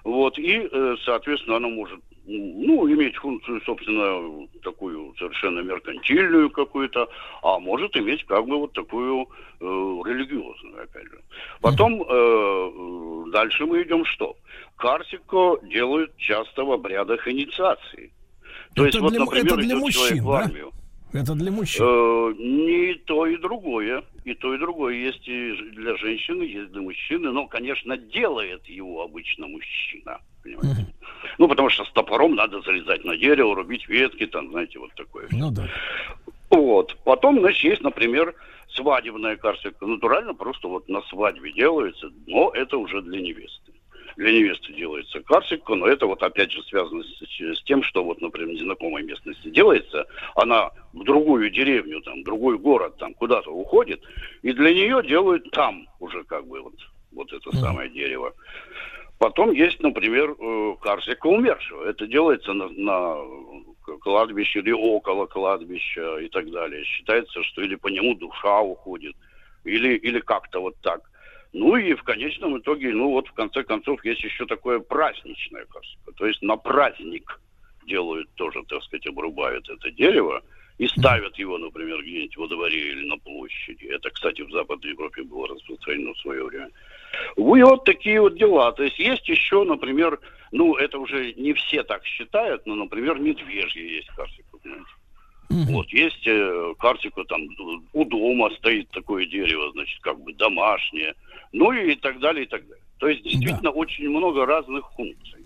Вот, и, э, соответственно, оно может, ну, иметь функцию, собственно, такую совершенно меркантильную какую-то, а может иметь как бы вот такую э, религиозную, опять же. Потом э, э, дальше мы идем что? Карсико делают часто в обрядах инициации. То это, есть, вот, для, например, это для идет человек мужчин, в да? Это для мужчин. Э, не то и другое. И то, и другое. Есть и для женщины, есть для мужчины. Но, конечно, делает его обычно мужчина. Понимаете? Ну, потому что с топором надо залезать на дерево, рубить ветки, там, знаете, вот такое. Ну да. Вот. Потом, значит, есть, например, свадебная карсика. Натурально просто вот на свадьбе делается, но это уже для невесты. Для невесты делается карсика, но это вот опять же связано с, с тем, что вот, например, в незнакомой местности делается, она в другую деревню, там, в другой город, там, куда-то уходит, и для нее делают там уже как бы вот, вот это самое дерево. Потом есть, например, э, карсика умершего. Это делается на, на кладбище или около кладбища и так далее. Считается, что или по нему душа уходит, или, или как-то вот так. Ну и в конечном итоге, ну вот в конце концов, есть еще такое праздничное карсика. То есть на праздник делают тоже, так сказать, обрубают это дерево и ставят его, например, где-нибудь во дворе или на площади. Это, кстати, в Западной Европе было распространено в свое время. Ну и вот такие вот дела. То есть есть еще, например, ну это уже не все так считают, но, например, медвежье есть карсика, понимаете? Вот, есть э, картика, там, у дома стоит такое дерево, значит, как бы домашнее, ну и так далее, и так далее. То есть, действительно, очень много разных функций.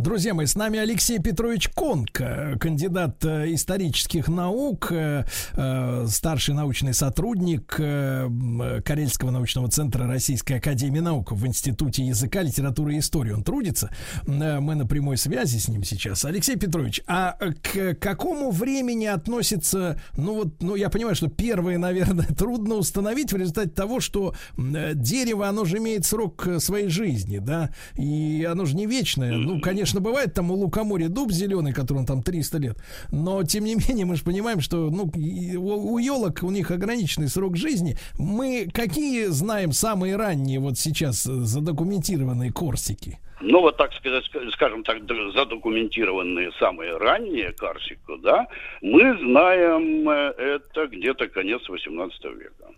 Друзья мои, с нами Алексей Петрович Конк, э, кандидат э, исторических наук, э, э, старший научный сотрудник Карельского научного центра Российской Академии Наук в Институте языка, литературы и истории. Он трудится. Мы на прямой связи с ним сейчас. Алексей Петрович, а к какому времени относится, ну вот, ну я понимаю, что первое, наверное, трудно установить в результате того, что дерево, оно же имеет срок своей жизни, да, и оно же не вечное. Ну, конечно, бывает там у лукоморья дуб зеленый, которому там 300 лет, но тем не менее мы же понимаем, что ну, у, у елок у них ограниченный срок жизни. Мы какие знаем самые ранние вот сейчас э, задокументированные корсики? Ну, вот так сказать, ска- скажем так, задокументированные самые ранние карсику, да, мы знаем э, это где-то конец 18 века.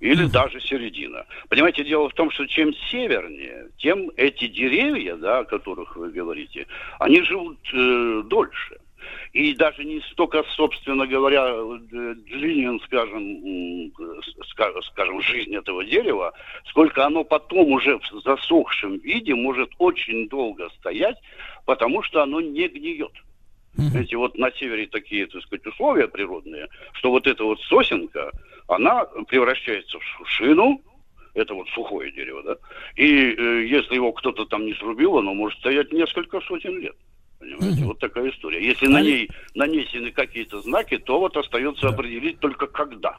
Или даже середина. Понимаете, дело в том, что чем севернее, тем эти деревья, да, о которых вы говорите, они живут э, дольше. И даже не столько, собственно говоря, э, длинен, скажем, скажем, жизнь этого дерева, сколько оно потом уже в засохшем виде может очень долго стоять, потому что оно не гниет. Знаете, вот на севере такие, так сказать, условия природные, что вот эта вот сосенка, она превращается в шину, это вот сухое дерево, да, и э, если его кто-то там не срубил, оно может стоять несколько сотен лет. Понимаете, вот такая история. Если на ней нанесены какие-то знаки, то вот остается определить только когда.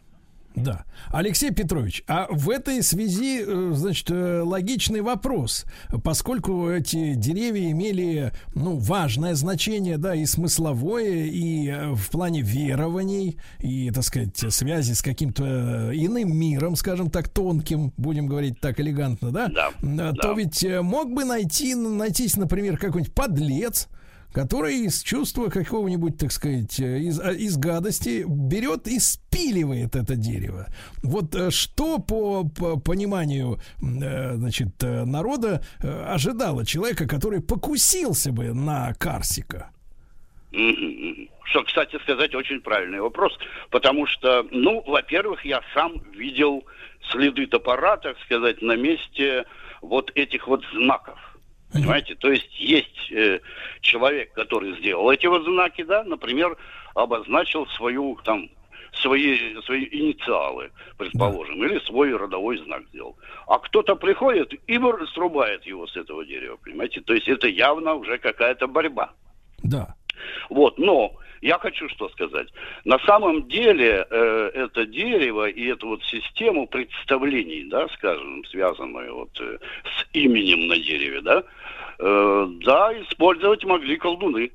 Да. Алексей Петрович, а в этой связи, э, значит, э, логичный вопрос. Поскольку эти деревья имели, ну, важное значение, да, и смысловое, и э, в плане верований, и, так сказать, связи с каким-то иным миром, скажем так, тонким, будем говорить так элегантно, да? Да. То да. ведь мог бы найти, найтись, например, какой-нибудь подлец, который из чувства какого-нибудь, так сказать, из, из гадости берет и спиливает это дерево. Вот э, что по, по пониманию э, значит, народа э, ожидало человека, который покусился бы на Карсика? Что, кстати сказать, очень правильный вопрос, потому что, ну, во-первых, я сам видел следы топора, так сказать, на месте вот этих вот знаков. Понимаете? То есть есть э, человек, который сделал эти вот знаки, да, например, обозначил свою там свои, свои инициалы, предположим, или свой родовой знак сделал. А кто-то приходит и срубает его с этого дерева, понимаете? То есть это явно уже какая-то борьба. Да. Вот, но я хочу что сказать. На самом деле э, это дерево и эту вот систему представлений, да, скажем, связанную вот э, с именем на дереве, да, э, да, использовать могли колдуны.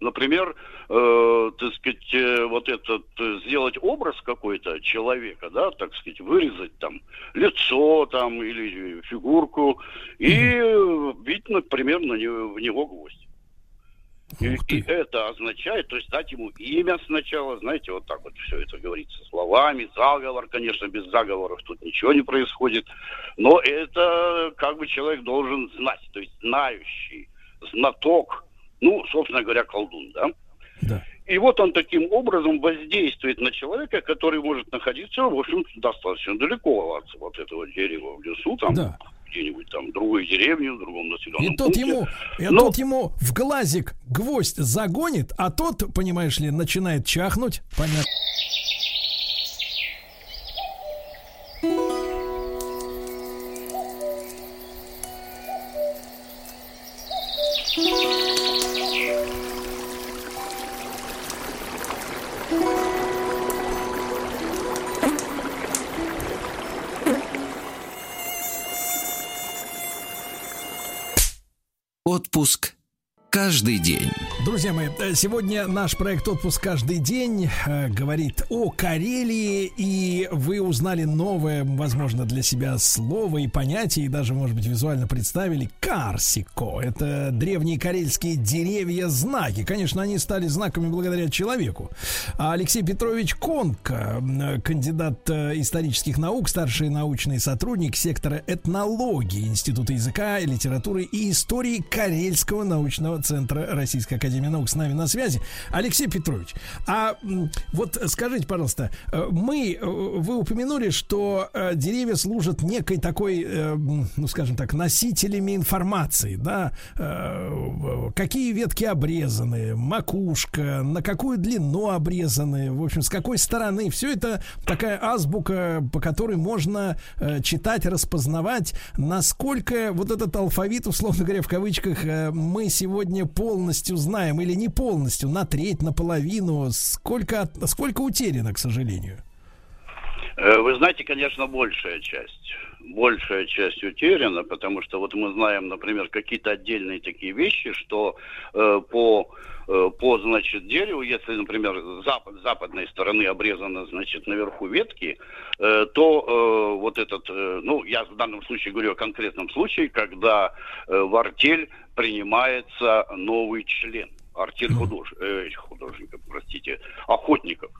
Например, э, так сказать, э, вот этот, э, сделать образ какой-то человека, да, так сказать, вырезать там лицо там или фигурку и бить, например, на него, в него гвоздь. И, и это означает, то есть дать ему имя сначала, знаете, вот так вот все это говорится словами, заговор, конечно, без заговоров тут ничего не происходит, но это как бы человек должен знать, то есть знающий, знаток, ну, собственно говоря, колдун, да? Да. И вот он таким образом воздействует на человека, который может находиться, в общем, достаточно далеко от вот этого дерева в лесу, там, да где-нибудь там в другой деревне, в другом населенном и тот пункте. ему, и Но... тот ему в глазик гвоздь загонит, а тот, понимаешь ли, начинает чахнуть. Понятно. Отпуск каждый день. Друзья мои, сегодня наш проект «Отпуск каждый день» э, говорит о Карелии, и вы узнали новое, возможно, для себя слово и понятие, и даже, может быть, визуально представили «Карсико». Это древние карельские деревья-знаки. Конечно, они стали знаками благодаря человеку. А Алексей Петрович кандидат э, исторических наук, старший научный сотрудник сектора этнологии Института языка, литературы и истории Карельского научного центра Российской Академии Наук с нами на связи. Алексей Петрович, а вот скажите, пожалуйста, мы, вы упомянули, что э, деревья служат некой такой, э, ну, скажем так, носителями информации, да? Э, какие ветки обрезаны, макушка, на какую длину обрезаны, в общем, с какой стороны. Все это такая азбука, по которой можно читать, распознавать, насколько вот этот алфавит, условно говоря, в кавычках, мы сегодня полностью знаем или не полностью, на треть, наполовину, сколько, сколько утеряно, к сожалению? Вы знаете, конечно, большая часть. Большая часть утеряна, потому что вот мы знаем, например, какие-то отдельные такие вещи, что э, по по, значит, дереву, если, например, с запад, западной стороны обрезаны, значит, наверху ветки, э, то э, вот этот, э, ну, я в данном случае говорю о конкретном случае, когда э, в артель принимается новый член артель худож... э, художников, простите, охотников.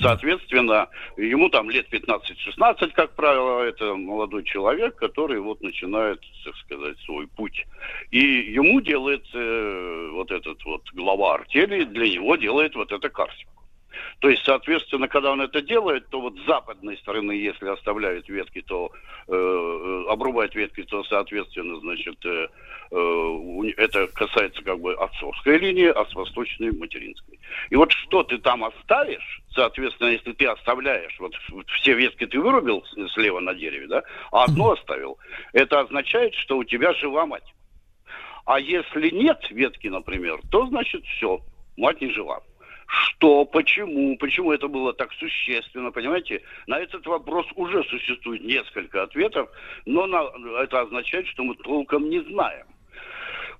Соответственно, ему там лет 15-16, как правило, это молодой человек, который вот начинает, так сказать, свой путь. И ему делает э, вот этот вот глава артели, для него делает вот это карсику. То есть, соответственно, когда он это делает, то вот с западной стороны, если оставляют ветки, то э, э, обрубает ветки, то, соответственно, значит, э, э, это касается как бы отцовской линии, а с восточной материнской. И вот что ты там оставишь, соответственно, если ты оставляешь, вот все ветки ты вырубил слева на дереве, да, а одну оставил, это означает, что у тебя жива мать. А если нет ветки, например, то значит все, мать не жива. Что, почему, почему это было так существенно, понимаете? На этот вопрос уже существует несколько ответов, но на- это означает, что мы толком не знаем.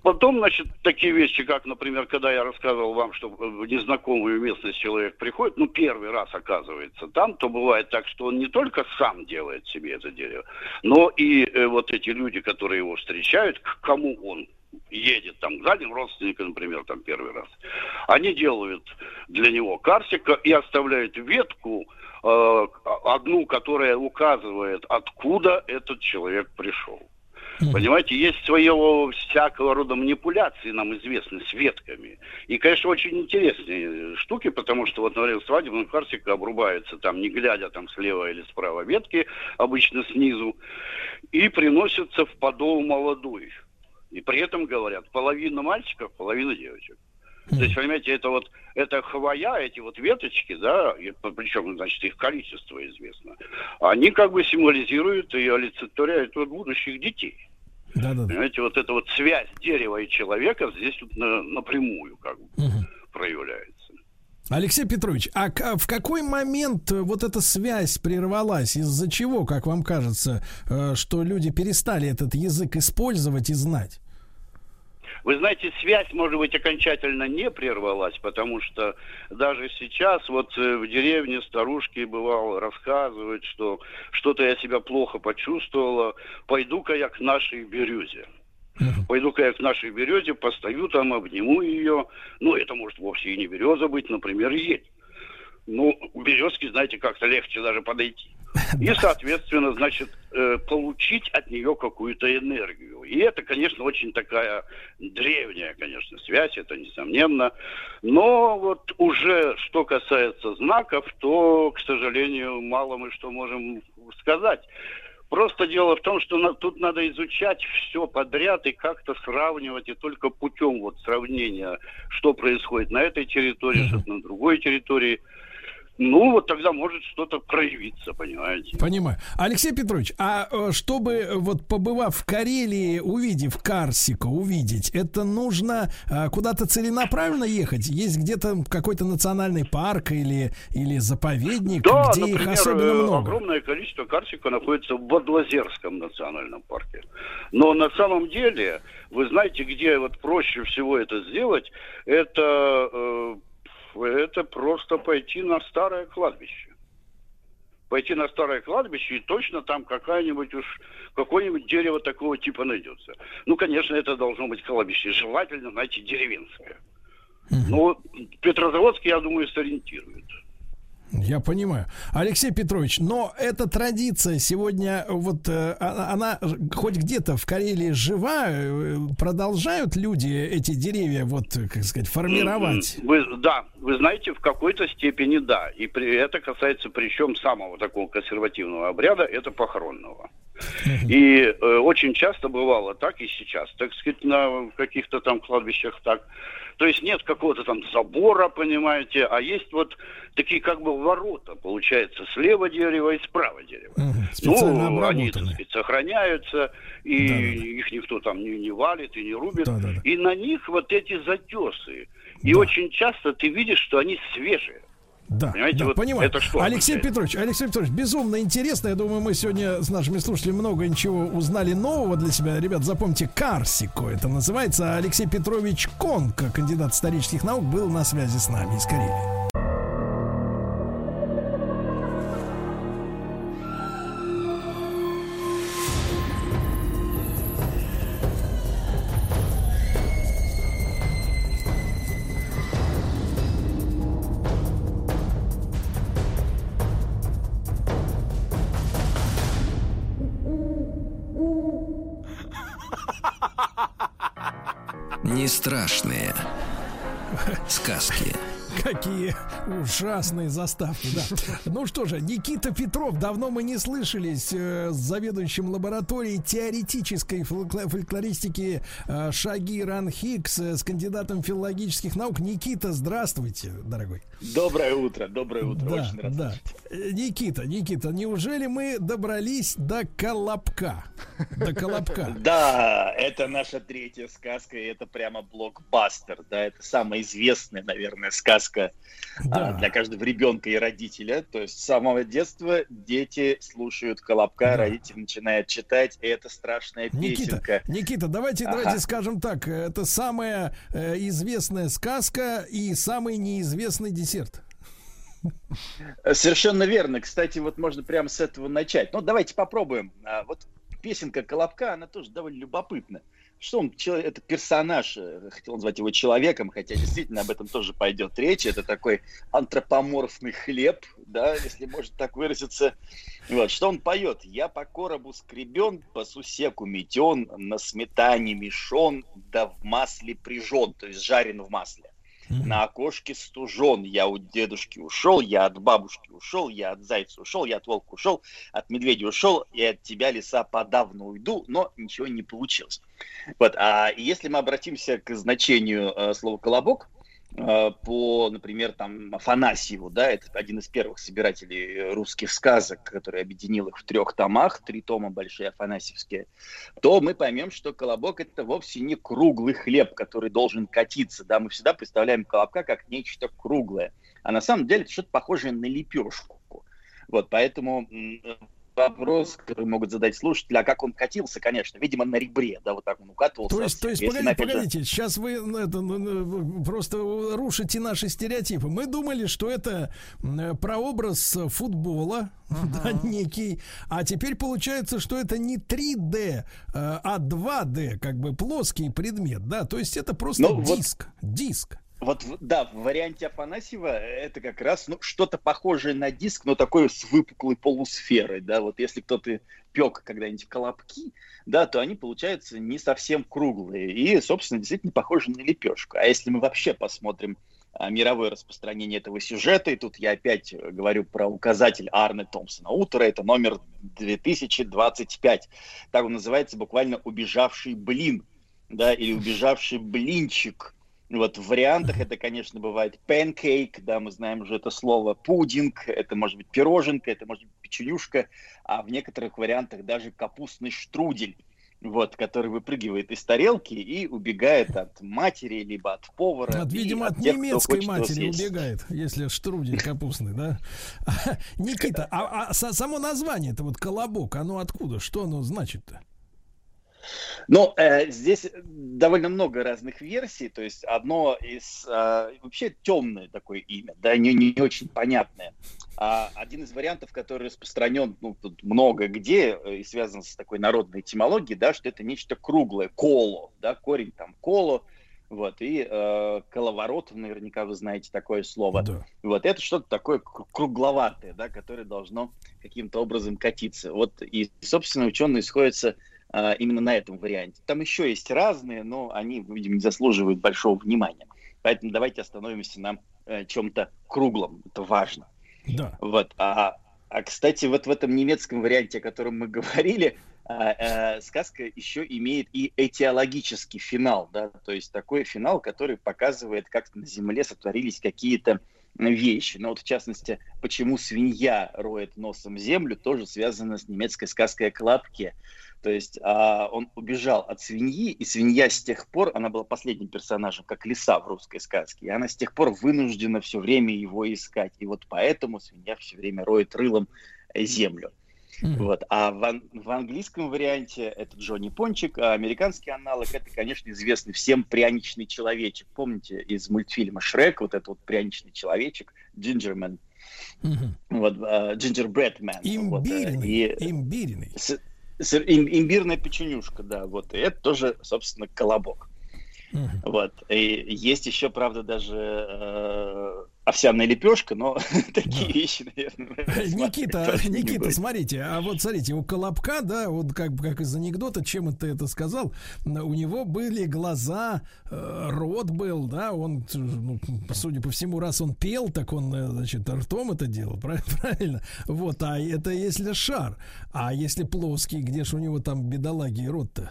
Потом, значит, такие вещи, как, например, когда я рассказывал вам, что в незнакомую местность человек приходит, ну, первый раз оказывается там, то бывает так, что он не только сам делает себе это дерево, но и э, вот эти люди, которые его встречают, к кому он едет, там, к дальним родственникам, например, там, первый раз, они делают для него карсика и оставляют ветку, э, одну, которая указывает, откуда этот человек пришел. Понимаете, есть своего всякого рода манипуляции, нам известны, с ветками. И, конечно, очень интересные штуки, потому что, вот, например, свадебный карсик обрубается там, не глядя там слева или справа ветки, обычно снизу, и приносится в подол молодой. И при этом говорят, половина мальчиков, половина девочек. То есть, понимаете, это вот, это хвоя, эти вот веточки, да, и по- причем, значит, их количество известно, они как бы символизируют и олицетворяют вот будущих детей. Понимаете, вот эта вот связь дерева и человека здесь вот на- напрямую как бы проявляется. Алексей Петрович, а в какой момент э, вот эта связь прервалась? Из-за чего, как вам кажется, э, что люди перестали этот язык использовать и знать? Вы знаете, связь, может быть, окончательно не прервалась, потому что даже сейчас вот э, в деревне старушки бывало рассказывают, что что-то я себя плохо почувствовала, пойду-ка я к нашей березе. Пойду-ка я к нашей березе, постою там, обниму ее. Ну, это может вовсе и не береза быть, например, ель. Ну, у березки, знаете, как-то легче даже подойти. И, соответственно, значит, э, получить от нее какую-то энергию. И это, конечно, очень такая древняя, конечно, связь, это несомненно. Но вот уже что касается знаков, то, к сожалению, мало мы что можем сказать. Просто дело в том, что на- тут надо изучать все подряд и как-то сравнивать, и только путем вот сравнения, что происходит на этой территории, что на другой территории, ну вот тогда может что-то проявиться, понимаете. Понимаю. Алексей Петрович, а э, чтобы, э, вот побывав в Карелии, увидев Карсика, увидеть, это нужно э, куда-то целенаправленно ехать? Есть где-то какой-то национальный парк или, или заповедник, Да, где например, их особенно э, много? огромное количество карсика находится в Бадлазерском национальном парке. Но на самом деле, вы знаете, где вот проще всего это сделать, это, это просто пойти на старое кладбище. Пойти на старое кладбище, и точно там какая-нибудь уж, какое-нибудь дерево такого типа найдется. Ну, конечно, это должно быть кладбище, желательно, знаете, деревенское. Но Петрозаводск, я думаю, сориентирует. Я понимаю. Алексей Петрович, но эта традиция сегодня, вот э, а- она хоть где-то в Карелии жива, э, продолжают люди эти деревья, вот, как сказать, формировать? Вы, да, вы знаете, в какой-то степени да. И при, это касается причем самого такого консервативного обряда, это похоронного. И э, очень часто бывало так и сейчас, так сказать, на каких-то там кладбищах так. То есть нет какого-то там забора, понимаете, а есть вот такие как бы ворота, получается, слева дерево и справа дерево. Специально ну, они, так сказать, сохраняются, и их никто там не, не валит и не рубит. И на них вот эти затесы. И очень часто ты видишь, что они свежие. Да, Понимаете, да, вот понимаю. это что Алексей означает? Петрович, Алексей Петрович, безумно интересно. Я думаю, мы сегодня с нашими слушателями много ничего узнали нового для себя. Ребят, запомните, Карсико это называется. Алексей Петрович Конка, кандидат исторических наук, был на связи с нами из Карелии. Не страшные сказки. Какие ужасные заставки, да. Ну что же, Никита Петров, давно мы не слышались э, с заведующим лабораторией теоретической фолькло- фольклористики э, Шагиран Хикс, э, с кандидатом филологических наук. Никита, здравствуйте, дорогой. Доброе утро, доброе утро. Да, Очень рад. да. Э, Никита, Никита, неужели мы добрались до Колобка? До Колобка. Да, это наша третья сказка, и это прямо блокбастер, да, это самая известная, наверное, сказка а, для каждого ребенка и родителя. То есть с самого детства дети слушают Колобка, родители начинают читать, и это страшная Никита, песенка. Никита, давайте, Ага. давайте скажем так, это самая э, известная сказка и самый неизвестный десерт. Совершенно верно. Кстати, вот можно прямо с этого начать. Ну, давайте попробуем. А, Вот песенка Колобка, она тоже довольно любопытна. Что он, чело- это персонаж, э, хотел назвать его человеком, хотя действительно об этом тоже пойдет речь. Это такой антропоморфный хлеб, да, если можно так выразиться. Вот, что он поет? Я по коробу скребен, по сусеку метен, на сметане мешон, да в масле прижен, то есть жарен в масле. На окошке стужен, я у дедушки ушел, я от бабушки ушел, я от зайца ушел, я от волка ушел, от медведя ушел, и от тебя, лиса, подавно уйду, но ничего не получилось. Вот, а если мы обратимся к значению э, слова «колобок», по, например, там Афанасьеву, да, это один из первых собирателей э, русских сказок, который объединил их в трех томах, три тома большие афанасьевские, то мы поймем, что колобок это вовсе не круглый хлеб, который должен катиться, да, мы всегда представляем колобка как нечто круглое, а на самом деле это что-то похожее на лепешку. Вот, поэтому вопрос, который могут задать слушатели, а как он катился, конечно, видимо, на ребре, да, вот так он укатывался. То есть, то есть, Если, погодите, же, погодите, сейчас вы ну, это, ну, ну, просто рушите наши стереотипы. Мы думали, что это прообраз футбола, да, некий, а теперь получается, что это не 3D, э, а 2D, как бы плоский предмет, да, то есть это просто Ну, вот- диск, диск. Вот, да, в варианте Афанасьева это как раз ну, что-то похожее на диск, но такое с выпуклой полусферой, да, вот если кто-то пек когда-нибудь колобки, да, то они получаются не совсем круглые и, собственно, действительно похожи на лепешку. А если мы вообще посмотрим а, мировое распространение этого сюжета, и тут я опять э, говорю про указатель Арне Томпсона. Утро это номер 2025. Так он называется буквально «Убежавший блин», да, или «Убежавший блинчик». Вот в вариантах это, конечно, бывает pancake, да, мы знаем уже это слово, пудинг, это может быть пироженка, это может быть печенюшка, а в некоторых вариантах даже капустный штрудель, вот, который выпрыгивает из тарелки и убегает от матери, либо от повара. От, видимо, от тех, кто немецкой матери убегает, если штрудель капустный, да? Никита, а, а са- само название это вот колобок, оно откуда? Что оно значит-то? Ну, э, здесь довольно много разных версий. То есть одно из э, вообще темное такое имя, да, не, не очень понятное. А один из вариантов, который распространен ну, тут много где э, и связан с такой народной этимологией, да, что это нечто круглое, коло, да, корень там коло, вот, и э, коловорот, наверняка вы знаете такое слово. Вот, это что-то такое кру- кругловатое, да, которое должно каким-то образом катиться. Вот, и, собственно, ученые сходятся именно на этом варианте. Там еще есть разные, но они, видимо, не заслуживают большого внимания. Поэтому давайте остановимся на э, чем-то круглом. Это важно. Да. Вот. А, а, кстати, вот в этом немецком варианте, о котором мы говорили, а, э, сказка еще имеет и этиологический финал, да, то есть такой финал, который показывает, как на Земле сотворились какие-то вещи. Ну вот в частности, почему свинья роет носом землю, тоже связано с немецкой сказкой о колобке. То есть а, он убежал от свиньи, и свинья с тех пор, она была последним персонажем, как лиса в русской сказке, и она с тех пор вынуждена все время его искать. И вот поэтому свинья все время роет рылом э, землю. Вот. А в, ан- в английском варианте это Джонни Пончик, а американский аналог это, конечно, известный всем пряничный человечек. Помните из мультфильма Шрек, вот этот вот пряничный человечек, Джинджермен, вот, а, Gingerbread Man. вот, э, Имбирный, и- имбирный. с- имбирная печенюшка, да, вот, и это тоже, собственно, колобок. Вот. И есть еще, правда, даже э, овсяная лепешка, но такие вещи, наверное. Никита, Никита, смотрите, а вот смотрите, у Колобка, да, вот как, как из анекдота, чем ты это сказал, у него были глаза, э, рот был, да, он, ну, судя по всему, раз он пел, так он, э, значит, ртом это делал, правильно? Вот, а это если шар, а если плоский, где же у него там бедолаги рот-то?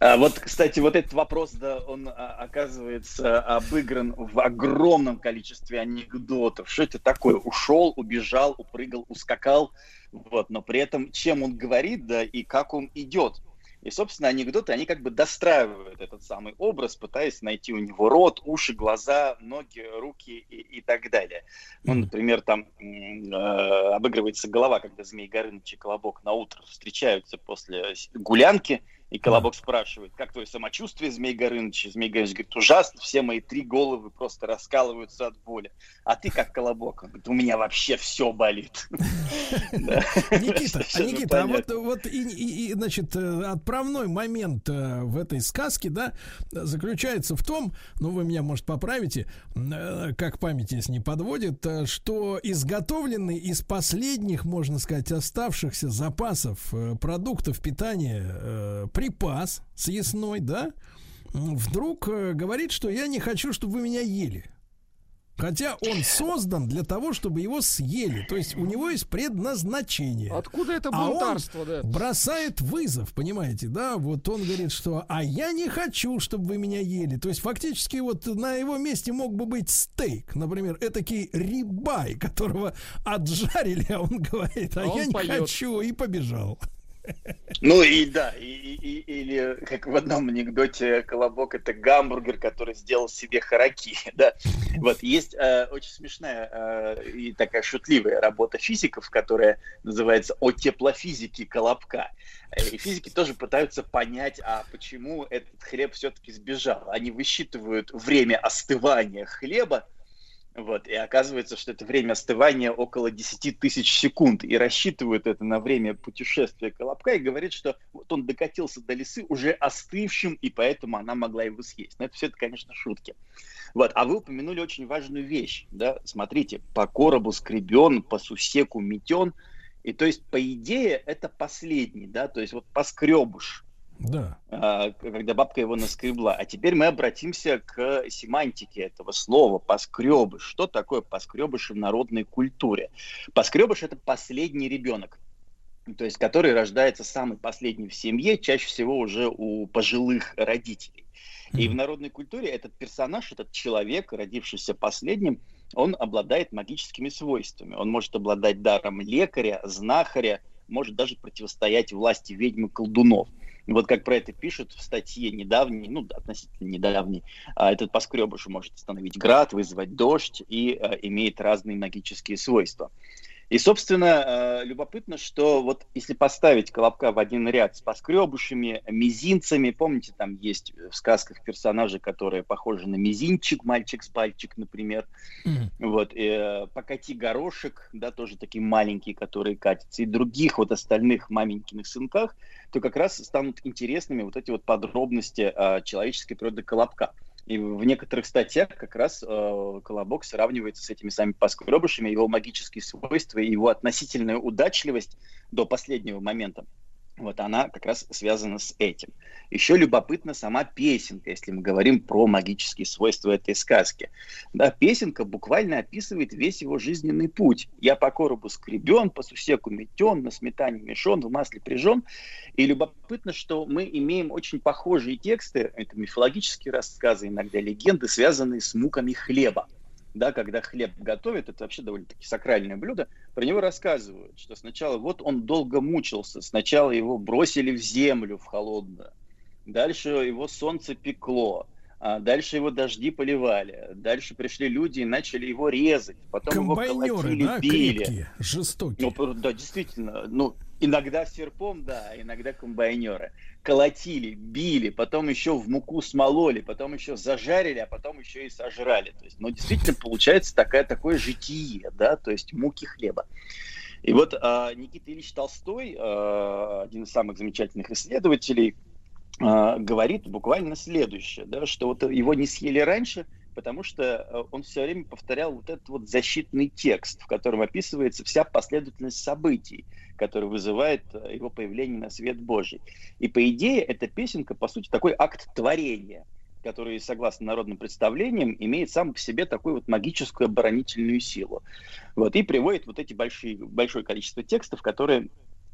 А, вот, кстати, вот этот вопрос, да, он а, оказывается обыгран в огромном количестве анекдотов. Что это такое? Ушел, убежал, упрыгал, ускакал. Вот, но при этом, чем он говорит, да, и как он идет. И, собственно, анекдоты, они как бы достраивают этот самый образ, пытаясь найти у него рот, уши, глаза, ноги, руки и, и так далее. Ну, например, там э, обыгрывается голова, когда Змей Горыныч и Колобок на утро встречаются после гулянки – и Колобок спрашивает, как твое самочувствие, Змей Горыныч? Змей Горыныч говорит, ужасно, все мои три головы просто раскалываются от боли. А ты как Колобок? Он говорит, у меня вообще все болит. Никита, Никита, а вот, и, и, значит, э, отправной момент э, в этой сказке, да, заключается в том, ну, вы меня, может, поправите, э, как память если не подводит, что изготовленный из последних, можно сказать, оставшихся запасов продуктов питания припас съестной, да, вдруг э, говорит, что я не хочу, чтобы вы меня ели. Хотя он создан для того, чтобы его съели. То есть у него есть предназначение. Откуда это бунтарство, а он да? бросает вызов, понимаете, да? Вот он говорит, что «а я не хочу, чтобы вы меня ели». То есть фактически вот на его месте мог бы быть стейк, например, этакий рибай, которого отжарили, а он говорит «а, а я не поет. хочу» и побежал. Ну и да, и, и, или как в одном анекдоте Колобок это гамбургер, который сделал себе хараки, да. Вот есть э, очень смешная э, и такая шутливая работа физиков, которая называется «О теплофизике Колобка». И физики тоже пытаются понять, а почему этот хлеб все-таки сбежал. Они высчитывают время остывания хлеба, вот, и оказывается, что это время остывания около 10 тысяч секунд. И рассчитывают это на время путешествия Колобка и говорит, что вот он докатился до лесы уже остывшим, и поэтому она могла его съесть. Но это все это, конечно, шутки. Вот, а вы упомянули очень важную вещь. Да? Смотрите, по коробу скребен, по сусеку метен. И то есть, по идее, это последний, да, то есть вот поскребуш, да. А, когда бабка его наскребла. А теперь мы обратимся к семантике этого слова «поскребыш». Что такое поскребыш в народной культуре? Поскребыш – это последний ребенок то есть который рождается самый последний в семье, чаще всего уже у пожилых родителей. И в народной культуре этот персонаж, этот человек, родившийся последним, он обладает магическими свойствами. Он может обладать даром лекаря, знахаря, может даже противостоять власти ведьмы колдунов. Вот как про это пишут в статье недавней, ну, относительно недавней, а, этот поскребыш может остановить град, вызвать дождь и а, имеет разные магические свойства. И, собственно, э, любопытно, что вот если поставить Колобка в один ряд с поскребышами, мизинцами, помните, там есть в сказках персонажи, которые похожи на мизинчик, мальчик с пальчик, например, mm-hmm. вот, и, э, покати горошек, да, тоже такие маленькие, которые катятся, и других вот остальных маменькиных сынках, то как раз станут интересными вот эти вот подробности э, человеческой природы Колобка. И в некоторых статьях как раз э, Колобок сравнивается с этими самыми поскребышами, его магические свойства и его относительная удачливость до последнего момента. Вот она как раз связана с этим. Еще любопытна сама песенка, если мы говорим про магические свойства этой сказки. Да, песенка буквально описывает весь его жизненный путь. Я по коробу скребен, по сусеку метен, на сметане мешен, в масле прижен. И любопытно, что мы имеем очень похожие тексты, это мифологические рассказы, иногда легенды, связанные с муками хлеба да, когда хлеб готовят, это вообще довольно-таки сакральное блюдо, про него рассказывают, что сначала вот он долго мучился, сначала его бросили в землю, в холодную, дальше его солнце пекло, а дальше его дожди поливали, дальше пришли люди и начали его резать, потом его колотили, да, били. Крепкие, жестокие. Ну, да, действительно, ну, Иногда серпом, да, иногда комбайнеры. Колотили, били, потом еще в муку смололи, потом еще зажарили, а потом еще и сожрали. То есть, ну, действительно, получается такая, такое житие, да, то есть муки хлеба. И вот а, Никита Ильич Толстой, а, один из самых замечательных исследователей, а, говорит буквально следующее, да, что вот его не съели раньше, потому что э, он все время повторял вот этот вот защитный текст, в котором описывается вся последовательность событий, который вызывает э, его появление на свет Божий. И по идее эта песенка, по сути, такой акт творения, который, согласно народным представлениям, имеет сам по себе такую вот магическую оборонительную силу. Вот, и приводит вот эти большие, большое количество текстов, которые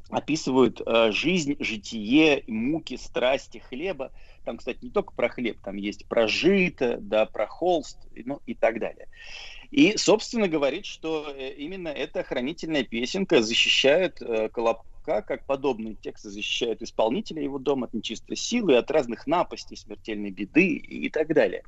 описывают э, жизнь, житие, муки, страсти хлеба. Там, кстати, не только про хлеб, там есть про жито, да, про холст, ну и так далее. И, собственно, говорит, что э, именно эта хранительная песенка защищает э, Колобка, как подобные тексты защищают исполнителя его дома от нечистой силы, от разных напастей, смертельной беды и так далее.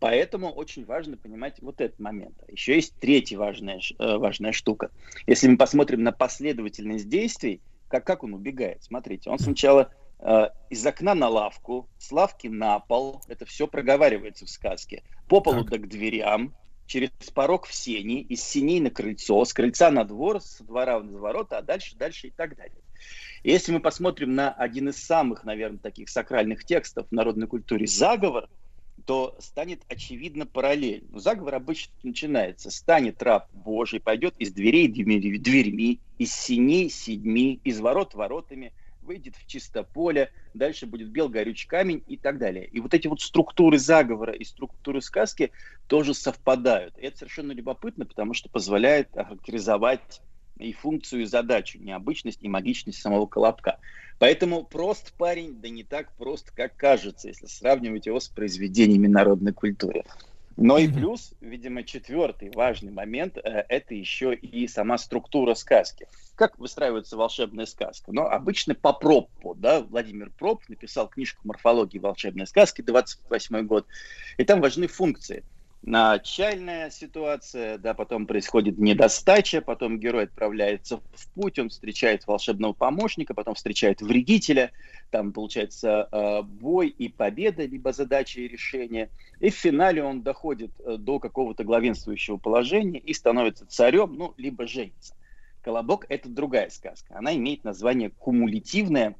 Поэтому очень важно понимать вот этот момент. Еще есть третья важная, э, важная штука. Если мы посмотрим на последовательность действий, как, как он убегает, смотрите, он сначала э, из окна на лавку, с лавки на пол, это все проговаривается в сказке, по полу так. да к дверям, через порог в сени, из сеней на крыльцо, с крыльца на двор, с двора на ворота, а дальше, дальше и так далее. если мы посмотрим на один из самых, наверное, таких сакральных текстов в народной культуре «Заговор», то станет очевидно параллель. Но заговор обычно начинается. Станет раб Божий, пойдет из дверей дверьми, из синей седьми, из ворот воротами, выйдет в чисто поле, дальше будет бел горючий камень и так далее. И вот эти вот структуры заговора и структуры сказки тоже совпадают. И это совершенно любопытно, потому что позволяет охарактеризовать и функцию, и задачу, необычность и магичность самого Колобка. Поэтому прост парень, да не так прост, как кажется, если сравнивать его с произведениями народной культуры. Но и плюс, видимо, четвертый важный момент э, – это еще и сама структура сказки. Как выстраивается волшебная сказка? Ну, обычно по Проппу, да, Владимир Проп написал книжку «Морфология волшебной сказки», 28 год, и там важны функции – начальная ситуация, да, потом происходит недостача, потом герой отправляется в путь, он встречает волшебного помощника, потом встречает вредителя, там получается э, бой и победа, либо задача и решение, и в финале он доходит э, до какого-то главенствующего положения и становится царем, ну, либо женится. Колобок – это другая сказка, она имеет название кумулятивная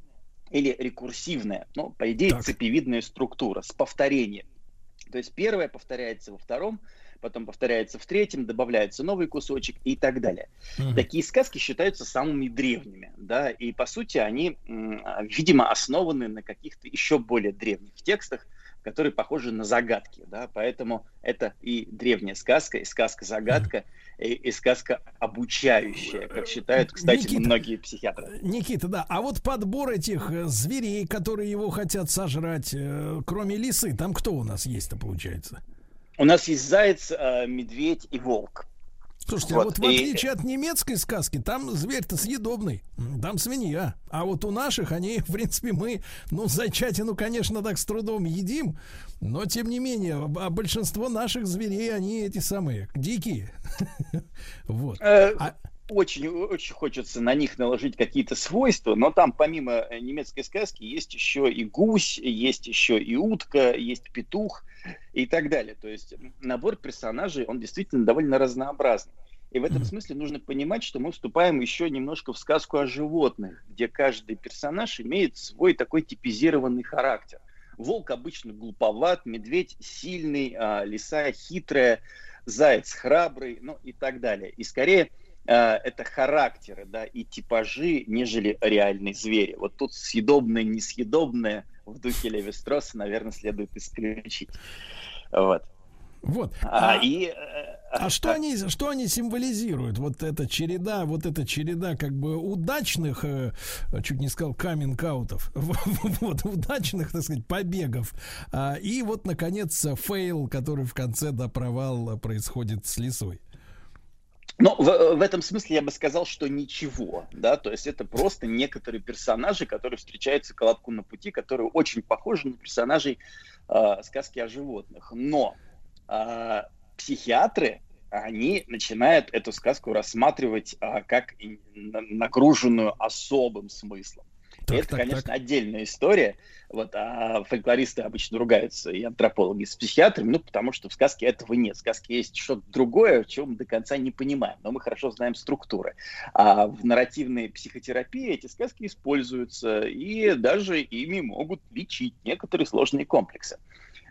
или рекурсивная, ну, по идее, так. цепевидная структура с повторением. То есть первое повторяется во втором, потом повторяется в третьем, добавляется новый кусочек и так далее. Mm-hmm. Такие сказки считаются самыми древними, да, и по сути они, видимо, основаны на каких-то еще более древних текстах, которые похожи на загадки, да, поэтому это и древняя сказка, и сказка-загадка, и, и сказка обучающая, как считают, кстати, Никита, многие психиатры. Никита, да, а вот подбор этих э, зверей, которые его хотят сожрать, э, кроме лисы, там кто у нас есть-то получается? У нас есть заяц, э, медведь и волк. Слушайте, вот, а вот в отличие и... от немецкой сказки, там зверь-то съедобный, там свинья. А вот у наших они, в принципе, мы, ну, зайчатину, конечно, так с трудом едим, но тем не менее, а большинство наших зверей, они эти самые, дикие. Вот. Э, а очень, очень хочется на них наложить какие-то свойства, но там помимо э, немецкой сказки есть еще и гусь, есть еще и утка, есть петух и так далее. То есть набор персонажей, он действительно довольно разнообразный. И в этом смысле нужно понимать, что мы вступаем еще немножко в сказку о животных, где каждый персонаж имеет свой такой типизированный характер. Волк обычно глуповат, медведь сильный, а лиса хитрая, заяц храбрый, ну и так далее. И скорее это характеры, да, и типажи, нежели реальные звери. Вот тут съедобное, несъедобное в духе Леви Стросса, наверное, следует исключить. Вот. Вот. А, а, и, э, а что, а, они, что они символизируют? Вот эта череда, вот эта череда как бы удачных, э, чуть не сказал, каминг-аутов, вот, удачных, так сказать, побегов. А, и вот, наконец, фейл, который в конце, да, провал происходит с лисой. Ну, в, в этом смысле я бы сказал, что ничего, да, то есть это просто некоторые персонажи, которые встречаются Колобку на пути, которые очень похожи на персонажей э, сказки о животных. Но э, психиатры, они начинают эту сказку рассматривать э, как нагруженную особым смыслом. Так, это, так, конечно, так. отдельная история. Вот, а фольклористы обычно ругаются, и антропологи с психиатрами, ну, потому что в сказке этого нет. В сказке есть что-то другое, чего мы до конца не понимаем, но мы хорошо знаем структуры. А в нарративной психотерапии эти сказки используются, и даже ими могут лечить некоторые сложные комплексы.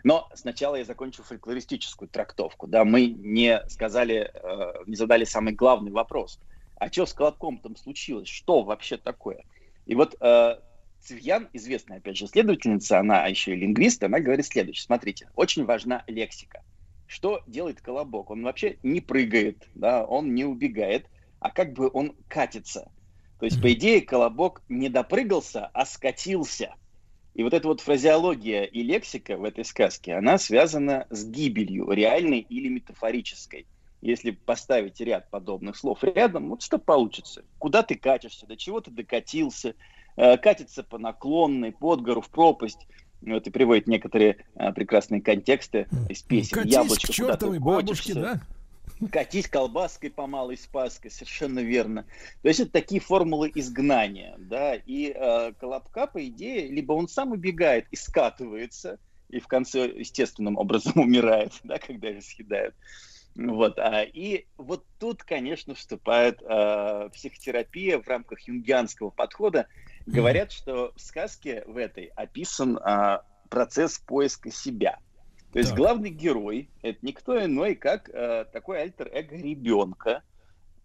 Но сначала я закончу фольклористическую трактовку. Да, мы не сказали, э, не задали самый главный вопрос. А что с Колобком там случилось? Что вообще такое? И вот э, Цивьян, известная, опять же, следовательница, она еще и лингвист, она говорит следующее. Смотрите, очень важна лексика. Что делает Колобок? Он вообще не прыгает, да, он не убегает, а как бы он катится. То есть, по идее, Колобок не допрыгался, а скатился. И вот эта вот фразеология и лексика в этой сказке, она связана с гибелью, реальной или метафорической. Если поставить ряд подобных слов рядом, вот что получится? Куда ты катишься, до чего ты докатился, э, катится по наклонной, под гору, в пропасть. Вот и приводит некоторые э, прекрасные контексты из песен. Катись Яблочко, к чертовой бабушке, да? Катись колбаской по малой спаской, совершенно верно. То есть это такие формулы изгнания, да, и э, Колобка, по идее, либо он сам убегает и скатывается, и в конце естественным образом умирает, да, когда его съедают. Вот, а, и вот тут, конечно, вступает э, психотерапия в рамках юнгианского подхода. Говорят, что в сказке в этой описан э, процесс поиска себя. То есть Так. главный герой это никто иной, как э, такой альтер-эго ребенка,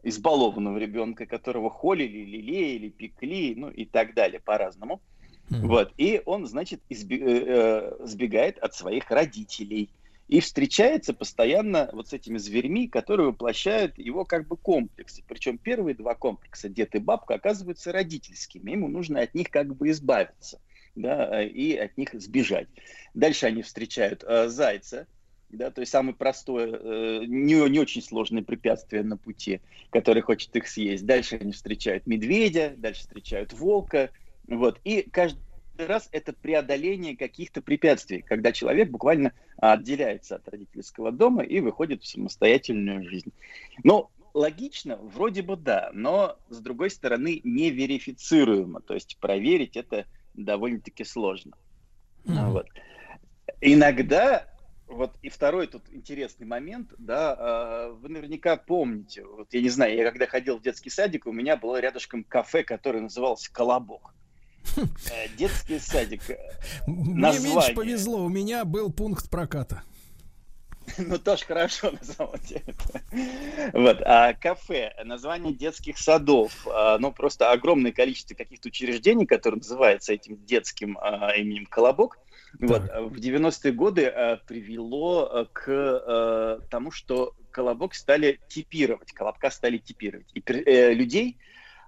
избалованного ребенка, которого холили, лелеяли, пекли, ну и так далее по-разному. Вот. И он, значит, изби- э, э, сбегает от своих родителей и встречается постоянно вот с этими зверьми, которые воплощают его как бы комплексы. Причем первые два комплекса, дед и бабка, оказываются родительскими. Ему нужно от них как бы избавиться да, и от них сбежать. Дальше они встречают э, зайца, да, то есть самое простое, э, не, не очень сложное препятствие на пути, который хочет их съесть. Дальше они встречают медведя, дальше встречают волка, вот, и каждый раз это преодоление каких-то препятствий, когда человек буквально отделяется от родительского дома и выходит в самостоятельную жизнь. Ну, логично, вроде бы да, но с другой стороны неверифицируемо, то есть проверить это довольно-таки сложно. Мгм. Вот. Иногда, вот и второй тут интересный момент, да, э, вы наверняка помните, вот я не знаю, я когда ходил в детский садик, у меня было рядышком кафе, которое называлось «Колобок». Э, Детский садик. э, Мне название. меньше повезло, у меня был пункт проката. Ну, тоже хорошо, на самом деле. Вот, а кафе, название детских садов, а, ну, просто огромное количество каких-то учреждений, которые называются этим детским а, именем Колобок, вот, в 90-е годы а, привело к а, тому, что Колобок стали типировать, Колобка стали типировать. И э, людей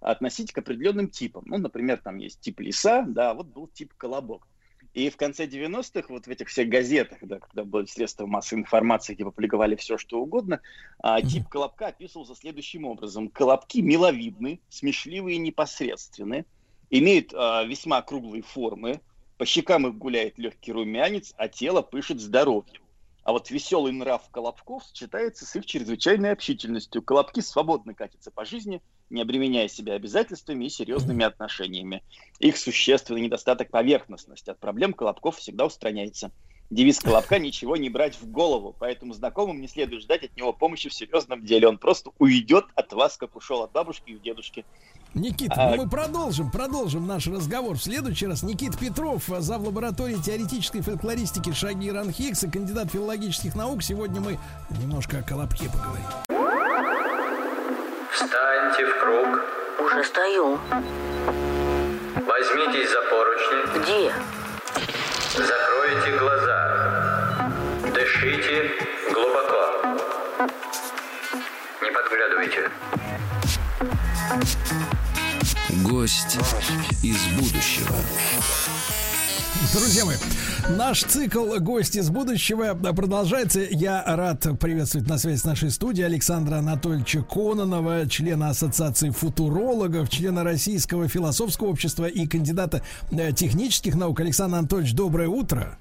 относить к определенным типам. Ну, например, там есть тип лиса, да, вот был тип Колобок. И в конце 90-х, вот в этих всех газетах, да, когда были средства массовой информации, где публиковали все, что угодно, а, тип колобка описывался следующим образом. Колобки миловидны, смешливые и непосредственны, имеют а, весьма круглые формы, по щекам их гуляет легкий румянец, а тело пышет здоровьем. А вот веселый нрав колобков сочетается с их чрезвычайной общительностью. Колобки свободно катятся по жизни, не обременяя себя обязательствами и серьезными отношениями. Их существенный недостаток – поверхностность. От проблем колобков всегда устраняется. Девиз колобка – ничего не брать в голову, поэтому знакомым не следует ждать от него помощи в серьезном деле. Он просто уйдет от вас, как ушел от бабушки и дедушки. Никита, А- мы продолжим, продолжим наш разговор. В следующий раз Никит Петров, зав. лаборатории теоретической фольклористики Шаги Ранхикс и кандидат филологических наук. Сегодня мы немножко о Колобке поговорим. Встаньте в круг. Уже стою. Возьмитесь за поручни. Где? Закройте глаза. Дышите глубоко. Не подглядывайте. Гость из будущего. Друзья мои, наш цикл «Гость из будущего» продолжается. Я рад приветствовать на связи с нашей студией Александра Анатольевича Кононова, члена Ассоциации футурологов, члена Российского философского общества и кандидата э, технических наук. Александр Анатольевич, доброе утро.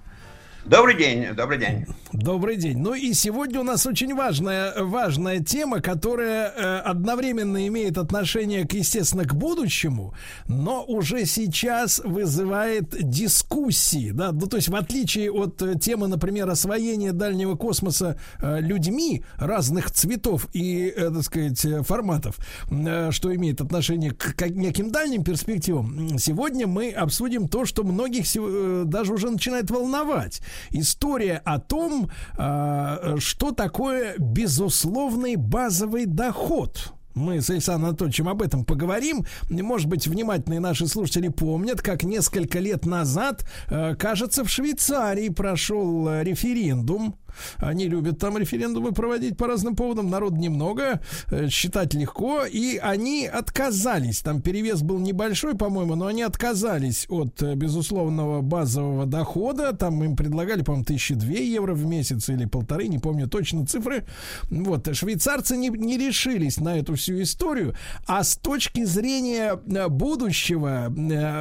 Добрый день, добрый день. Добрый день. Ну и сегодня у нас очень важная, важная тема, которая э, одновременно имеет отношение, к, естественно, к будущему, но уже сейчас вызывает дискуссии. Да? Ну, то есть, в отличие от э, темы, например, освоения дальнего космоса э, людьми разных цветов и, э, так сказать, э, форматов, э, что имеет отношение к, к неким дальним перспективам, сегодня мы обсудим то, что многих э, даже уже начинает волновать. История о том, э, что такое безусловный базовый доход. Мы с Александром Анатольевичем об этом поговорим. Может быть, внимательные наши слушатели помнят, как несколько лет назад, э, кажется, в Швейцарии прошел э, референдум они любят там референдумы проводить по разным поводам. Народ немного, э, считать легко. И они отказались. Там перевес был небольшой, по-моему, но они отказались от э, безусловного базового дохода. Там им предлагали, по-моему, 1002 евро в месяц или полторы, не помню точно цифры. Вот. Швейцарцы не, не решились на эту всю историю. А с точки зрения э, будущего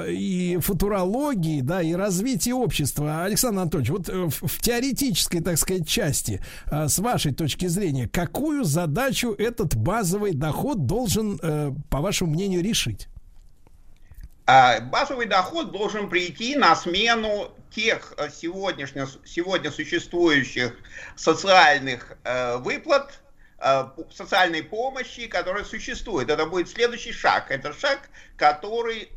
и футурологии, да, и развития общества, Александр Анатольевич, вот в теоретической, так сказать, части, а, с вашей точки зрения, какую задачу этот базовый доход должен, э, по вашему мнению, решить? А, базовый доход должен прийти на смену тех э, сегодняшних, сегодня существующих социальных э, выплат, социальной помощи, которые существуют. Это будет следующий шаг. Это шаг, который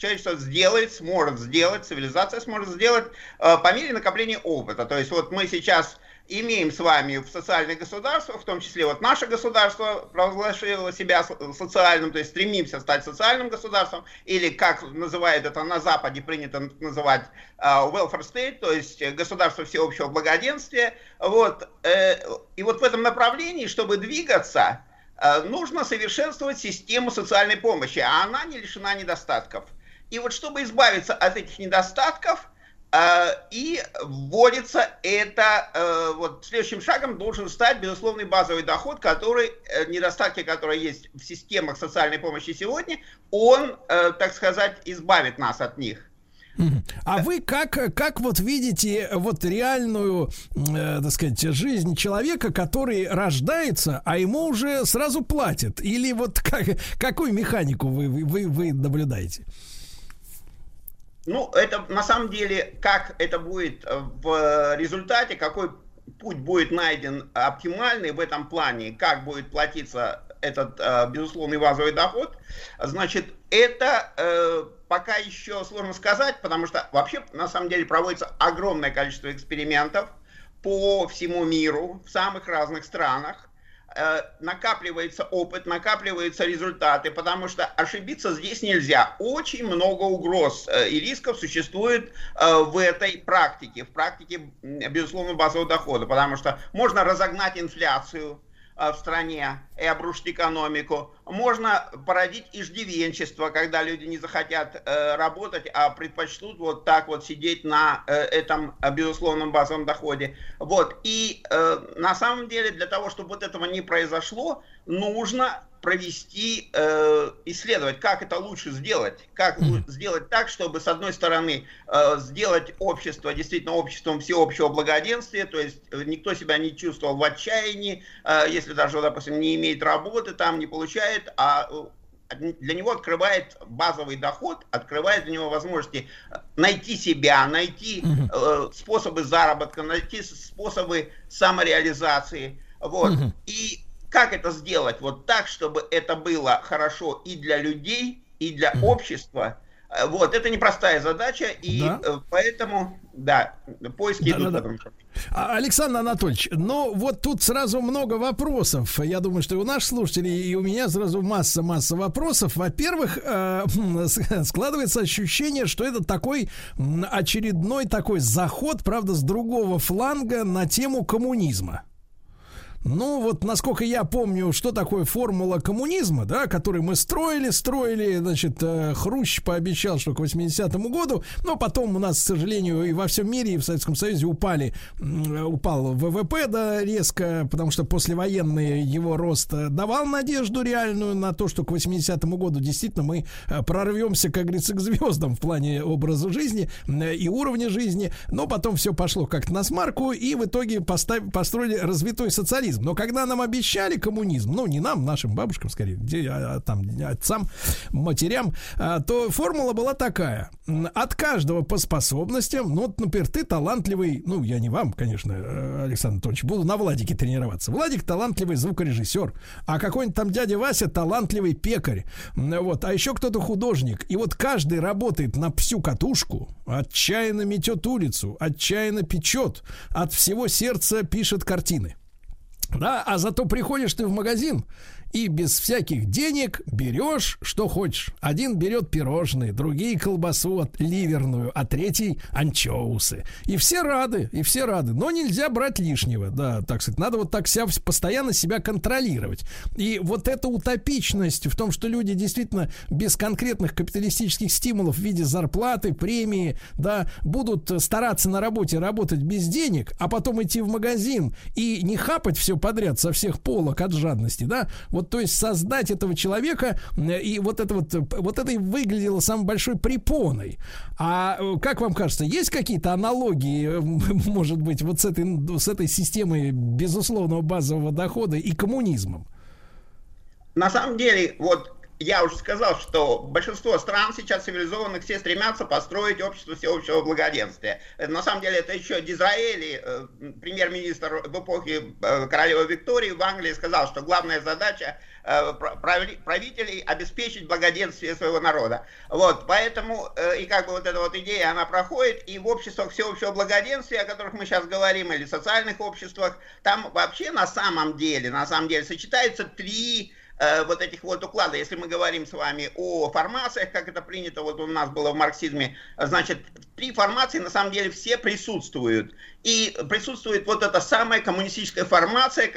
человечество сделает, сможет сделать, цивилизация сможет сделать э, по мере накопления опыта. То есть вот мы сейчас имеем с вами в социальных государствах, в том числе вот наше государство провозгласило себя социальным, то есть стремимся стать социальным государством, или как называют это на Западе, принято называть uh, welfare state, то есть государство всеобщего благоденствия. Вот, э, и вот в этом направлении, чтобы двигаться, нужно совершенствовать систему социальной помощи, а она не лишена недостатков. И вот чтобы избавиться от этих недостатков, э, и вводится это, э, вот следующим шагом должен стать безусловный базовый доход, который, э, недостатки, которые есть в системах социальной помощи сегодня, он, так сказать, избавит нас от них. А вы как, как вот видите вот реальную, э, так сказать, жизнь человека, который рождается, а ему уже сразу платят? Или вот как, какую механику вы, вы, вы наблюдаете? Ну, это на самом деле, как это будет э, в результате, какой путь будет найден оптимальный в этом плане, как будет платиться этот э, безусловный базовый доход, значит, это э, пока еще сложно сказать, потому что вообще на самом деле проводится огромное количество экспериментов по всему миру, в самых разных странах. Э, накапливается опыт, накапливаются результаты, потому что ошибиться здесь нельзя. Очень много угроз э, и рисков существует э, в этой практике, в практике, безусловно, базового дохода, потому что можно разогнать инфляцию, в стране и обрушить экономику. Можно породить иждивенчество, когда люди не захотят э, работать, а предпочтут вот так вот сидеть на э, этом безусловном базовом доходе. Вот. И э, на самом деле для того, чтобы вот этого не произошло, нужно провести, э, исследовать, как это лучше сделать, как mm-hmm. сделать так, чтобы с одной стороны э, сделать общество действительно обществом всеобщего благоденствия, то есть э, никто себя не чувствовал в отчаянии, э, если даже, допустим, не имеет работы, там не получает, а э, для него открывает базовый доход, открывает для него возможности найти себя, найти э, способы заработка, найти способы самореализации. Вот. Угу. И как это сделать вот так, чтобы это было хорошо и для людей, и для mm. общества? Э, вот, это непростая задача, и да. Э, поэтому, да, поиски да, идут да, да. А, Александр Анатольевич, ну вот тут сразу много вопросов. Я думаю, что и у наших слушателей, и у меня сразу масса-масса вопросов. Во-первых, э, складывается ощущение, что это такой очередной такой заход, правда, с другого фланга на тему коммунизма. Ну, вот насколько я помню, что такое формула коммунизма, да, который мы строили, строили, значит, э, Хрущ пообещал, что к 80-му году, но потом у нас, к сожалению, и во всем мире, и в Советском Союзе упали, упал ВВП, да, резко, потому что послевоенный его рост э, давал надежду реальную на то, что к 80-му году действительно мы э, прорвемся, как говорится, к звездам в плане образа жизни и уровня жизни, но потом все пошло как-то на смарку, и в итоге поставь, построили развитой социализм социализм. Но когда нам обещали коммунизм, ну, не нам, нашим бабушкам, скорее, а, там, отцам, матерям, а, то формула была такая. От каждого по способностям, ну, вот, например, ты талантливый, ну, я не вам, конечно, э, Александр Анатольевич, буду на Владике тренироваться. Владик талантливый звукорежиссер, а какой-нибудь там дядя Вася талантливый пекарь. Вот, а еще кто-то художник. И вот каждый работает на всю катушку, отчаянно метет улицу, отчаянно печет, от всего сердца пишет картины. Да, а зато приходишь ты в магазин, и без всяких денег берешь, что хочешь. Один берет пирожные, другие колбасу от ливерную, а третий анчоусы. И все рады, и все рады. Но нельзя брать лишнего, да, так сказать. Надо вот так себя, постоянно себя контролировать. И вот эта утопичность в том, что люди действительно без конкретных капиталистических стимулов в виде зарплаты, премии, да, будут стараться на работе работать без денег, а потом идти в магазин и не хапать все подряд со всех полок от жадности, да, вот, то есть создать этого человека, и вот это вот, вот это и выглядело самой большой препоной. А э, как вам кажется, есть какие-то аналогии, э, может быть, вот с этой, с этой системой безусловного базового дохода и коммунизмом? На самом деле, вот я уже сказал, что большинство стран сейчас цивилизованных все стремятся построить общество всеобщего благоденствия. На самом деле это еще Дизраэли, э, премьер-министр в эпохе э, королевы Виктории в Англии сказал, что главная задача э, правителей обеспечить благоденствие своего народа. Вот, поэтому и как бы вот эта вот идея, она проходит, и в обществах всеобщего благоденствия, о которых мы сейчас говорим, или социальных обществах, там вообще на самом деле, на самом деле сочетаются три Э, вот этих вот укладов, если мы говорим с вами о формациях, как это принято вот у нас было в марксизме, значит, три формации на самом деле все присутствуют. И присутствует вот эта самая коммунистическая формация,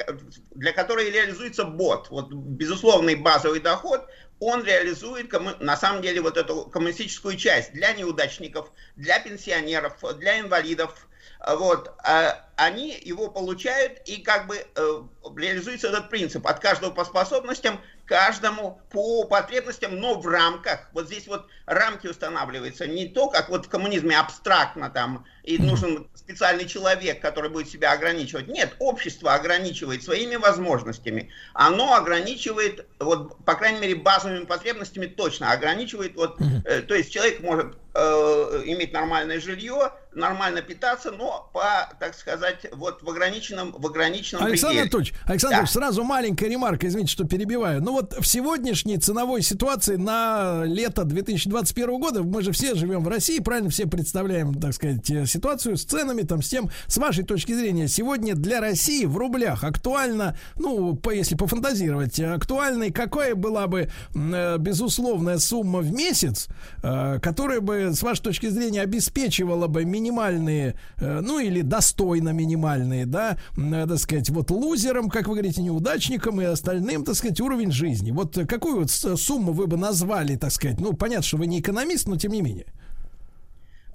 для которой реализуется бот. Вот безусловный базовый доход, он реализует на самом деле вот эту коммунистическую часть для неудачников, для пенсионеров, для инвалидов, вот, а они его получают, и как бы э, реализуется этот принцип от каждого по способностям, каждому по потребностям, но в рамках. Вот здесь вот рамки устанавливаются не то, как вот в коммунизме абстрактно там, и нужен специальный человек, который будет себя ограничивать. Нет, общество ограничивает своими возможностями. Оно ограничивает, вот, по крайней мере, базовыми потребностями точно ограничивает. Вот, э, то есть человек может э, иметь нормальное жилье, нормально питаться, но по, так сказать, вот в ограниченном, в ограниченном Александр пределе. Анатольевич, Александр да. сразу маленькая ремарка, извините, что перебиваю. Ну вот в сегодняшней ценовой ситуации на лето 2021 года, мы же все живем в России, правильно все представляем, так сказать, э, ситуацию с ценами, там, с тем, с вашей точки зрения, сегодня для России в рублях актуально, ну, по, если пофантазировать, актуальной какая была бы э, безусловная сумма в месяц, э, которая бы, с вашей точки зрения, обеспечивала бы минимальные, э, ну, или достойно минимальные, да, э, так сказать, вот лузерам, как вы говорите, неудачникам и остальным, так сказать, уровень жизни. Вот какую вот сумму вы бы назвали, так сказать, ну, понятно, что вы не экономист, но тем не менее.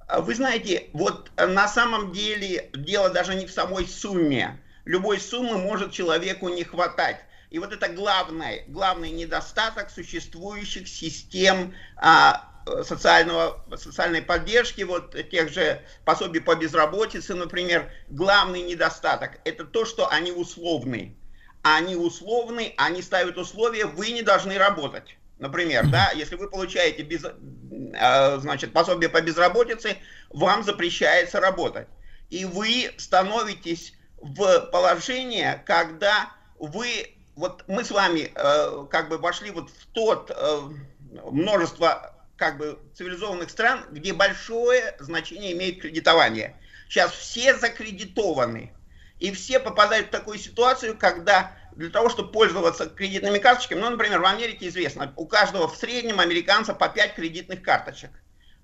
А вы знаете, вот на самом деле дело даже не в самой сумме. Любой суммы может человеку не хватать. И вот это главный, главный недостаток существующих систем а, социального, социальной поддержки, вот тех же пособий по безработице, например, главный недостаток – это то, что они условны. Они условны, они ставят условия, вы не должны работать. Например, да, если вы получаете без, а, значит, пособие по безработице, вам запрещается работать. И вы становитесь в положение, когда вы, вот мы с вами э, как бы вошли вот в тот э, множество как бы цивилизованных стран, где большое значение имеет кредитование. Сейчас все закредитованы. И все попадают в такую ситуацию, когда для того, чтобы пользоваться кредитными карточками, ну, например, в Америке известно, у каждого в среднем американца по 5 кредитных карточек.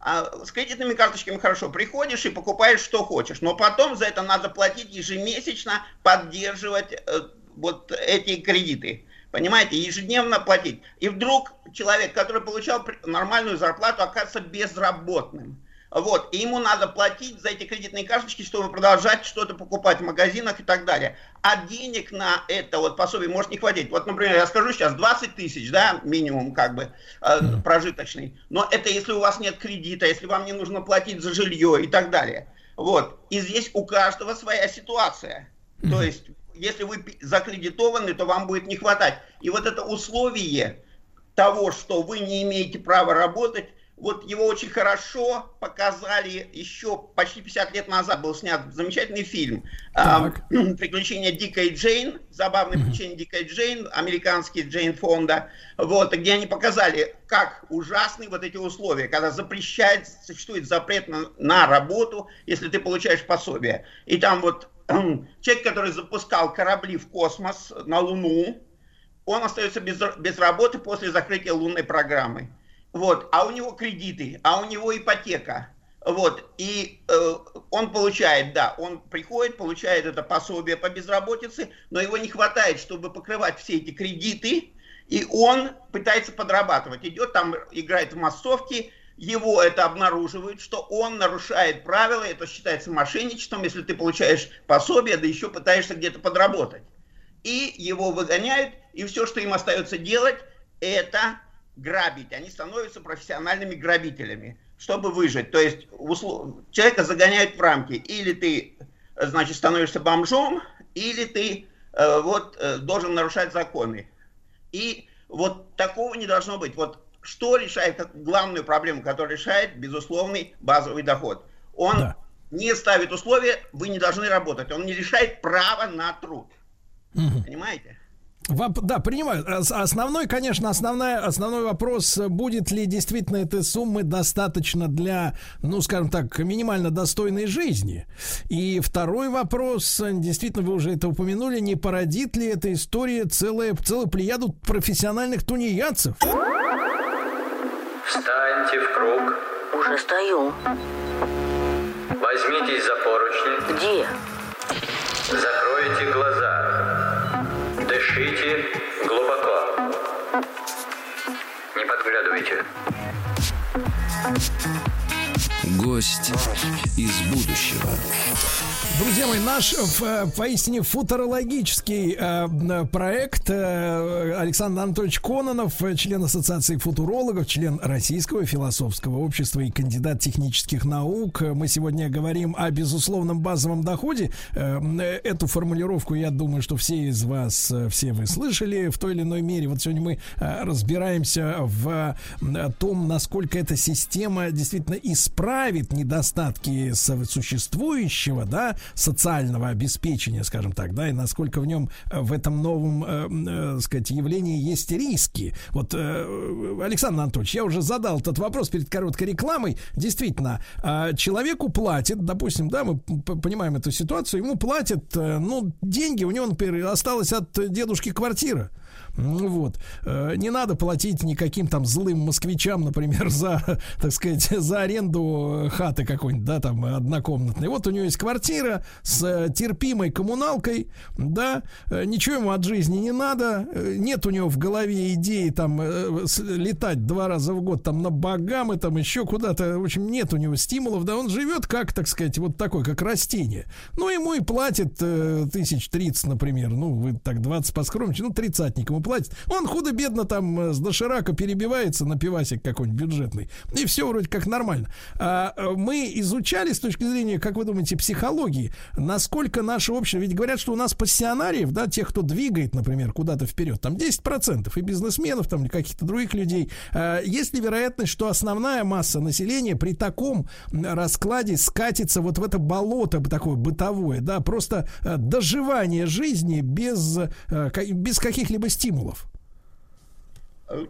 А с кредитными карточками хорошо, приходишь и покупаешь, что хочешь, но потом за это надо платить ежемесячно, поддерживать э, вот эти кредиты. Понимаете, ежедневно платить. И вдруг человек, который получал нормальную зарплату, оказывается безработным. Вот, и ему надо платить за эти кредитные карточки, чтобы продолжать что-то покупать в магазинах и так далее. А денег на это вот пособие может не хватить. Вот, например, я скажу сейчас 20 тысяч, да, минимум как бы э, прожиточный. Но это если у вас нет кредита, если вам не нужно платить за жилье и так далее. Вот, и здесь у каждого своя ситуация. То есть если вы закредитованы, то вам будет не хватать. И вот это условие того, что вы не имеете права работать, вот его очень хорошо показали еще почти 50 лет назад. Был снят замечательный фильм а, «Приключения Дикой Джейн», «Забавные приключения Дикой Джейн», американский Джейн Фонда, вот, где они показали, как ужасны вот эти условия, когда запрещает, существует запрет на, на работу, если ты получаешь пособие. И там вот человек, который запускал корабли в космос на Луну, он остается без, без работы после закрытия лунной программы. Вот, а у него кредиты, а у него ипотека. Вот, и э, он получает, да, он приходит, получает это пособие по безработице, но его не хватает, чтобы покрывать все эти кредиты, и он пытается подрабатывать. Идет там, играет в массовки, его это обнаруживают, что он нарушает правила, это считается мошенничеством, если ты получаешь пособие, да еще пытаешься где-то подработать. И его выгоняют, и все, что им остается делать, это грабить. Они становятся профессиональными грабителями, чтобы выжить. То есть услов... человека загоняют в рамки. Или ты, значит, становишься бомжом, или ты э, вот э, должен нарушать законы. И вот такого не должно быть. Вот что решает как главную проблему, которую решает безусловный базовый доход? Он да. не ставит условия, вы не должны работать. Он не решает право на труд. Угу. Понимаете? Воп, да, принимаю. Основной, конечно, основная, основной вопрос, будет ли действительно этой суммы достаточно для, ну, скажем так, минимально достойной жизни. И второй вопрос, действительно, вы уже это упомянули, не породит ли эта история целая, целую плеяду профессиональных тунеядцев? Встаньте в круг. Уже стою. Возьмитесь за поручни. Где? Дышите глубоко. Не подглядывайте. Гость из будущего. Друзья мои, наш э, поистине футурологический э, проект э, Александр Анатольевич Кононов, член Ассоциации футурологов, член Российского философского общества и кандидат технических наук. Мы сегодня говорим о безусловном базовом доходе. Эту формулировку, я думаю, что все из вас, все вы слышали в той или иной мере. Вот сегодня мы разбираемся в том, насколько эта система действительно исправит недостатки существующего, да, социального обеспечения, скажем так, да, и насколько в нем, э, в этом новом, э, э, сказать, явлении есть риски. Вот, э, Александр Анатольевич, я уже задал этот вопрос перед короткой рекламой. Действительно, э, человеку платят, допустим, да, мы понимаем эту ситуацию, ему платят, э, ну, деньги, у него, например, осталось от дедушки квартира. Ну вот. Э, не надо платить никаким там злым москвичам, например, за, так сказать, за аренду хаты какой-нибудь, да, там, однокомнатной. Вот у него есть квартира с э, терпимой коммуналкой, да, э, ничего ему от жизни не надо, нет у него в голове идеи там летать два раза в год там на Багамы, там еще куда-то, в общем, нет у него стимулов, да, он живет как, так сказать, вот такой, как растение. Ну, ему и платит тысяч тридцать, например, ну, вы так 20 поскромничаете, ну, тридцатник ему платит. Он худо-бедно там э, с доширака перебивается на пивасик какой-нибудь бюджетный. И все вроде как нормально. А, э, мы изучали с точки зрения, как вы думаете, психологии, насколько наше общество... Ведь говорят, что у нас пассионариев, да, тех, кто двигает, например, куда-то вперед, там 10% и бизнесменов, там, каких-то других людей. А, есть ли вероятность, что основная масса населения при таком раскладе скатится вот в это болото такое бытовое, да, просто э, доживание жизни без, без каких-либо стимулов? Стимулов.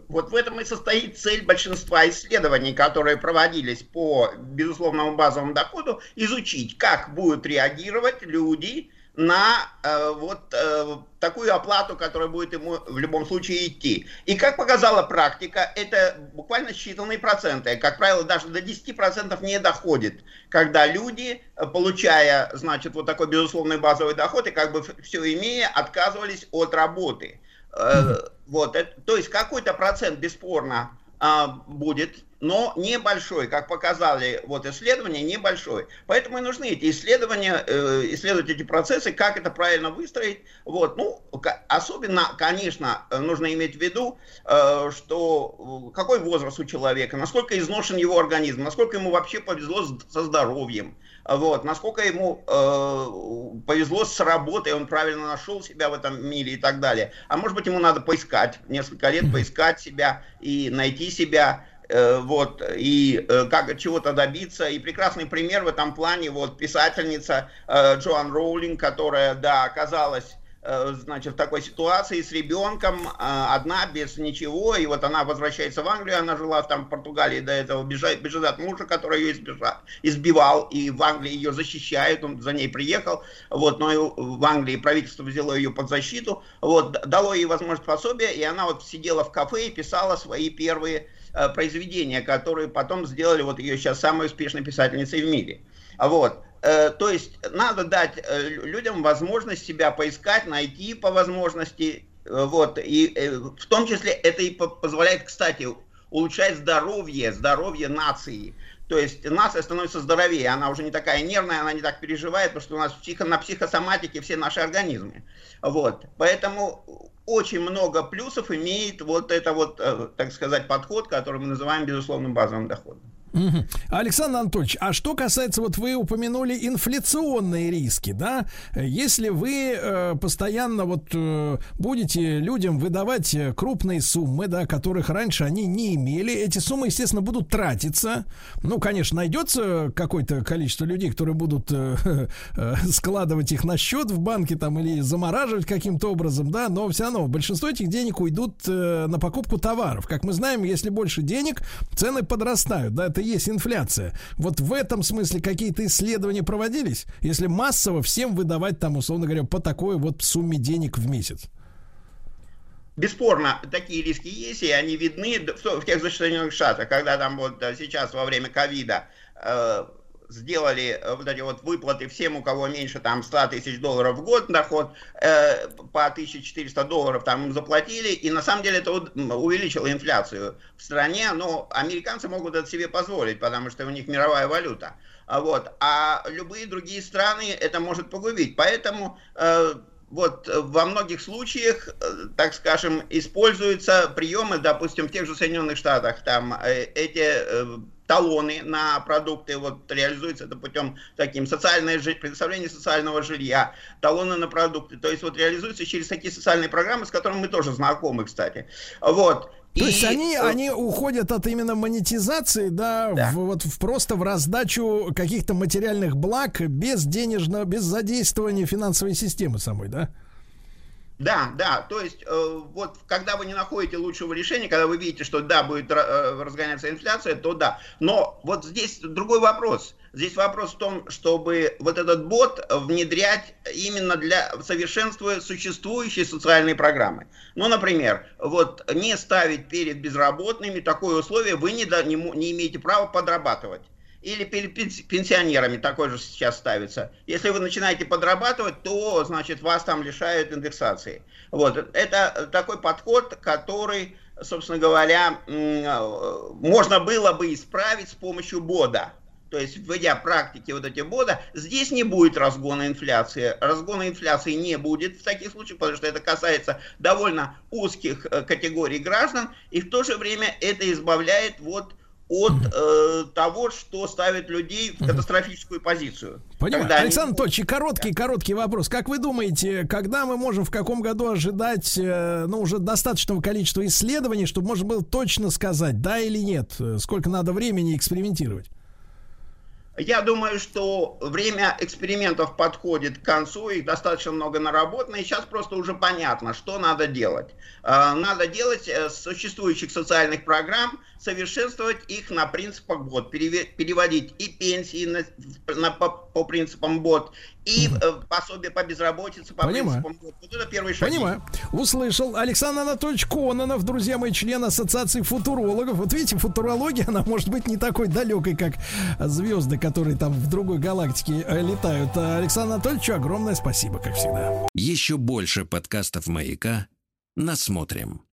Вот в этом и состоит цель большинства исследований, которые проводились по безусловному базовому доходу, изучить, как будут реагировать люди на э, вот э, такую оплату, которая будет ему в любом случае идти. И как показала практика, это буквально считанные проценты. Как правило, даже до 10% не доходит, когда люди, получая, значит, вот такой безусловный базовый доход и как бы все имея, отказывались от работы. Э, вот, это, то есть какой-то процент бесспорно а, будет но небольшой, как показали вот исследования, небольшой. Поэтому и нужны эти исследования, э, исследовать эти процессы, как это правильно выстроить. Вот, ну, особенно, конечно, нужно иметь в виду, э, что э, какой возраст у человека, насколько изношен его организм, насколько ему вообще повезло со здоровьем. Вот, насколько ему э, повезло с работой, он правильно нашел себя в этом мире и так далее. А может быть, ему надо поискать, несколько лет поискать себя и найти себя, вот, и э, как чего-то добиться. И прекрасный пример в этом плане, вот, писательница э, Джоан Роулинг, которая, да, оказалась э, значит, в такой ситуации с ребенком, э, одна, без ничего, и вот она возвращается в Англию, она жила там в Португалии до этого, бежит, бежит от мужа, который ее избежа- избивал, и в Англии ее защищают, он за ней приехал, вот, но в Англии правительство взяло ее под защиту, вот, дало ей возможность пособия, и она вот сидела в кафе и писала свои первые э, произведения, которые потом сделали вот ее сейчас самой успешной писательницей в мире. Вот. Э, То есть надо дать э, лю- людям возможность себя поискать, найти по возможности. Э, Вот. И э, в том числе это и по- позволяет, кстати, улучшать здоровье, здоровье нации. То есть нация становится здоровее, она уже не такая нервная, она не так переживает, потому что у нас психо, на психосоматике все наши организмы. Вот. Поэтому очень много плюсов имеет вот это вот, э, так сказать, подход, который мы называем безусловным базовым доходом. Александр Анатольевич, а что касается, вот вы упомянули инфляционные риски, да? Если вы э, постоянно вот э, будете людям выдавать э, крупные суммы, да, которых раньше они не имели, эти суммы, естественно, будут тратиться. Ну, конечно, найдется какое-то количество людей, которые будут э, э, складывать их на счет в банке там или замораживать каким-то образом, да, но все равно большинство этих денег уйдут э, на покупку товаров. Как мы знаем, если больше денег, цены подрастают, да, это есть инфляция. Вот в этом смысле какие-то исследования проводились, если массово всем выдавать там, условно говоря, по такой вот сумме денег в месяц. Бесспорно, такие риски есть, и они видны в тех же Соединенных Штатах, когда там вот э, сейчас во время ковида э, сделали э, вот эти вот выплаты всем, у кого меньше там 100 тысяч долларов в год доход, э, по 1400 долларов там им заплатили, и на самом деле это увеличило инфляцию в стране, но американцы могут это себе позволить, потому что у них мировая валюта. А Вот. А любые другие страны это может погубить. Поэтому э, вот во многих случаях, э, так скажем, используются приемы, допустим, в тех же Соединенных Штатах, там э, эти талоны на продукты, вот реализуется это путем таким социальное предоставление социального жилья, талоны на продукты, то есть вот реализуется через такие социальные программы, с которыми мы тоже знакомы, кстати. Вот. То есть И, они, э, они уходят от именно монетизации, да, В, вот в, просто в раздачу каких-то материальных благ без денежного, без задействования финансовой системы самой, да? Да, да, то есть э, вот когда вы не находите лучшего решения, когда вы видите, что да, будет э, разгоняться инфляция, то да. Но вот здесь другой вопрос. Здесь вопрос в том, чтобы вот этот бот внедрять именно для совершенствуя существующие социальные программы. Ну, например, вот не ставить перед безработными такое условие, вы не, не, не имеете права подрабатывать. Или пенсионерами такой же сейчас ставится. Если вы начинаете подрабатывать, то, значит, вас там лишают индексации. Вот. Это такой подход, который, собственно говоря, можно было бы исправить с помощью бода. То есть, вводя практики вот эти бода, здесь не будет разгона инфляции. Разгона инфляции не будет в таких случаях, потому что это касается довольно узких э, категорий граждан, и в то же время это избавляет вот от э, того, что ставит людей в катастрофическую позицию. Понимаю. Когда они- Александр Анатольевич, короткий, короткий вопрос. Как вы думаете, когда мы можем, в каком году ожидать, э, ну, уже достаточного количества исследований, чтобы можно было точно сказать, да или нет? Э, Сколько надо времени экспериментировать? Я думаю, что время экспериментов подходит к концу, их достаточно много наработано, и сейчас просто уже понятно, что надо делать. Э, Надо делать э, существующих социальных программ, совершенствовать их на принципах БОТ, переводить и пенсии на, на- по, по принципам БОТ, и э, пособие по безработице по Понимаю. принципам. Вот это первый шаг. Понимаю. Услышал. Александр Анатольевич Кононов, друзья мои, член Ассоциации футурологов. Вот видите, футурология, она может быть не такой далекой, как звезды, которые там в другой галактике э, летают. А Александру Анатольевичу огромное спасибо, как всегда. Еще больше подкастов «Маяка» насмотрим.